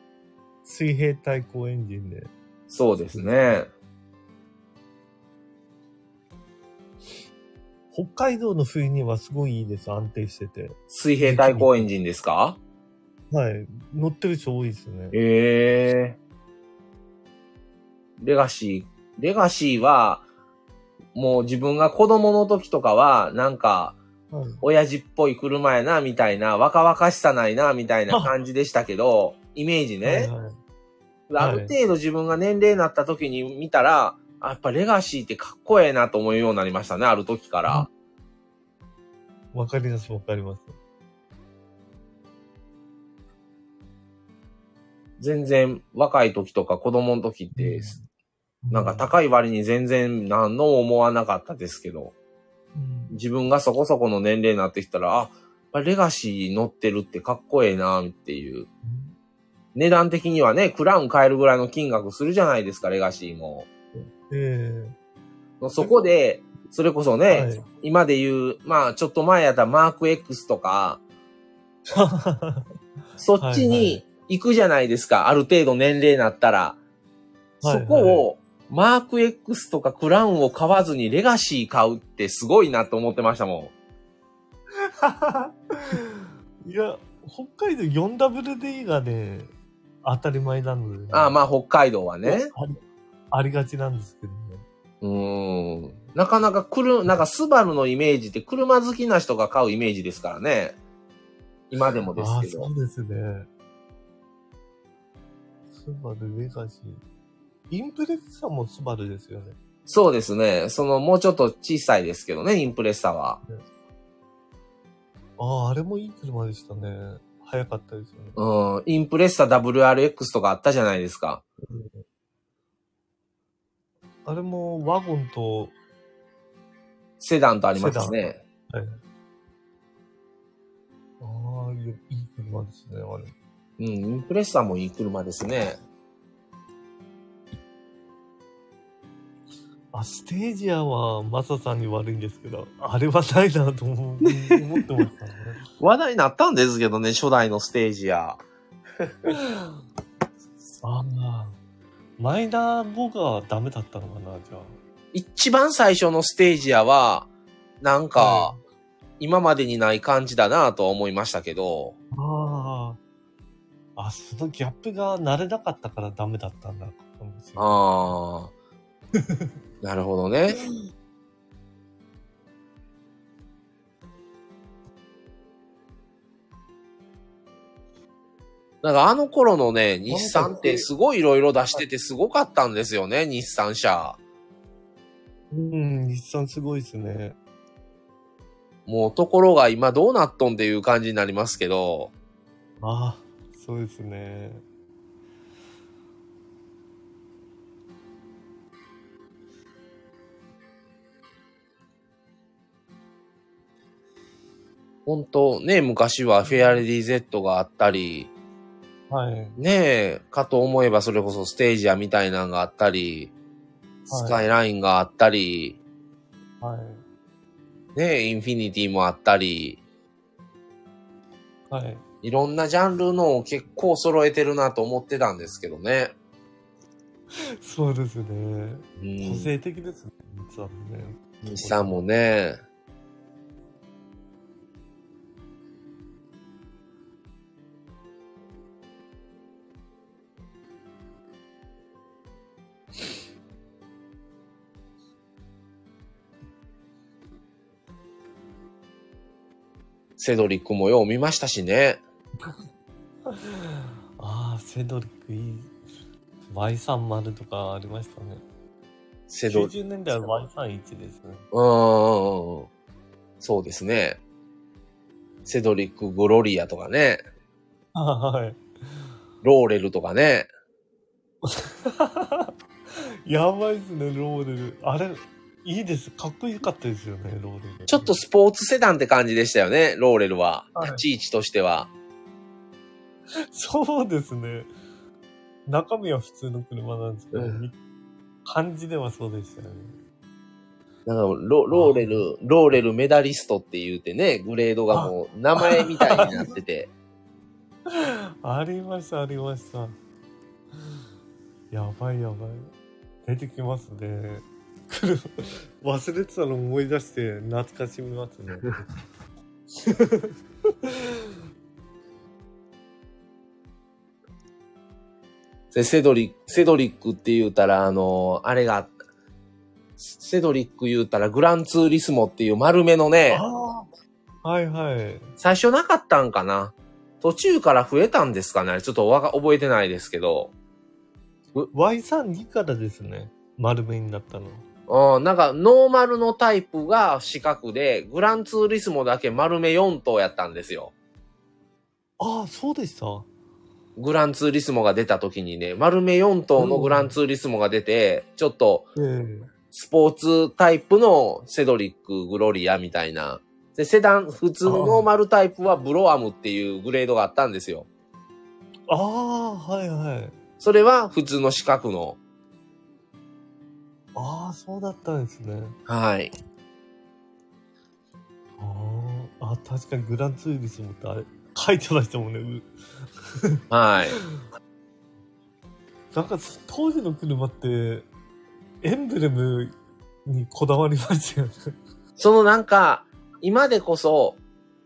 水平対向エンジンで。そうですね。北海道の冬にはすごいいいです。安定してて。水平対向エンジンですか？はい。乗ってる人多いですね。ええレガシー、レガシーは、もう自分が子供の時とかは、なんか、はい。親父っぽい車やな、みたいな、若々しさないな、みたいな感じでしたけど、イメージね。はいはいある程度自分が年齢になった時に見たら、あやっぱレガシーってかっこええなと思うようになりましたね、ある時から。わかります、わかります。全然若い時とか子供の時って、なんか高い割に全然何のも思わなかったですけど、うん。自分がそこそこの年齢になってきたら、あ、レガシー乗ってるってかっこええなっていう。値段的にはね、クラウン買えるぐらいの金額するじゃないですか、レガシーも。えそこで、それこそえね、はい。今で言う、まあちょっと前やったらマーク X とか、そっちに行くじゃないですか、ある程度年齢になったら。はいそこを、マーク X とかクラウンを買わずにレガシー買うってすごいなと思ってましたもん。いや、北海道 4WD がね、当たり前なので、ね。ああ、まあ北海道はね。あり。ありがちなんですけどね。うーん。なかなか来る、なんかスバルのイメージって車好きな人が買うイメージですからね。今でもですああ、けどそ。うですね。スバルレガシー。インプレッサもスバルですよね。そうですね。その、もうちょっと小さいですけどね、インプレッサは。ああ、あれもいい車でしたね。早かったですよね。うん。インプレッサ WRX とかあったじゃないですか。あれもワゴンと、セダンとありますね。はい。ああ、いい車ですね、あれ。うん、インプレッサもいい車ですね。あ、ステージアはマサさんに悪いんですけど、あれはないなと思う思ってましたね。話題になったんですけどね、初代のステージや。ああ、マイナー5がダメだったのかな、じゃ一番最初のステージやは、なんあ。か、今までにない感じだなとは思いましたけど、ああ。あ、そのギャップが慣れなかったからダメだったんだ。ああ。なるほどね。なんかあの頃のね、日産ってすごい色々出しててすごかったんですよね、日産車。うん、日産すごいですね。もうところが今どうなっとんっていう感じになりますけど、ああ、そうですね。本当ね、昔はフェアレディ Z があったり、はい。ねえ、かと思えばそれこそステージアみたいなのがあったり、はいスカイラインがあったり、はい。ねえ、インフィニティもあったり、はい。いろんなジャンルのを結構揃えてるなと思ってたんですけどね。そうですね。うん個性的ですね、日産ね。日産もね。セドリックもよう見ましたしね。ああ、セドリックいい。Y30 とかありましたね。セドリック。90年代は Y31 ですね。うんうんうんうん。そうですね。セドリック・グロリアとかね。あはい。ローレルとかね。やばいっすね、ローレル。あれ、いいです。かっこよかったですよね、ローレル。ちょっとスポーツセダンって感じでしたよね、ローレルは。はい立ち位置としては。そうですね。中身は普通の車なんですけど、うんみ感じではそうでしたよね。なんかロ、ローレル、ローレルメダリストって言うてね、グレードがもう名前みたいになってて。ありました、ありました。やばいやばい。出てきますね。車忘れてたの思い出して懐かしみますね。で、セドリック、セドリックって言うたら、あの、あれが、セドリック言うたら、グランツーリスモっていう丸めのね、はいはい。最初なかったんかな？途中から増えたんですかね？ちょっとわか覚えてないですけど。Y32 からですね。丸めになったの。うん、なんか、ノーマルのタイプが四角で、グランツーリスモだけ丸め4頭やったんですよ。ああ、そうでした。グランツーリスモが出た時にね、丸め4頭のグランツーリスモが出て、ちょっと、えスポーツタイプのセドリック、グロリアみたいな。で、セダン、普通のノーマルタイプはブロアムっていうグレードがあったんですよ。ああ、はいはい。それは普通の四角の。ああ、そうだったんですね。はい。ああ、あ確かにグランツーリスモってあれ、書いてましたもんね。う はい。なんか当時の車って、エンブレムにこだわりましたよね。そのなんか、今でこそ、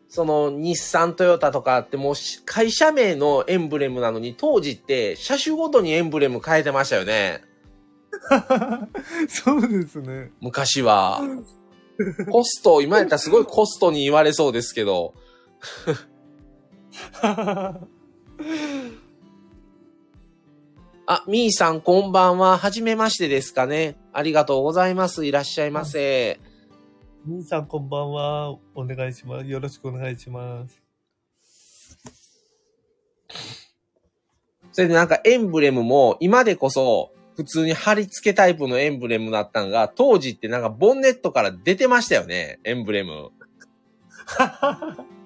その日産トヨタとかってもうし会社名のエンブレムなのに当時って車種ごとにエンブレム変えてましたよね。そうですね。昔は。コスト、今やったらすごいコストに言われそうですけど。あ、みーさんこんばんは。はじめましてですかね。ありがとうございます。いらっしゃいませ。兄さんこんばんは。お願いします。よろしくお願いします。それでなんかエンブレムも今でこそ普通に貼り付けタイプのエンブレムだったんが、当時ってなんかボンネットから出てましたよね。エンブレム。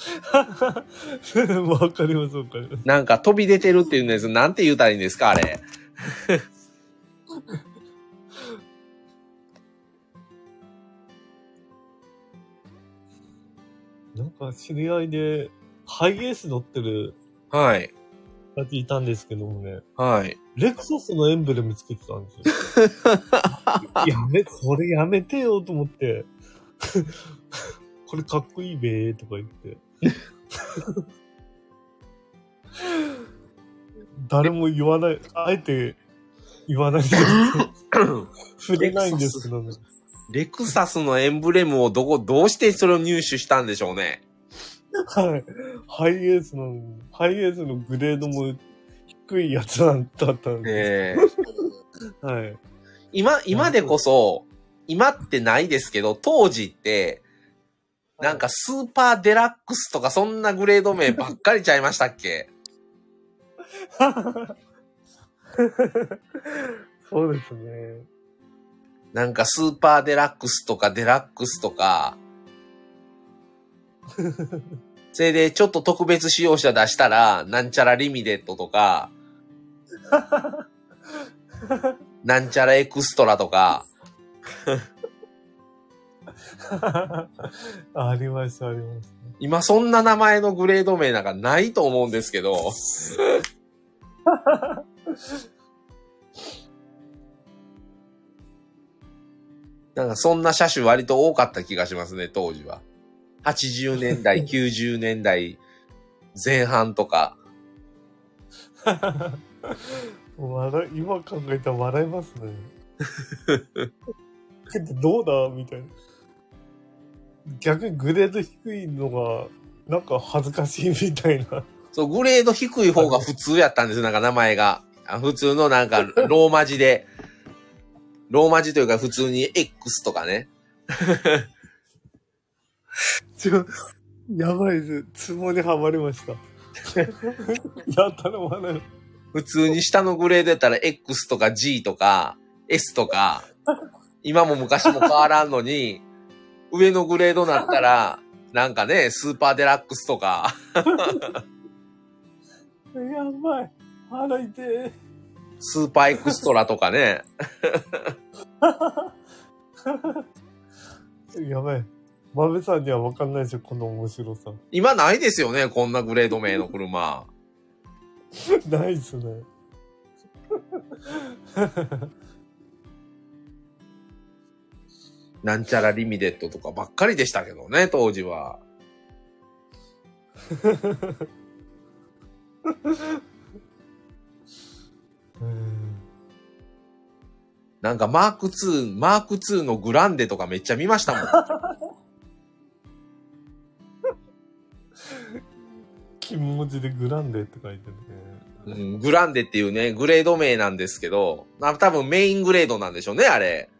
わかります、わかります。なんか飛び出てるっていうんです。なんて言うたらいいんですかあれ。なんか知り合いで、ハイエース乗ってるはい。方いたんですけどもね、はい。レクサスのエンブレムつけてたんですよ。やめ、それやめてよと思って、これかっこいいべーとか言って。誰も言わない、あえて言わないんですけど、触れないんですけどね。レクサスのエンブレムをどこ、どうしてそれを入手したんでしょうね。はい。ハイエースの、ハイエースのグレードも低いやつだったんで。ええはい。今、今でこそ、今ってないですけど、当時って、なんかスーパーデラックスとかそんなグレード名ばっかりちゃいましたっけ？そうですね。なんかスーパーデラックスとかデラックスとか、それでちょっと特別仕様車出したら、なんちゃらリミデットとか、なんちゃらエクストラとか、ありました、ありました。今そんな名前のグレード名なんかないと思うんですけど、なんかそんな車種割と多かった気がしますね、当時は。80年代、90年代前半とか。笑い今考えたら笑いますね。けどどうだみたいな。逆にグレード低いのが、なんか恥ずかしいみたいな。そう、グレード低い方が普通やったんですよ、なんか名前が。あ普通のなんかローマ字で。ローマ字というか普通に X とかね。ちょ、やばいです。ツボにはまりました。やったらまだ。普通に下のグレードやったら X とか G とか S とか、今も昔も変わらんのに、上のグレードになったら、なんかね、スーパーデラックスとか、やばい。腹痛い。スーパーエクストラとかね、やばい。豆さんには分かんないでしょ、この面白さ。今ないですよね、こんなグレード名の車。ないっすね。なんちゃらリミテッドとかばっかりでしたけどね、当時は。うんなんかマーク2、マーク2のグランデとかめっちゃ見ましたもん。金文字でグランデって書いてるね。うん、グランデっていうね、グレード名なんですけど、あ多分メイングレードなんでしょうね、あれ。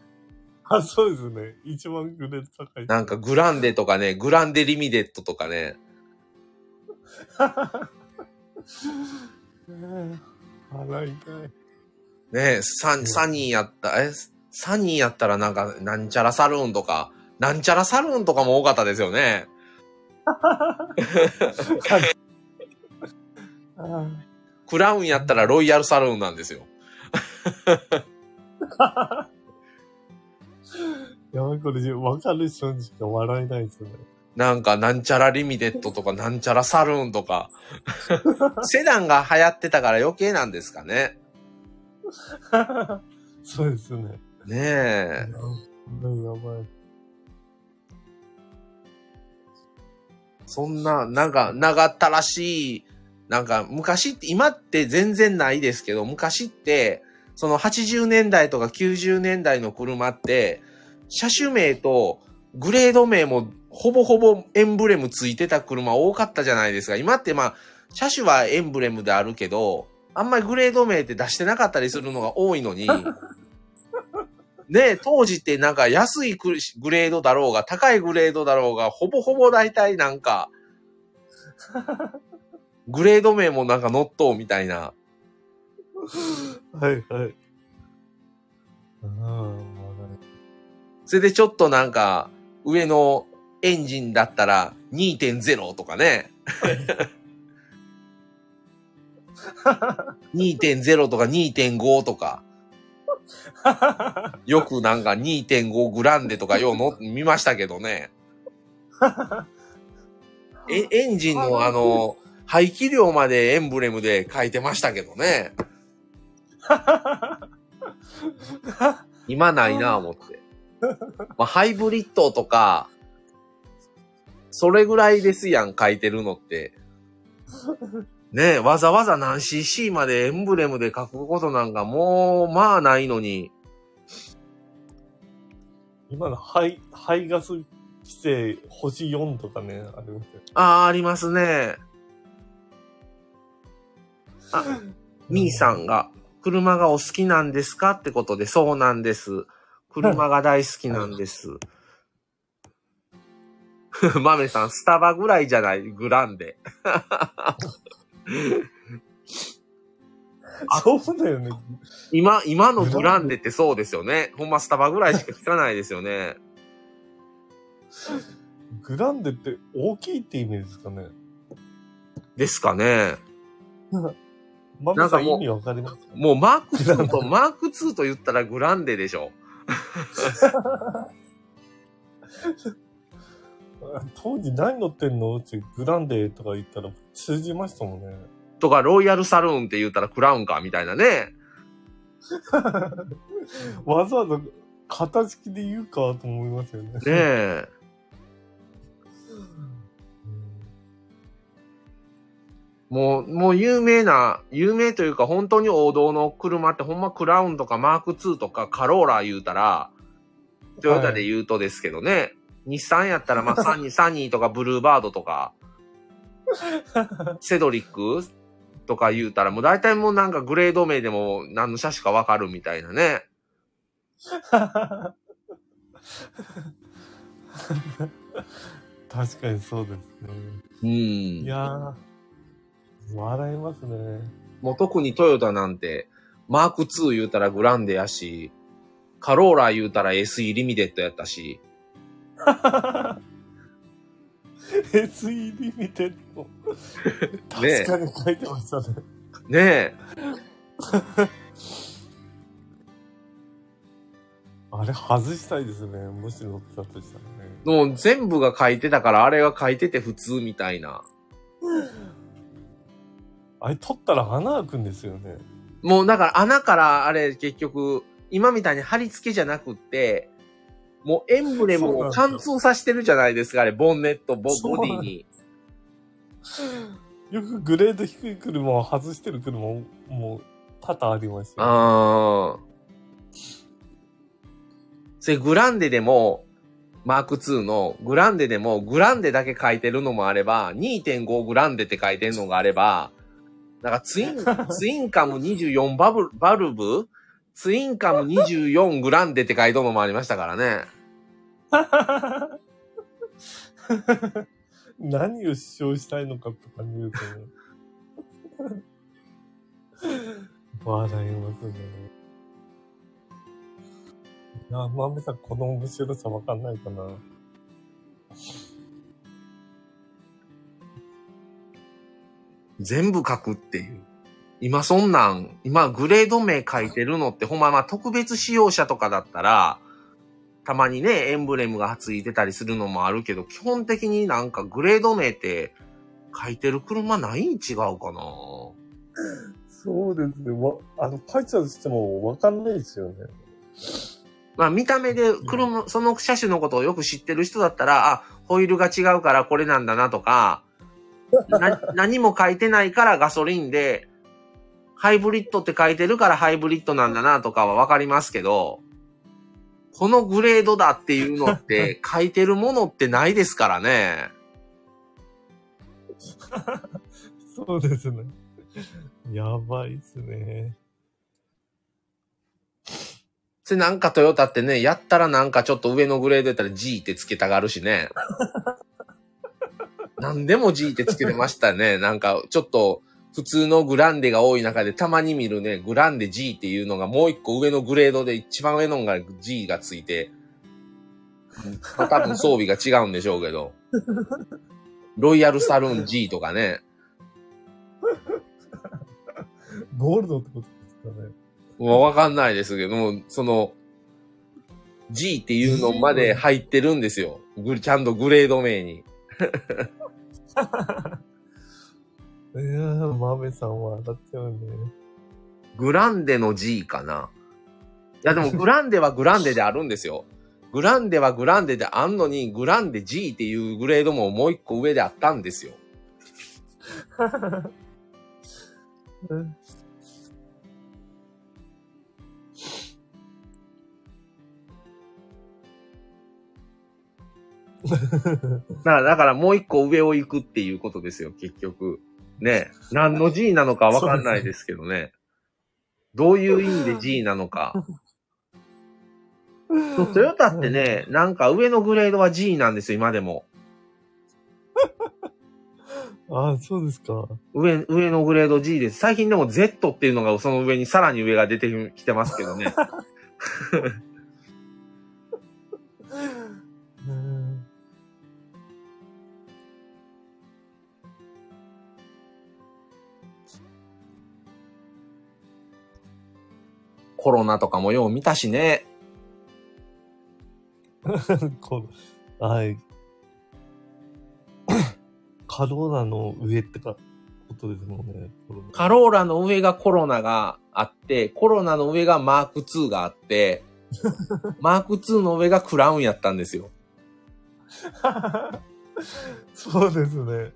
あ、そうですね。一番グレード高い。なんかグランデとかね、グランデリミテッドとかね。うん腹痛い。ねサンサニーやった、え、サニーやったらなんか、なんちゃらサルーンとか、なんちゃらサルーンとかも多かったですよね。あクラウンやったらロイヤルサルーンなんですよ。やばい、これ分かる人にしか笑えないですね。なんか、なんちゃらリミテッドとか、なんちゃらサルーンとか。セダンが流行ってたから余計なんですかね。そうですね。ねえ。やばい。そんな、なんか、長ったらしい、なんか、昔って、今って全然ないですけど、昔って、その80年代とか90年代の車って、車種名とグレード名もほぼほぼエンブレムついてた車多かったじゃないですか。今ってまあ、車種はエンブレムであるけど、あんまりグレード名って出してなかったりするのが多いのに、ね当時ってなんか安いグレードだろうが、高いグレードだろうが、ほぼほぼ大体なんか、グレード名もなんか乗っとうみたいな。はい、はい。それでちょっとなんか、上のエンジンだったら2.0とかね。2.0とか2.5とか。よくなんか2.5グランデとかようの見ましたけどね。え、エンジンのあの、排気量までエンブレムで書いてましたけどね。今ないなぁ思って。まあ、ハイブリッドとか、それぐらいですやん、書いてるのって。ねえ、わざわざ何 cc までエンブレムで書くことなんかもう、まあないのに。今の排、排ガス規制星4とかね、ありますよ。ああ、ありますね。あ、みーさんが、車がお好きなんですかってことで、そうなんです。車が大好きなんです。マメさん、スタバぐらいじゃない？グランデ。そうだよね。今、今のグランデってそうですよね。ほんまスタバぐらいしか聞かないですよね。グランデって大きいって意味ですかね。ですかね。マミさん意味わかりますもうマーク2と、マーク2と言ったらグランデでしょ。当時何乗ってんの？ってグランデとか言ったら通じましたもんね。とか、ロイヤルサルーンって言ったらクラウンか、みたいなね。わざわざ型式で言うかと思いますよね。ねえ。もう、もう有名な、有名というか本当に王道の車ってほんまクラウンとかマーク2とかカローラ言うたら、トヨタで言うとですけどね、日産やったらまあサニー、サニーとかブルーバードとか、セドリックとか言うたらもう大体もうなんかグレード名でも何の車種かわかるみたいなね。確かにそうですね。うん。いやー、笑いますね。もう特にトヨタなんて、マーク2言うたらグランデやし、カローラ言うたら SE リミテッドやったし、SE リミテッド。確かに書いてましたね。ねえ。あれ外したいですね。もし乗ってたとしたらね。もう全部が書いてたから、あれが書いてて普通みたいな。あれ取ったら穴開くんですよね。もうだから穴からあれ結局、今みたいに貼り付けじゃなくって、もうエンブレムを貫通させてるじゃないですか、あれ、ボンネット、ボボディに。よくグレード低い車を外してる車ももう多々ありましたよ。ああ。それグランデでも、マーク2のグランデでも、グランデだけ書いてるのもあれば、2.5グランデって書いてるのがあれば、なんかツイン、ツインカム24バブバルブ？ツインカム24グランデって書いてるのもありましたからね。何を主張したいのかとか見るとね。笑いますね。いや、まめさん、この面白さわかんないかな。全部書くっていう。今そんなん、今グレード名書いてるのってほんままあ特別使用者とかだったら、たまにね、エンブレムがついてたりするのもあるけど、基本的になんかグレード名って書いてる車ないん違うかなそうですね。わ、あの、書いちゃうとしてもわかんないですよね。まあ見た目で車、その車種のことをよく知ってる人だったら、あ、ホイールが違うからこれなんだなとか、な何も書いてないからガソリンで、ハイブリッドって書いてるからハイブリッドなんだなとかはわかりますけど、このグレードだっていうのって 書いてるものってないですからね。そうですね。やばいっすね。それなんかトヨタってね、やったらなんかちょっと上のグレードやったら G ってつけたがるしね。なんでも G ってつけてましたね。なんかちょっと普通のグランデが多い中でたまに見るね、グランデ G っていうのがもう一個上のグレードで一番上のが G がついて、まあ多分装備が違うんでしょうけど。ロイヤルサルーン G とかね。ゴールドってことですかね。もうわかんないですけども、その、G っていうのまで入ってるんですよ。ぐちゃんとグレード名に。いやー、豆さん笑っちゃうね。グランデの G かな。いやでもグランデはグランデであるんですよ。グランデはグランデであんのに、グランデ G っていうグレードももう一個上であったんですよ。う んだから、だからもう一個上を行くっていうことですよ、結局。ね。何の G なのかわかんないですけどね。どういう意味で G なのか。トヨタってね、なんか上のグレードは G なんですよ、今でも。あ あ、そうですか。上、上のグレード G です。最近でも Z っていうのがその上にさらに上が出てきてますけどね。コロナとかもよう見たしね。はい。カローラの上ってか、ことですもんね。カローラの上がコロナがあって、コロナの上がマーク2があって、マーク2の上がクラウンやったんですよ。そうですね。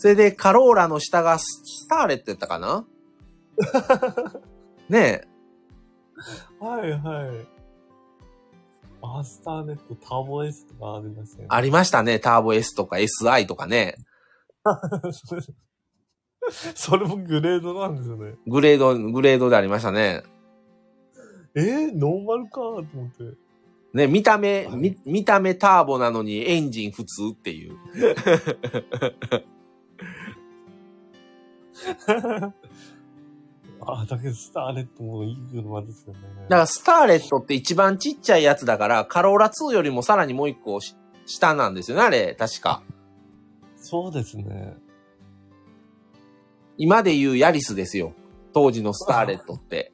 それでカローラの下がスターレットやったかな？ねえ。はいはい。アスターネット、ターボ S とかありましたよね。ありましたね。ターボ S とか SI とかね。それもグレードなんですよね。グレード、グレードでありましたね。えー、ノーマルかと思って。ね、見た目、はいみ見た目ターボなのにエンジン普通っていう。あ、だけどスターレットもいい車ですよね。だからスターレットって一番ちっちゃいやつだから、カローラ2よりもさらにもう一個し下なんですよね、あれ、確か。そうですね。今で言うヤリスですよ。当時のスターレットって。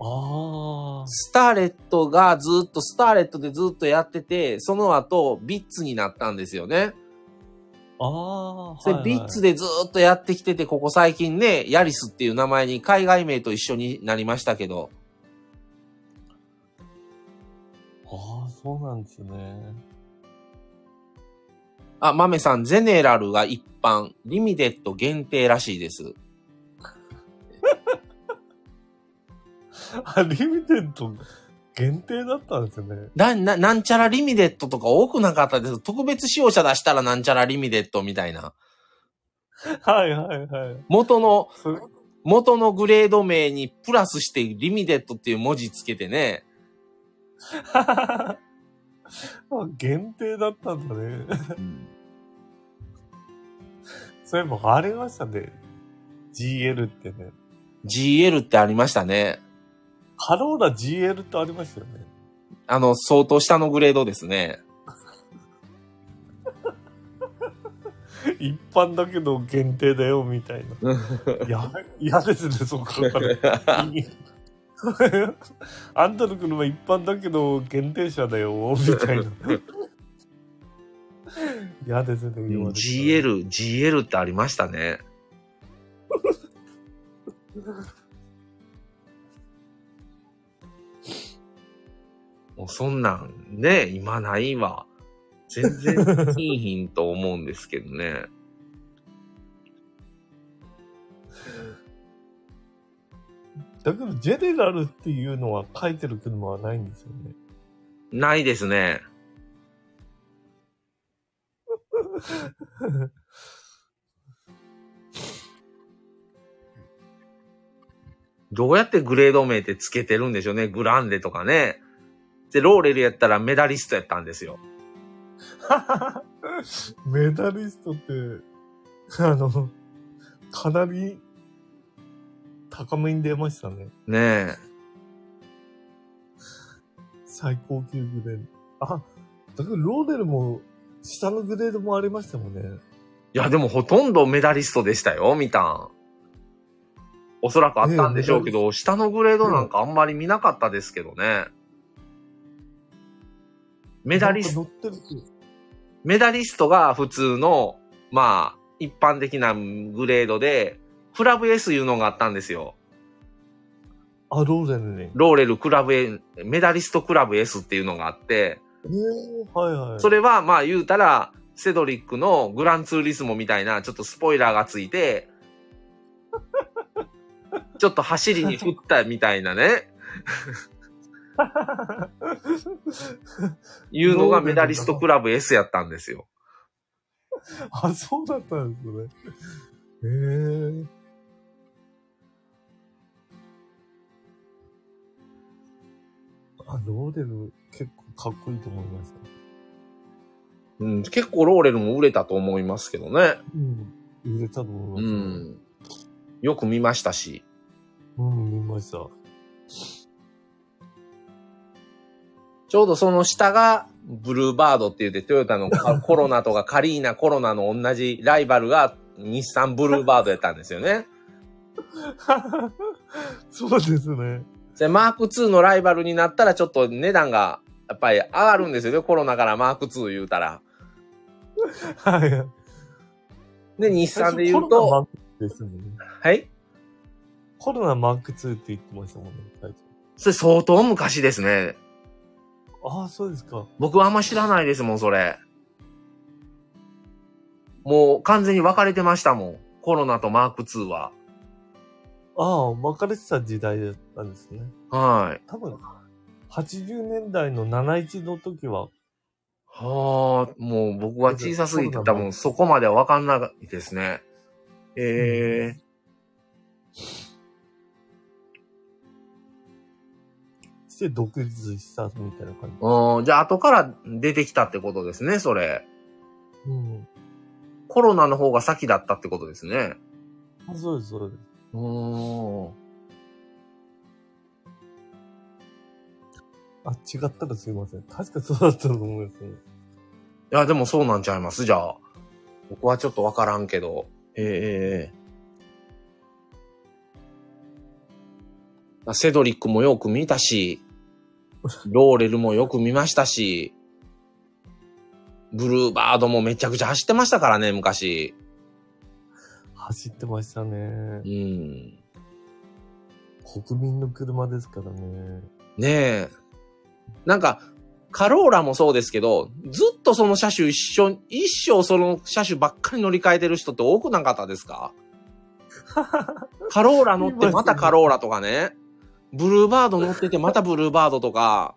ああ。スターレットがずっと、スターレットでずっとやってて、その後、ビッツになったんですよね。ああ。で、ヴィッツでずっとやってきてて、ここ最近ね、ヤリスっていう名前に海外名と一緒になりましたけど、ああ、そうなんですね。あ、マメさん、ゼネラルが一般、リミテッド限定らしいです。あ、リミテッド？限定だったんですよね。な、な、なんちゃらリミテッドとか多くなかったです。特別仕様車出したらなんちゃらリミテッドみたいな。はいはいはい。元の、それ、元のグレード名にプラスしてリミテッドっていう文字つけてね。あ限定だったんだね。そういえばありましたね。GL ってね。GL ってありましたね。カローラ GL ってありましたよね。あの、相当下のグレードですね。一般だけど限定だよ、みたいな。い や、嫌ですね、そこから。あんたの車一般だけど限定車だよ、みたいな。嫌ですね、言われたら GL、GL ってありましたね。もうそんなんね、今ないわ。全然いいひんと思うんですけどね。だけど、ジェネラルっていうのは書いてる車はないんですよね。ないですね。どうやってグレード名ってつけてるんでしょうね。グランデとかね。で、ローレルやったらメダリストやったんですよ。メダリストって、あの、かなり高めに出ましたね。ね最高級グレード。あ、だけどローレルも下のグレードもありましたもんね。え。いや、でもほとんどメダリストでしたよ、見たん。おそらくあったんでしょうけど、下のグレードなんかあんまり見なかったですけどね。メダリストメダリストが普通の、まあ、一般的なグレードで、クラブ S いうのがあったんですよ。あ、ローレルね。ローレルクラブメダリストクラブ S っていうのがあって、えー、はいはい。それはまあ言うたら、セドリックのグランツーリスモみたいな、ちょっとスポイラーがついて、ちょっと走りに振ったみたいなね、いうのがメダリストクラブ S やったんですよ。あ、そうだったんですね。へえー。あ、ローレル結構かっこいいと思いました。うん、結構ローレルも売れたと思いますけどね。うん。売れたと思いうます、ん。よく見ましたし。うん、見ました。ちょうどその下が、ブルーバードって言って、トヨタのカ コロナとかカリーナコロナの同じライバルが、日産ブルーバードやったんですよね。そうですね。で、マーク2のライバルになったらちょっと値段が、やっぱり上がるんですよね。コロナからマーク2言うたら。はい。で、日産で言うと、コロナマークですね。はい？コロナマーク2って言ってましたもんね、最初。それ相当昔ですね。ああ、そうですか。僕はあんま知らないですもん、それ。もう完全に分かれてましたもん。コロナとマーク2は。ああ、分かれてた時代だったんですね。はい。多分、80年代の71の時は、はあ、もう僕は小さすぎて多分そこまでは分かんないですね。ええして独立したみたいな感じ。うん、じゃあ後から出てきたってことですね、それ。うん。コロナの方が先だったってことですね。あそうです、そうです。うーん。あ、違ったらすいません。確かそうだったと思いますね。いや、でもそうなんちゃいます？じゃあ。僕はちょっとわからんけど。ええセドリックもよく見たし、ローレルもよく見ましたし、ブルーバードもめちゃくちゃ走ってましたからね、昔。走ってましたねう。ん。国民の車ですからね。ねえ。なんか、カローラもそうですけど、ずっとその車種一緒、一生その車種ばっかり乗り換えてる人って多くなかったですか？カローラ乗ってまたカローラとかね。ブルーバード乗っててまたブルーバードとか。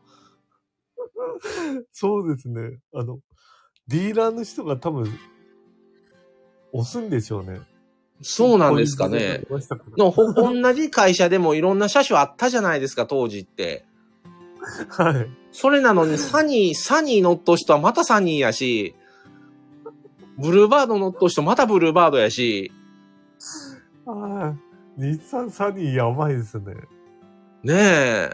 そうですね。あの、ディーラーの人が多分、押すんでしょうね。そうなんですかね。のほ同じ会社でもいろんな車種あったじゃないですか、当時って。はい。それなのに、サニー、サニー乗っと人はまたサニーやし、ブルーバード乗っと人またブルーバードやし、はい。日産サニーやばいですね。ねえ。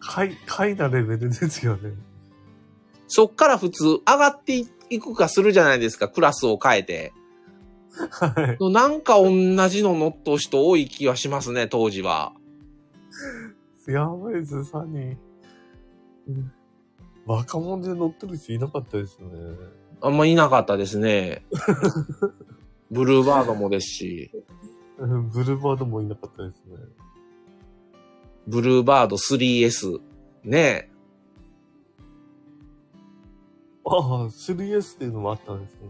買い、買いなレベルですよね。そっから普通上がっていくかするじゃないですか、クラスを変えて。はい。なんか同じの乗っと人多い気がしますね、当時は。やばいです、サニー。うん若者で乗ってる人いなかったですね。あんまいなかったですね。ブルーバードもですし、うんブルーバードもいなかったですね。ブルーバード 3S。ねああ、3S っていうのもあったんですね。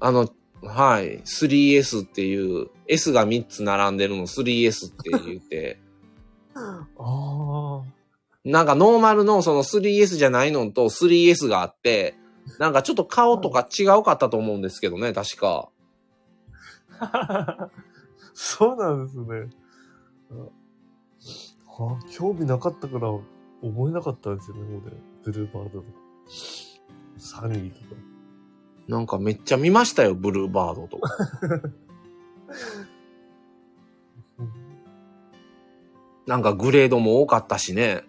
あの、はい。3S っていう、S が3つ並んでるの 3S って言って、ああ。なんかノーマルのその 3S じゃないのと 3S があって、なんかちょっと顔とか違うかったと思うんですけどね、確か。そうなんですね。ああ興味なかったから覚えなかったんですよね、俺。ブルーバードとか。サニーとか。なんかめっちゃ見ましたよ、ブルーバードとか。う んなんかグレードも多かったしね。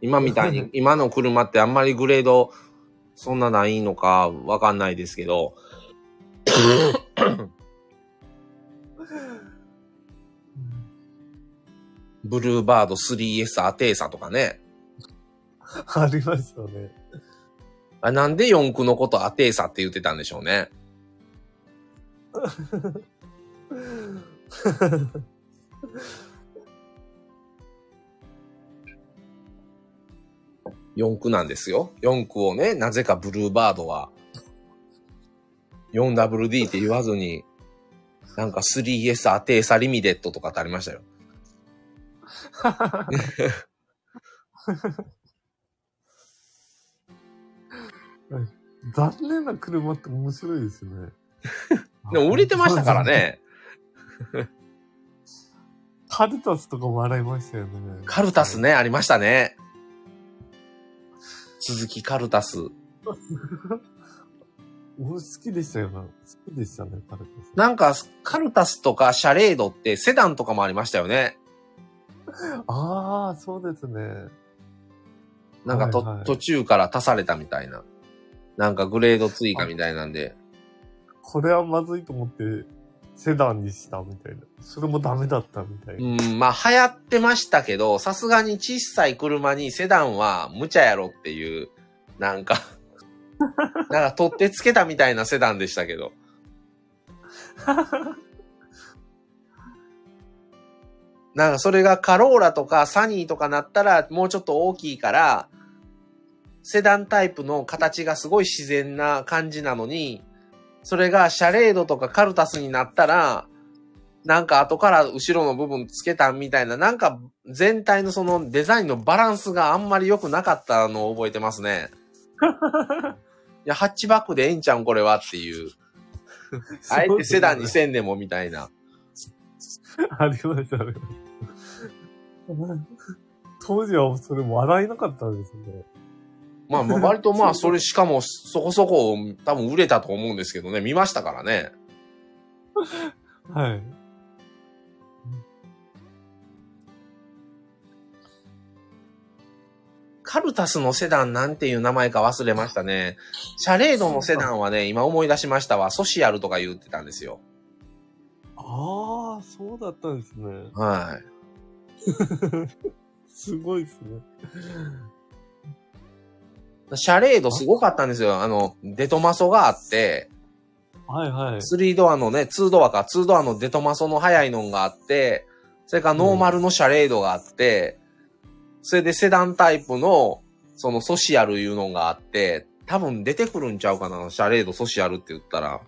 今みたいに、今の車ってあんまりグレード、そんなないのかわかんないですけど。ブルーバード 3S アテーサとかね。ありましたね。あなんで四駆のことアテーサって言ってたんでしょうね。四駆なんですよ。四駆をね、なぜかブルーバードは、4WD って言わずに、なんか 3S アテーサリミデットとかってありましたよ。残念な車って面白いですね。でも売れてましたから。ね。カルタスとかも洗いましたよね。カルタスね、ありましたね。鈴木カルタス。俺好きでしたよな。好きでしたね、カルタス。なんか、カルタスとかシャレードってセダンとかもありましたよね。ああ、そうですね。なんかと、はいはい途中から足されたみたいな。なんかグレード追加みたいなんで。これはまずいと思って、セダンにしたみたいな。それもダメだったみたいな。うん、まあ流行ってましたけど、さすがに小さい車にセダンは無茶やろっていう、なんか、なんか取ってつけたみたいなセダンでしたけど。なんかそれがカローラとかサニーとかなったらもうちょっと大きいから、セダンタイプの形がすごい自然な感じなのに、それがシャレードとかカルタスになったら、なんか後から後ろの部分つけたみたいな、なんか全体のそのデザインのバランスがあんまり良くなかったのを覚えてますね。いや、ハッチバックでええんちゃうんこれはっていう。あえてセダンにせんでもみたいな。ありました、ありました。当時はそれ笑えなかったんですね。まあ、まあ割とまあ、それしかもそこそこ多分売れたと思うんですけどね、見ましたからね。はい。カルタスのセダンなんていう名前か忘れましたね。シャレードのセダンはね、今思い出しましたわ。ソシアルとか言ってたんですよ。ああ、そうだったんですね。はすごいですね。い。シャレードすごかったんですよ。あの、デトマソがあって、はいはい。3ドアのね、2ドアか、2ドアのデトマソの速いのがあって、それからノーマルのシャレードがあって、それでセダンタイプの、そのソシアルいうのがあって、多分出てくるんちゃうかな、シャレードソシアルって言ったら。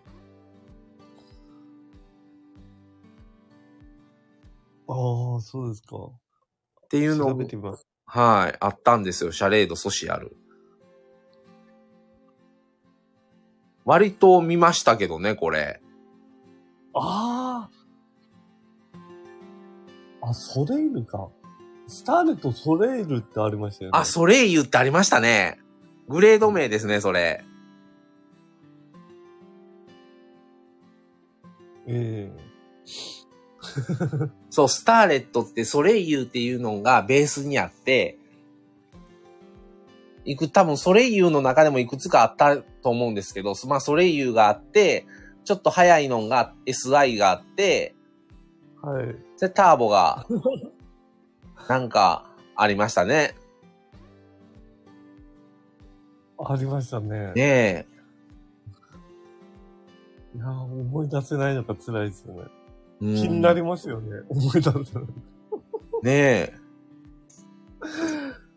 ああ、そうですか。っていうの調べてみます。はい、あったんですよ、シャレードソシアル。割と見ましたけどね、これ。ああ。あ、ソレイルか。スターレとソレイルってありましたよね。あ、ソレイユってありましたね。グレード名ですね、それ。え そう、スターレットってソレイユっていうのがベースにあって、いく、多分ソレイユの中でもいくつかあったと思うんですけど、まあソレイユがあって、ちょっと速いのが SI があって、えはい。で、ターボが、なんか、ありましたね。ありましたね。ねいやー、思い出せないのが辛いですよね。気になりますよね。思い出せない。ねえ。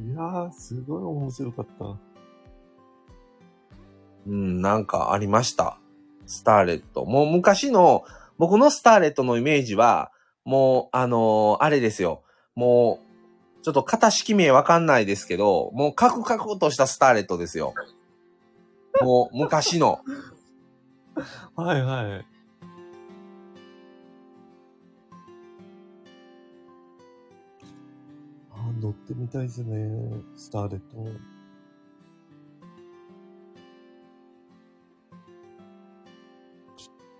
いやー、すごい面白かった。うん、なんかありました。スターレット。もう昔の、僕のスターレットのイメージは、もう、あのーあれですよ。もう、ちょっと型式名わかんないですけど、もうカクカクとしたスターレットですよ。もう、昔の。はいはい。乗ってみたいですね。スターレット。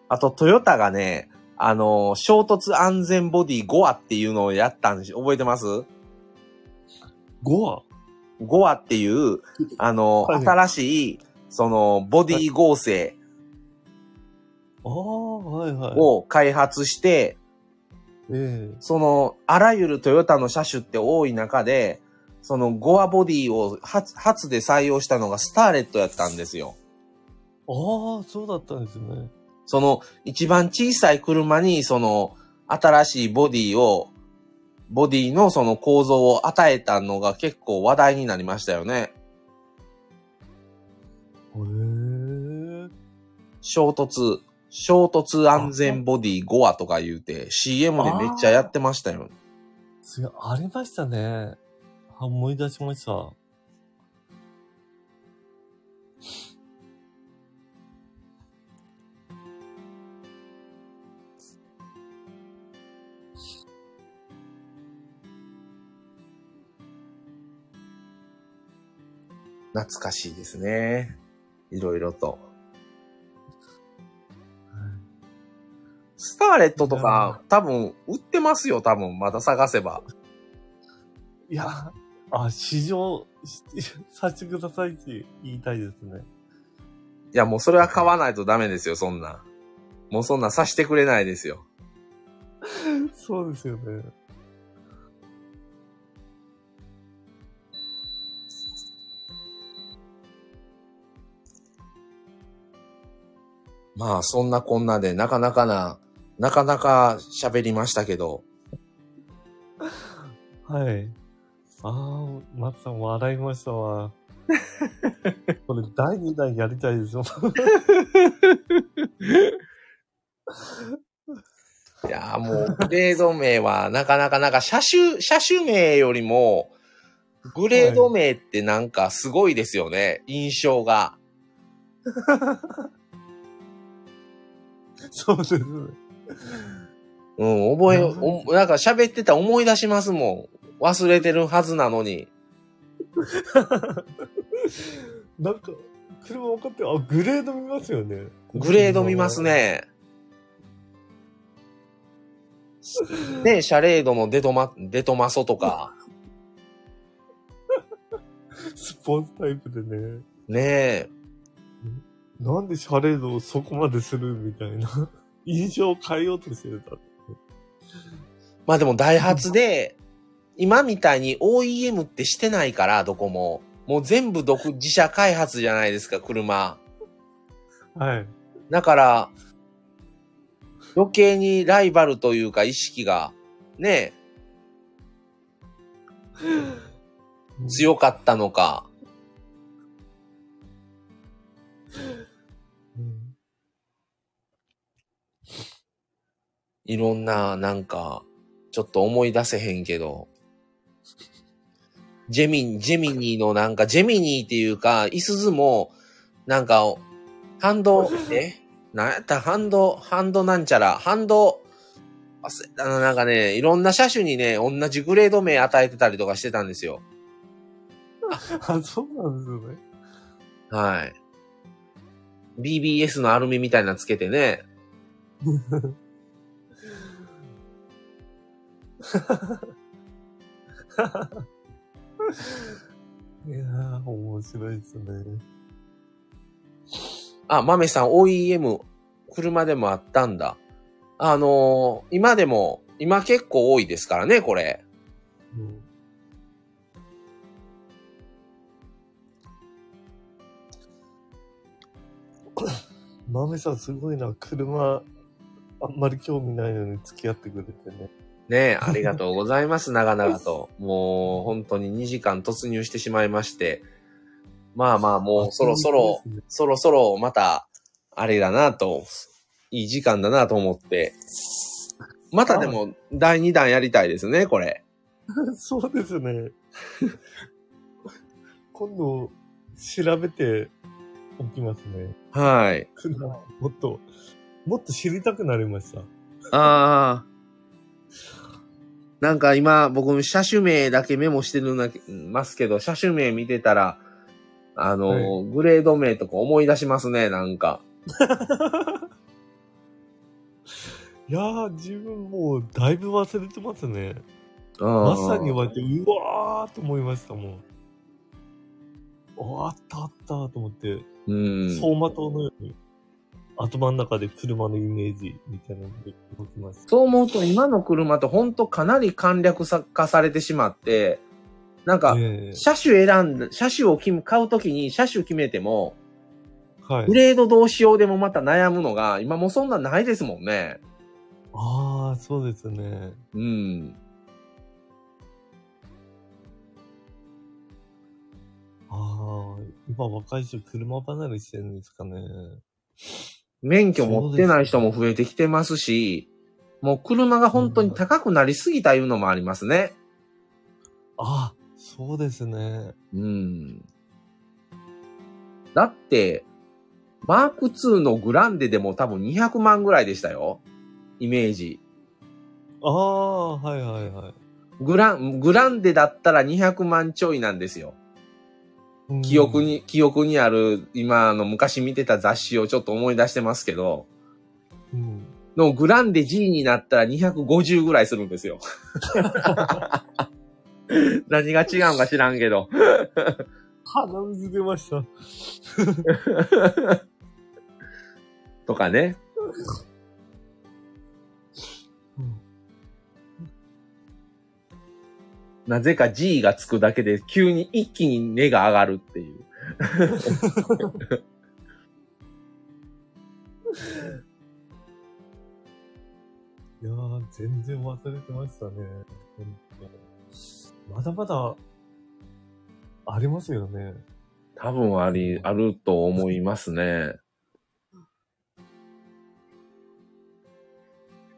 あと、トヨタがね、あのー衝突安全ボディ5アっていうのをやったんです覚えてます？5話 ?5 アっていう、あのーはい新しい、その、ボディ合成ああ、はいはい。を開発して、ええその、あらゆるトヨタの車種って多い中で、そのゴアボディを初初で採用したのがスターレットやったんですよ。ああ、そうだったんですね。その一番小さい車にその新しいボディを、ボディのその構造を与えたのが結構話題になりましたよね。へえ。衝突、衝突安全ボディ5アとか言うて CM でめっちゃやってましたよ。すごい、ありましたね。あ、思い出しました。懐かしいですね。いろいろと。スターレットとか、多分、売ってますよ、多分、また探せば。いや、あ、試乗しさせてくださいって言いたいですね。いや、もうそれは買わないとダメですよ、そんな。もうそんなさしてくれないですよ。そうですよね。まあ、そんなこんなで、なかなかな、なかなか喋りましたけど、はい。ああ、松さん笑いましたわ。これ第2弾やりたいですよ。いやーもう、グレード名は、なかなかなんか、車種、車種名よりも、グレード名ってなんかすごいですよね、印象が。そうですね。うん、覚え、うんおなんか喋ってたら思い出しますもん。忘れてるはずなのに。なんか、車分かってる。あ、グレード見ますよね。グレード見ます。ね。ねシャレードのデトマ、デトマソとか。スポーツタイプでね。ねえ。なんでシャレードをそこまでするみたいな。印象を変えようとしてた。まあでもダイハツで、今みたいに OEM ってしてないから、どこも。もう全部独自社開発じゃないですか、車。はい。だから、余計にライバルというか意識が、ね、強かったのか。いろんな、なんか、ちょっと思い出せへんけど。ジェミン、ジェミニーのなんか、ジェミニーっていうか、イスズも、なんか、ハンド、え？なんやった？ハンド、ハンドなんちゃら、ハンド、忘れたな、なんかね、いろんな車種にね、同じグレード名与えてたりとかしてたんですよ。あ、そうなんですよね。はい。BBS のアルミみたいなのつけてね。いやー、面白いですね。あ、マメさん OEM、車でもあったんだ。あのー今でも、今結構多いですからね、これ。うん マメさんすごいな。車、あんまり興味ないのに付き合ってくれてね。ねえ、ありがとうございます、長々と。もう、本当に2時間突入してしまいまして。まあまあ、もうそろそろ、そろそろまた、あれだなと、いい時間だなと思って。またでも、第2弾やりたいですね、これ。そうですね。今度、調べておきますね。はい。車 もっと、もっと知りたくなりました。ああ。なんか今、僕、車種名だけメモしてるなますけど、車種名見てたら、あの、グレード名とか思い出しますね、なんか。いやー、自分もうだいぶ忘れてますね。ままさに言われて、うわーと思いましたもん。ああったあったと思って、うん。走馬灯のように、頭の中で車のイメージみたいなので動きました。そう思うと今の車って本当かなり簡略化されてしまって、なんか、ええ車種選んだ、車種を決め買うときに車種決めても、はいグ。レードどうしようでもまた悩むのが、今もうそんなないですもんね。ああ、そうですね。うん。ああ、今若い人車離れしてるんですかね。免許持ってない人も増えてきてますし、もう車が本当に高くなりすぎたいうのもありますね。ああ、そうですね。うん。だって、マーク2のグランデでも多分200万ぐらいでしたよ。イメージ。ああ、はいはいはい。グラン、グランデだったら200万ちょいなんですよ。うん記憶。に、記憶にある、今あの昔見てた雑誌をちょっと思い出してますけど、うん。のグランデ G になったら250ぐらいするんですよ。何が違うんか知らんけど。鼻水出ました。とかね。なぜか G がつくだけで急に一気に値が上がるっていう。いやー、全然忘れてましたね。まだまだ、ありますよね。多分あり、あると思いますね。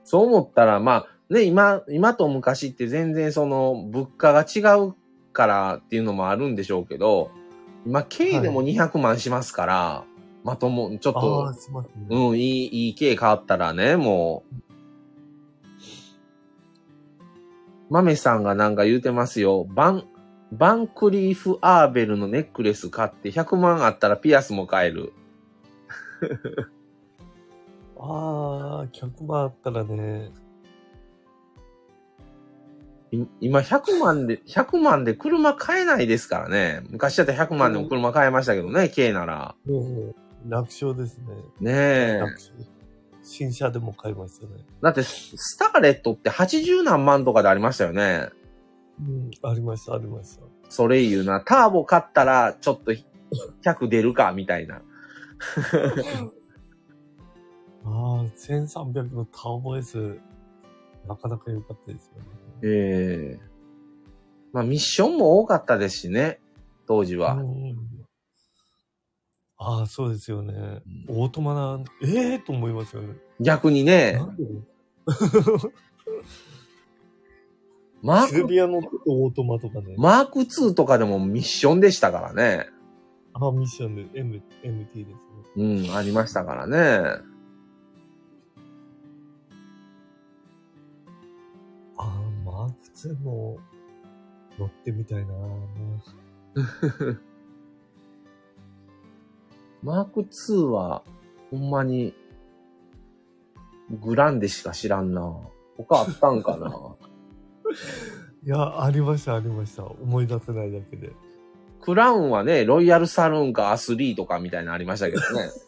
そう思ったら、まあ、ね、今、今と昔って全然その物価が違うからっていうのもあるんでしょうけど、今、軽でも200万しますから、まとも、ちょっあとね。うん、いい、いい軽買ったらね、もう、マメさんがなんか言うてますよ。バン、バンクリーフ・アーベルのネックレス買って100万あったらピアスも買える。ああ、100万あったらね、い今100万で、100万で車買えないですからね。昔だったら100万でも車買えましたけどね、軽なら。楽勝ですね。ねえ。新車でも買いましたね。だって、スターレットって80何万とかでありましたよね。うん、ありました、ありました。それ言うな。ターボ買ったら、ちょっと100出るか、みたいな。ああ、1300のターボ S、なかなか良かったですよね。ええまあ、ミッションも多かったですしね。当時は。うんああ、そうですよね。オートマな、ええー、と思いますよね。逆にねマーク、ビアのオートマとかね。マーク2とかでもミッションでしたからね。あ、ミッションで M、MT ですね。うん、ありましたからね。マーク2も乗ってみたいな マーク2は、ほんまに、グランデしか知らんな。他あったんかな。いや、ありました、ありました。思い出せないだけで。クラウンはね、ロイヤルサルーンかアスリートかみたいなのありましたけどね。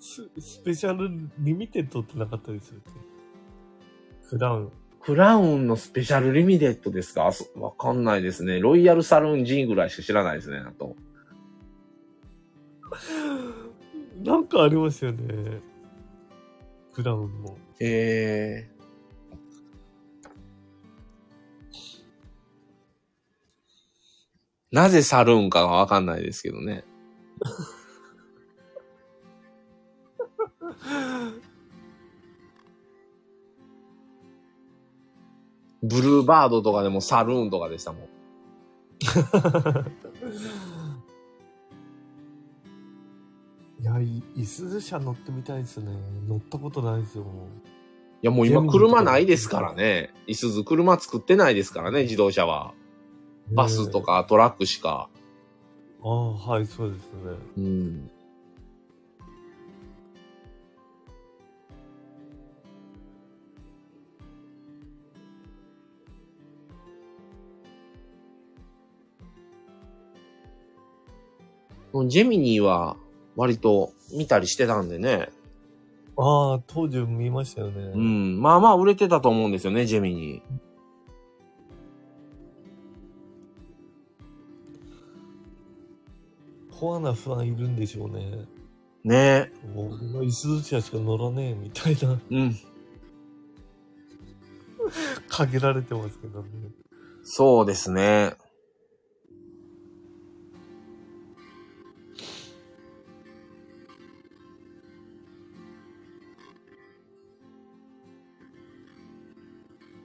ススペシャルリミテッドってなかったですよね。クラウン。クラウンのスペシャルリミテッドですか？わかんないですね。ロイヤルサルーン G ぐらいしか知らないですね、あと。なんかありましたよね。クラウンも。ええなぜサルーンかがわかんないですけどね。ブルーバードとかでもサルーンとかでしたもん。いや、いいすず車乗ってみたいですね。乗ったことないですよ。いやもう今車ないですからね。いすず車作ってないですからね、自動車は。バスとねかトラックしか。え。ああ、はい、そうですね。うん。もうジェミニーは割と見たりしてたんでね。ああ、当時見ましたよね。うん。まあまあ売れてたと思うんですよね、ジェミニー。コアなファンいるんでしょうね。ねもう、俺はイスズ車しか乗らねえみたいな、うん。限られてますけどね。そうですね。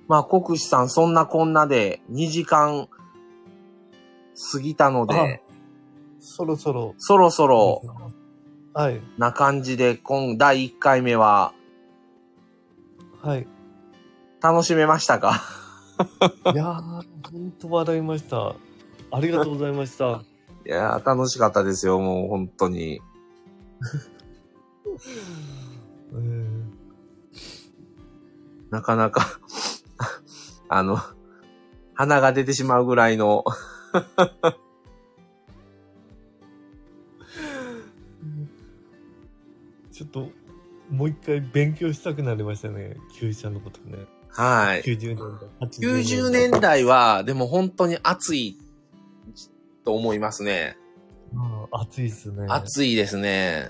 まあ、国士さん、そんなこんなで2時間過ぎたので、そろそろ。そろそろはい。な感じで、今、第1回目ははい。楽しめましたか？いやー、ほんと笑いました。ありがとうございました。いやー、楽しかったですよ、もう本当に。えーなかなか、あの、鼻が出てしまうぐらいの、ちょっと、もう一回勉強したくなりましたね。旧車のことね。はい。90年代。80 90年代は、でも本当に暑いと思いますね。暑いっすね。暑いですね。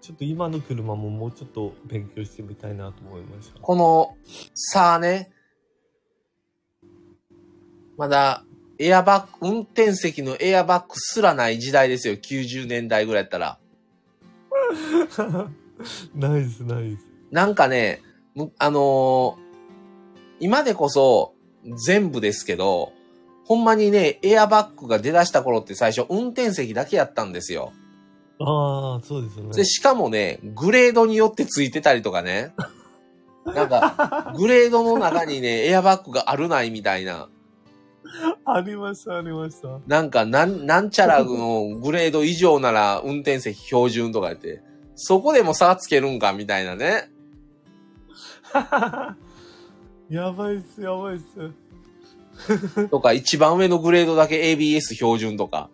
ちょっと今の車ももうちょっと勉強してみたいなと思いました。この、さあね、まだ、エアバッグ、運転席のエアバッグすらない時代ですよ。90年代ぐらいやったら。ナイスナイス。なんかね、むあのー今でこそ全部ですけど、ほんまにね、エアバッグが出だした頃って最初運転席だけやったんですよ。ああ、そうですよね。で、しかもね、グレードによってついてたりとかね。なんか、グレードの中にね、エアバッグがあるないみたいな。ありました、ありました。なんか、なん、なんちゃらのグレード以上なら運転席標準とか言って、そこでも差つけるんかみたいなね。やばいっす、やばいっす。とか、一番上のグレードだけ ABS 標準とか。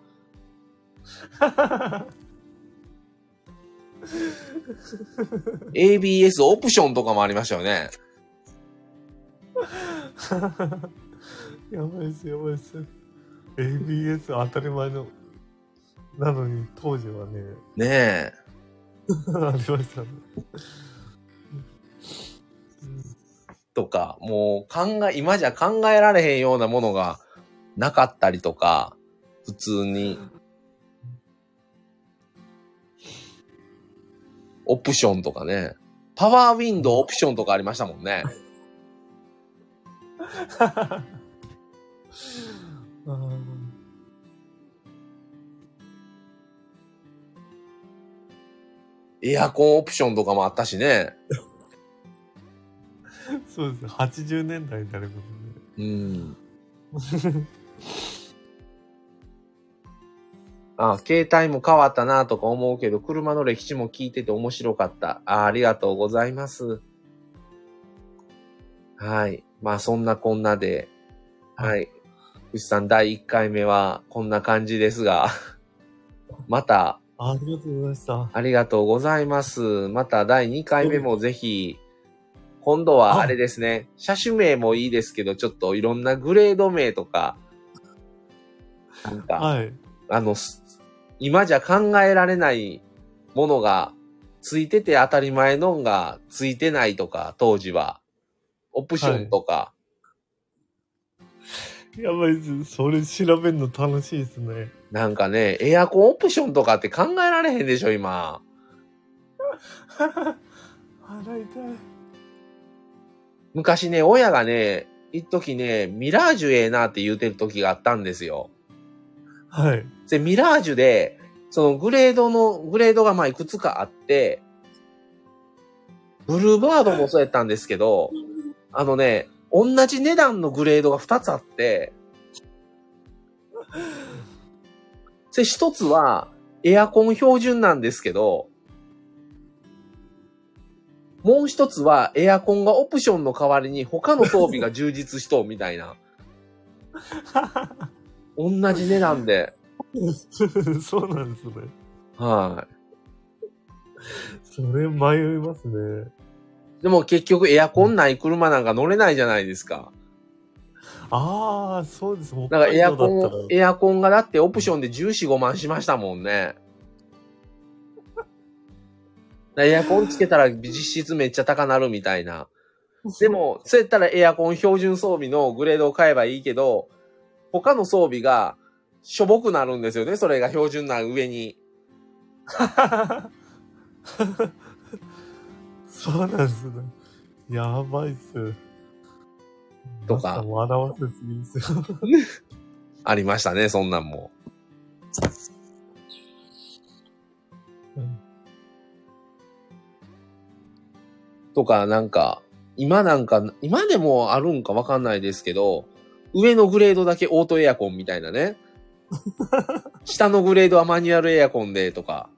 ABS オプションとかもありましたよね。やばいっす、やばいっす。ABS 当たり前の。なのに、当時はね、ねえ。ありましたね。とか、もう考え、今じゃ考えられへんようなものがなかったりとか、普通に。オプションとかね。パワーウィンドウオプションとかありましたもんね。あーエアコンオプションとかもあったしね。そうですね。80年代になることうん。あ、携帯も変わったなとか思うけど、車の歴史も聞いてて面白かった。あありがとうございます。はい。まあそんなこんなで、はい。牛さん第1回目はこんな感じですが、またありがとうございました。ありがとうございます。また第2回目もぜひ、今度はあれですね、車種名もいいですけど、ちょっといろんなグレード名とか、なんか、はい。あの、す今じゃ考えられないものがついてて当たり前のんがついてないとか、当時は。オプションとか。やばいです。それ調べるの楽しいですね。なんかね、エアコンオプションとかって考えられへんでしょ、今。払いたい。昔ね、親がね、一時ね、ミラージュええなって言うてる時があったんですよ。はい。で、ミラージュで、そのグレードの、グレードがまあいくつかあって、ブルーバードもそうやったんですけど、あのね、同じ値段のグレードが2つあって、で、一つはエアコン標準なんですけど、もう一つはエアコンがオプションの代わりに他の装備が充実しとうみたいな。同じ値段で。そうなんですね。はい。それ迷いますね。でも結局エアコンない車なんか乗れないじゃないですか。ああ、そうです。だからエアコンエアコンがだってオプションで14、5万しましたもんね。エアコンつけたら実質めっちゃ高なるみたいな。でも、そうやったらエアコン標準装備のグレードを買えばいいけど、他の装備がしょぼくなるんですよね。それが標準な上に。そうなんですね。やばいっす。とか笑わせすぎですよ。ありましたね、そんなんも。うんとか、なんか、今なんか、今でもあるんかわかんないですけど、上のグレードだけオートエアコンみたいなね。下のグレードはマニュアルエアコンでとか。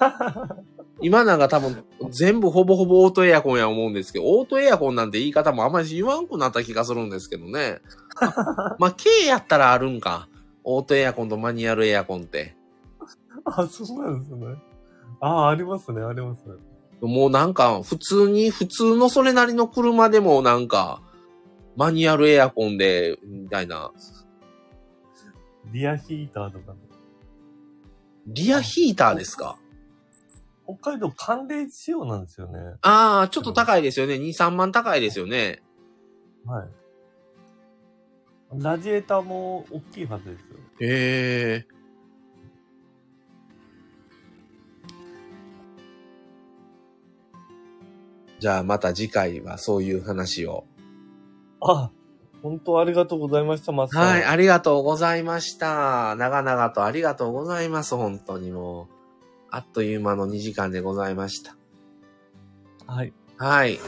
今なんか多分全部ほぼほぼオートエアコンや思うんですけど、オートエアコンなんて言い方もあんまり言わんくなった気がするんですけどね。まあ、K やったらあるんか。オートエアコンとマニュアルエアコンって。あ、そうなんですね。ああ、ありますね、ありますね。もうなんか、普通に、普通のそれなりの車でもなんか、マニュアルエアコンで、みたいな。リアヒーターとか。リアヒーターですか？北海道寒冷仕様なんですよね。ああ、ちょっと高いですよね。2、3万高いですよね。はい。ラジエーターも大きいはずですよ。へえ。じゃあまた次回はそういう話を。あ、本当ありがとうございました、マスター。はい、ありがとうございました。長々とありがとうございます。本当にもう。あっという間の2時間でございました。はい。はい。あ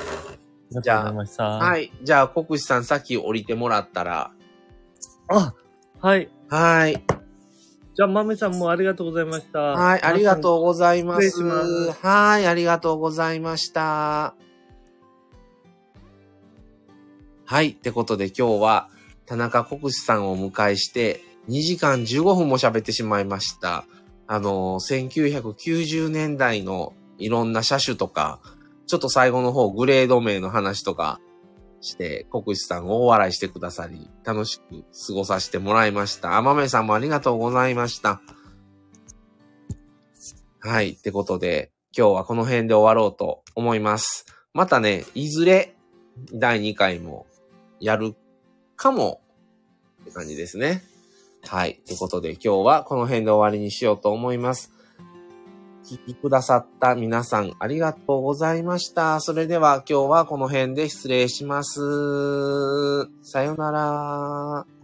りがとうございました。は。はいじゃあ、国士さんさっき降りてもらったら。あ、はい。はい。じゃあ、豆さんもありがとうございました。はい、ありがとうございます。ますはい、ありがとうございました。はい、ってことで今日は田中国士さんをお迎えして2時間15分も喋ってしまいました。あの、1990年代のいろんな車種とか、ちょっと最後の方グレード名の話とかして、国士さん大笑いしてくださり、楽しく過ごさせてもらいました。あまめさんもありがとうございました。はい。ってことで、今日はこの辺で終わろうと思います。またね、いずれ第2回もやるかもって感じですね。はい。ということで今日はこの辺で終わりにしようと思います。聞きくださった皆さんありがとうございました。それでは今日はこの辺で失礼します。さよなら。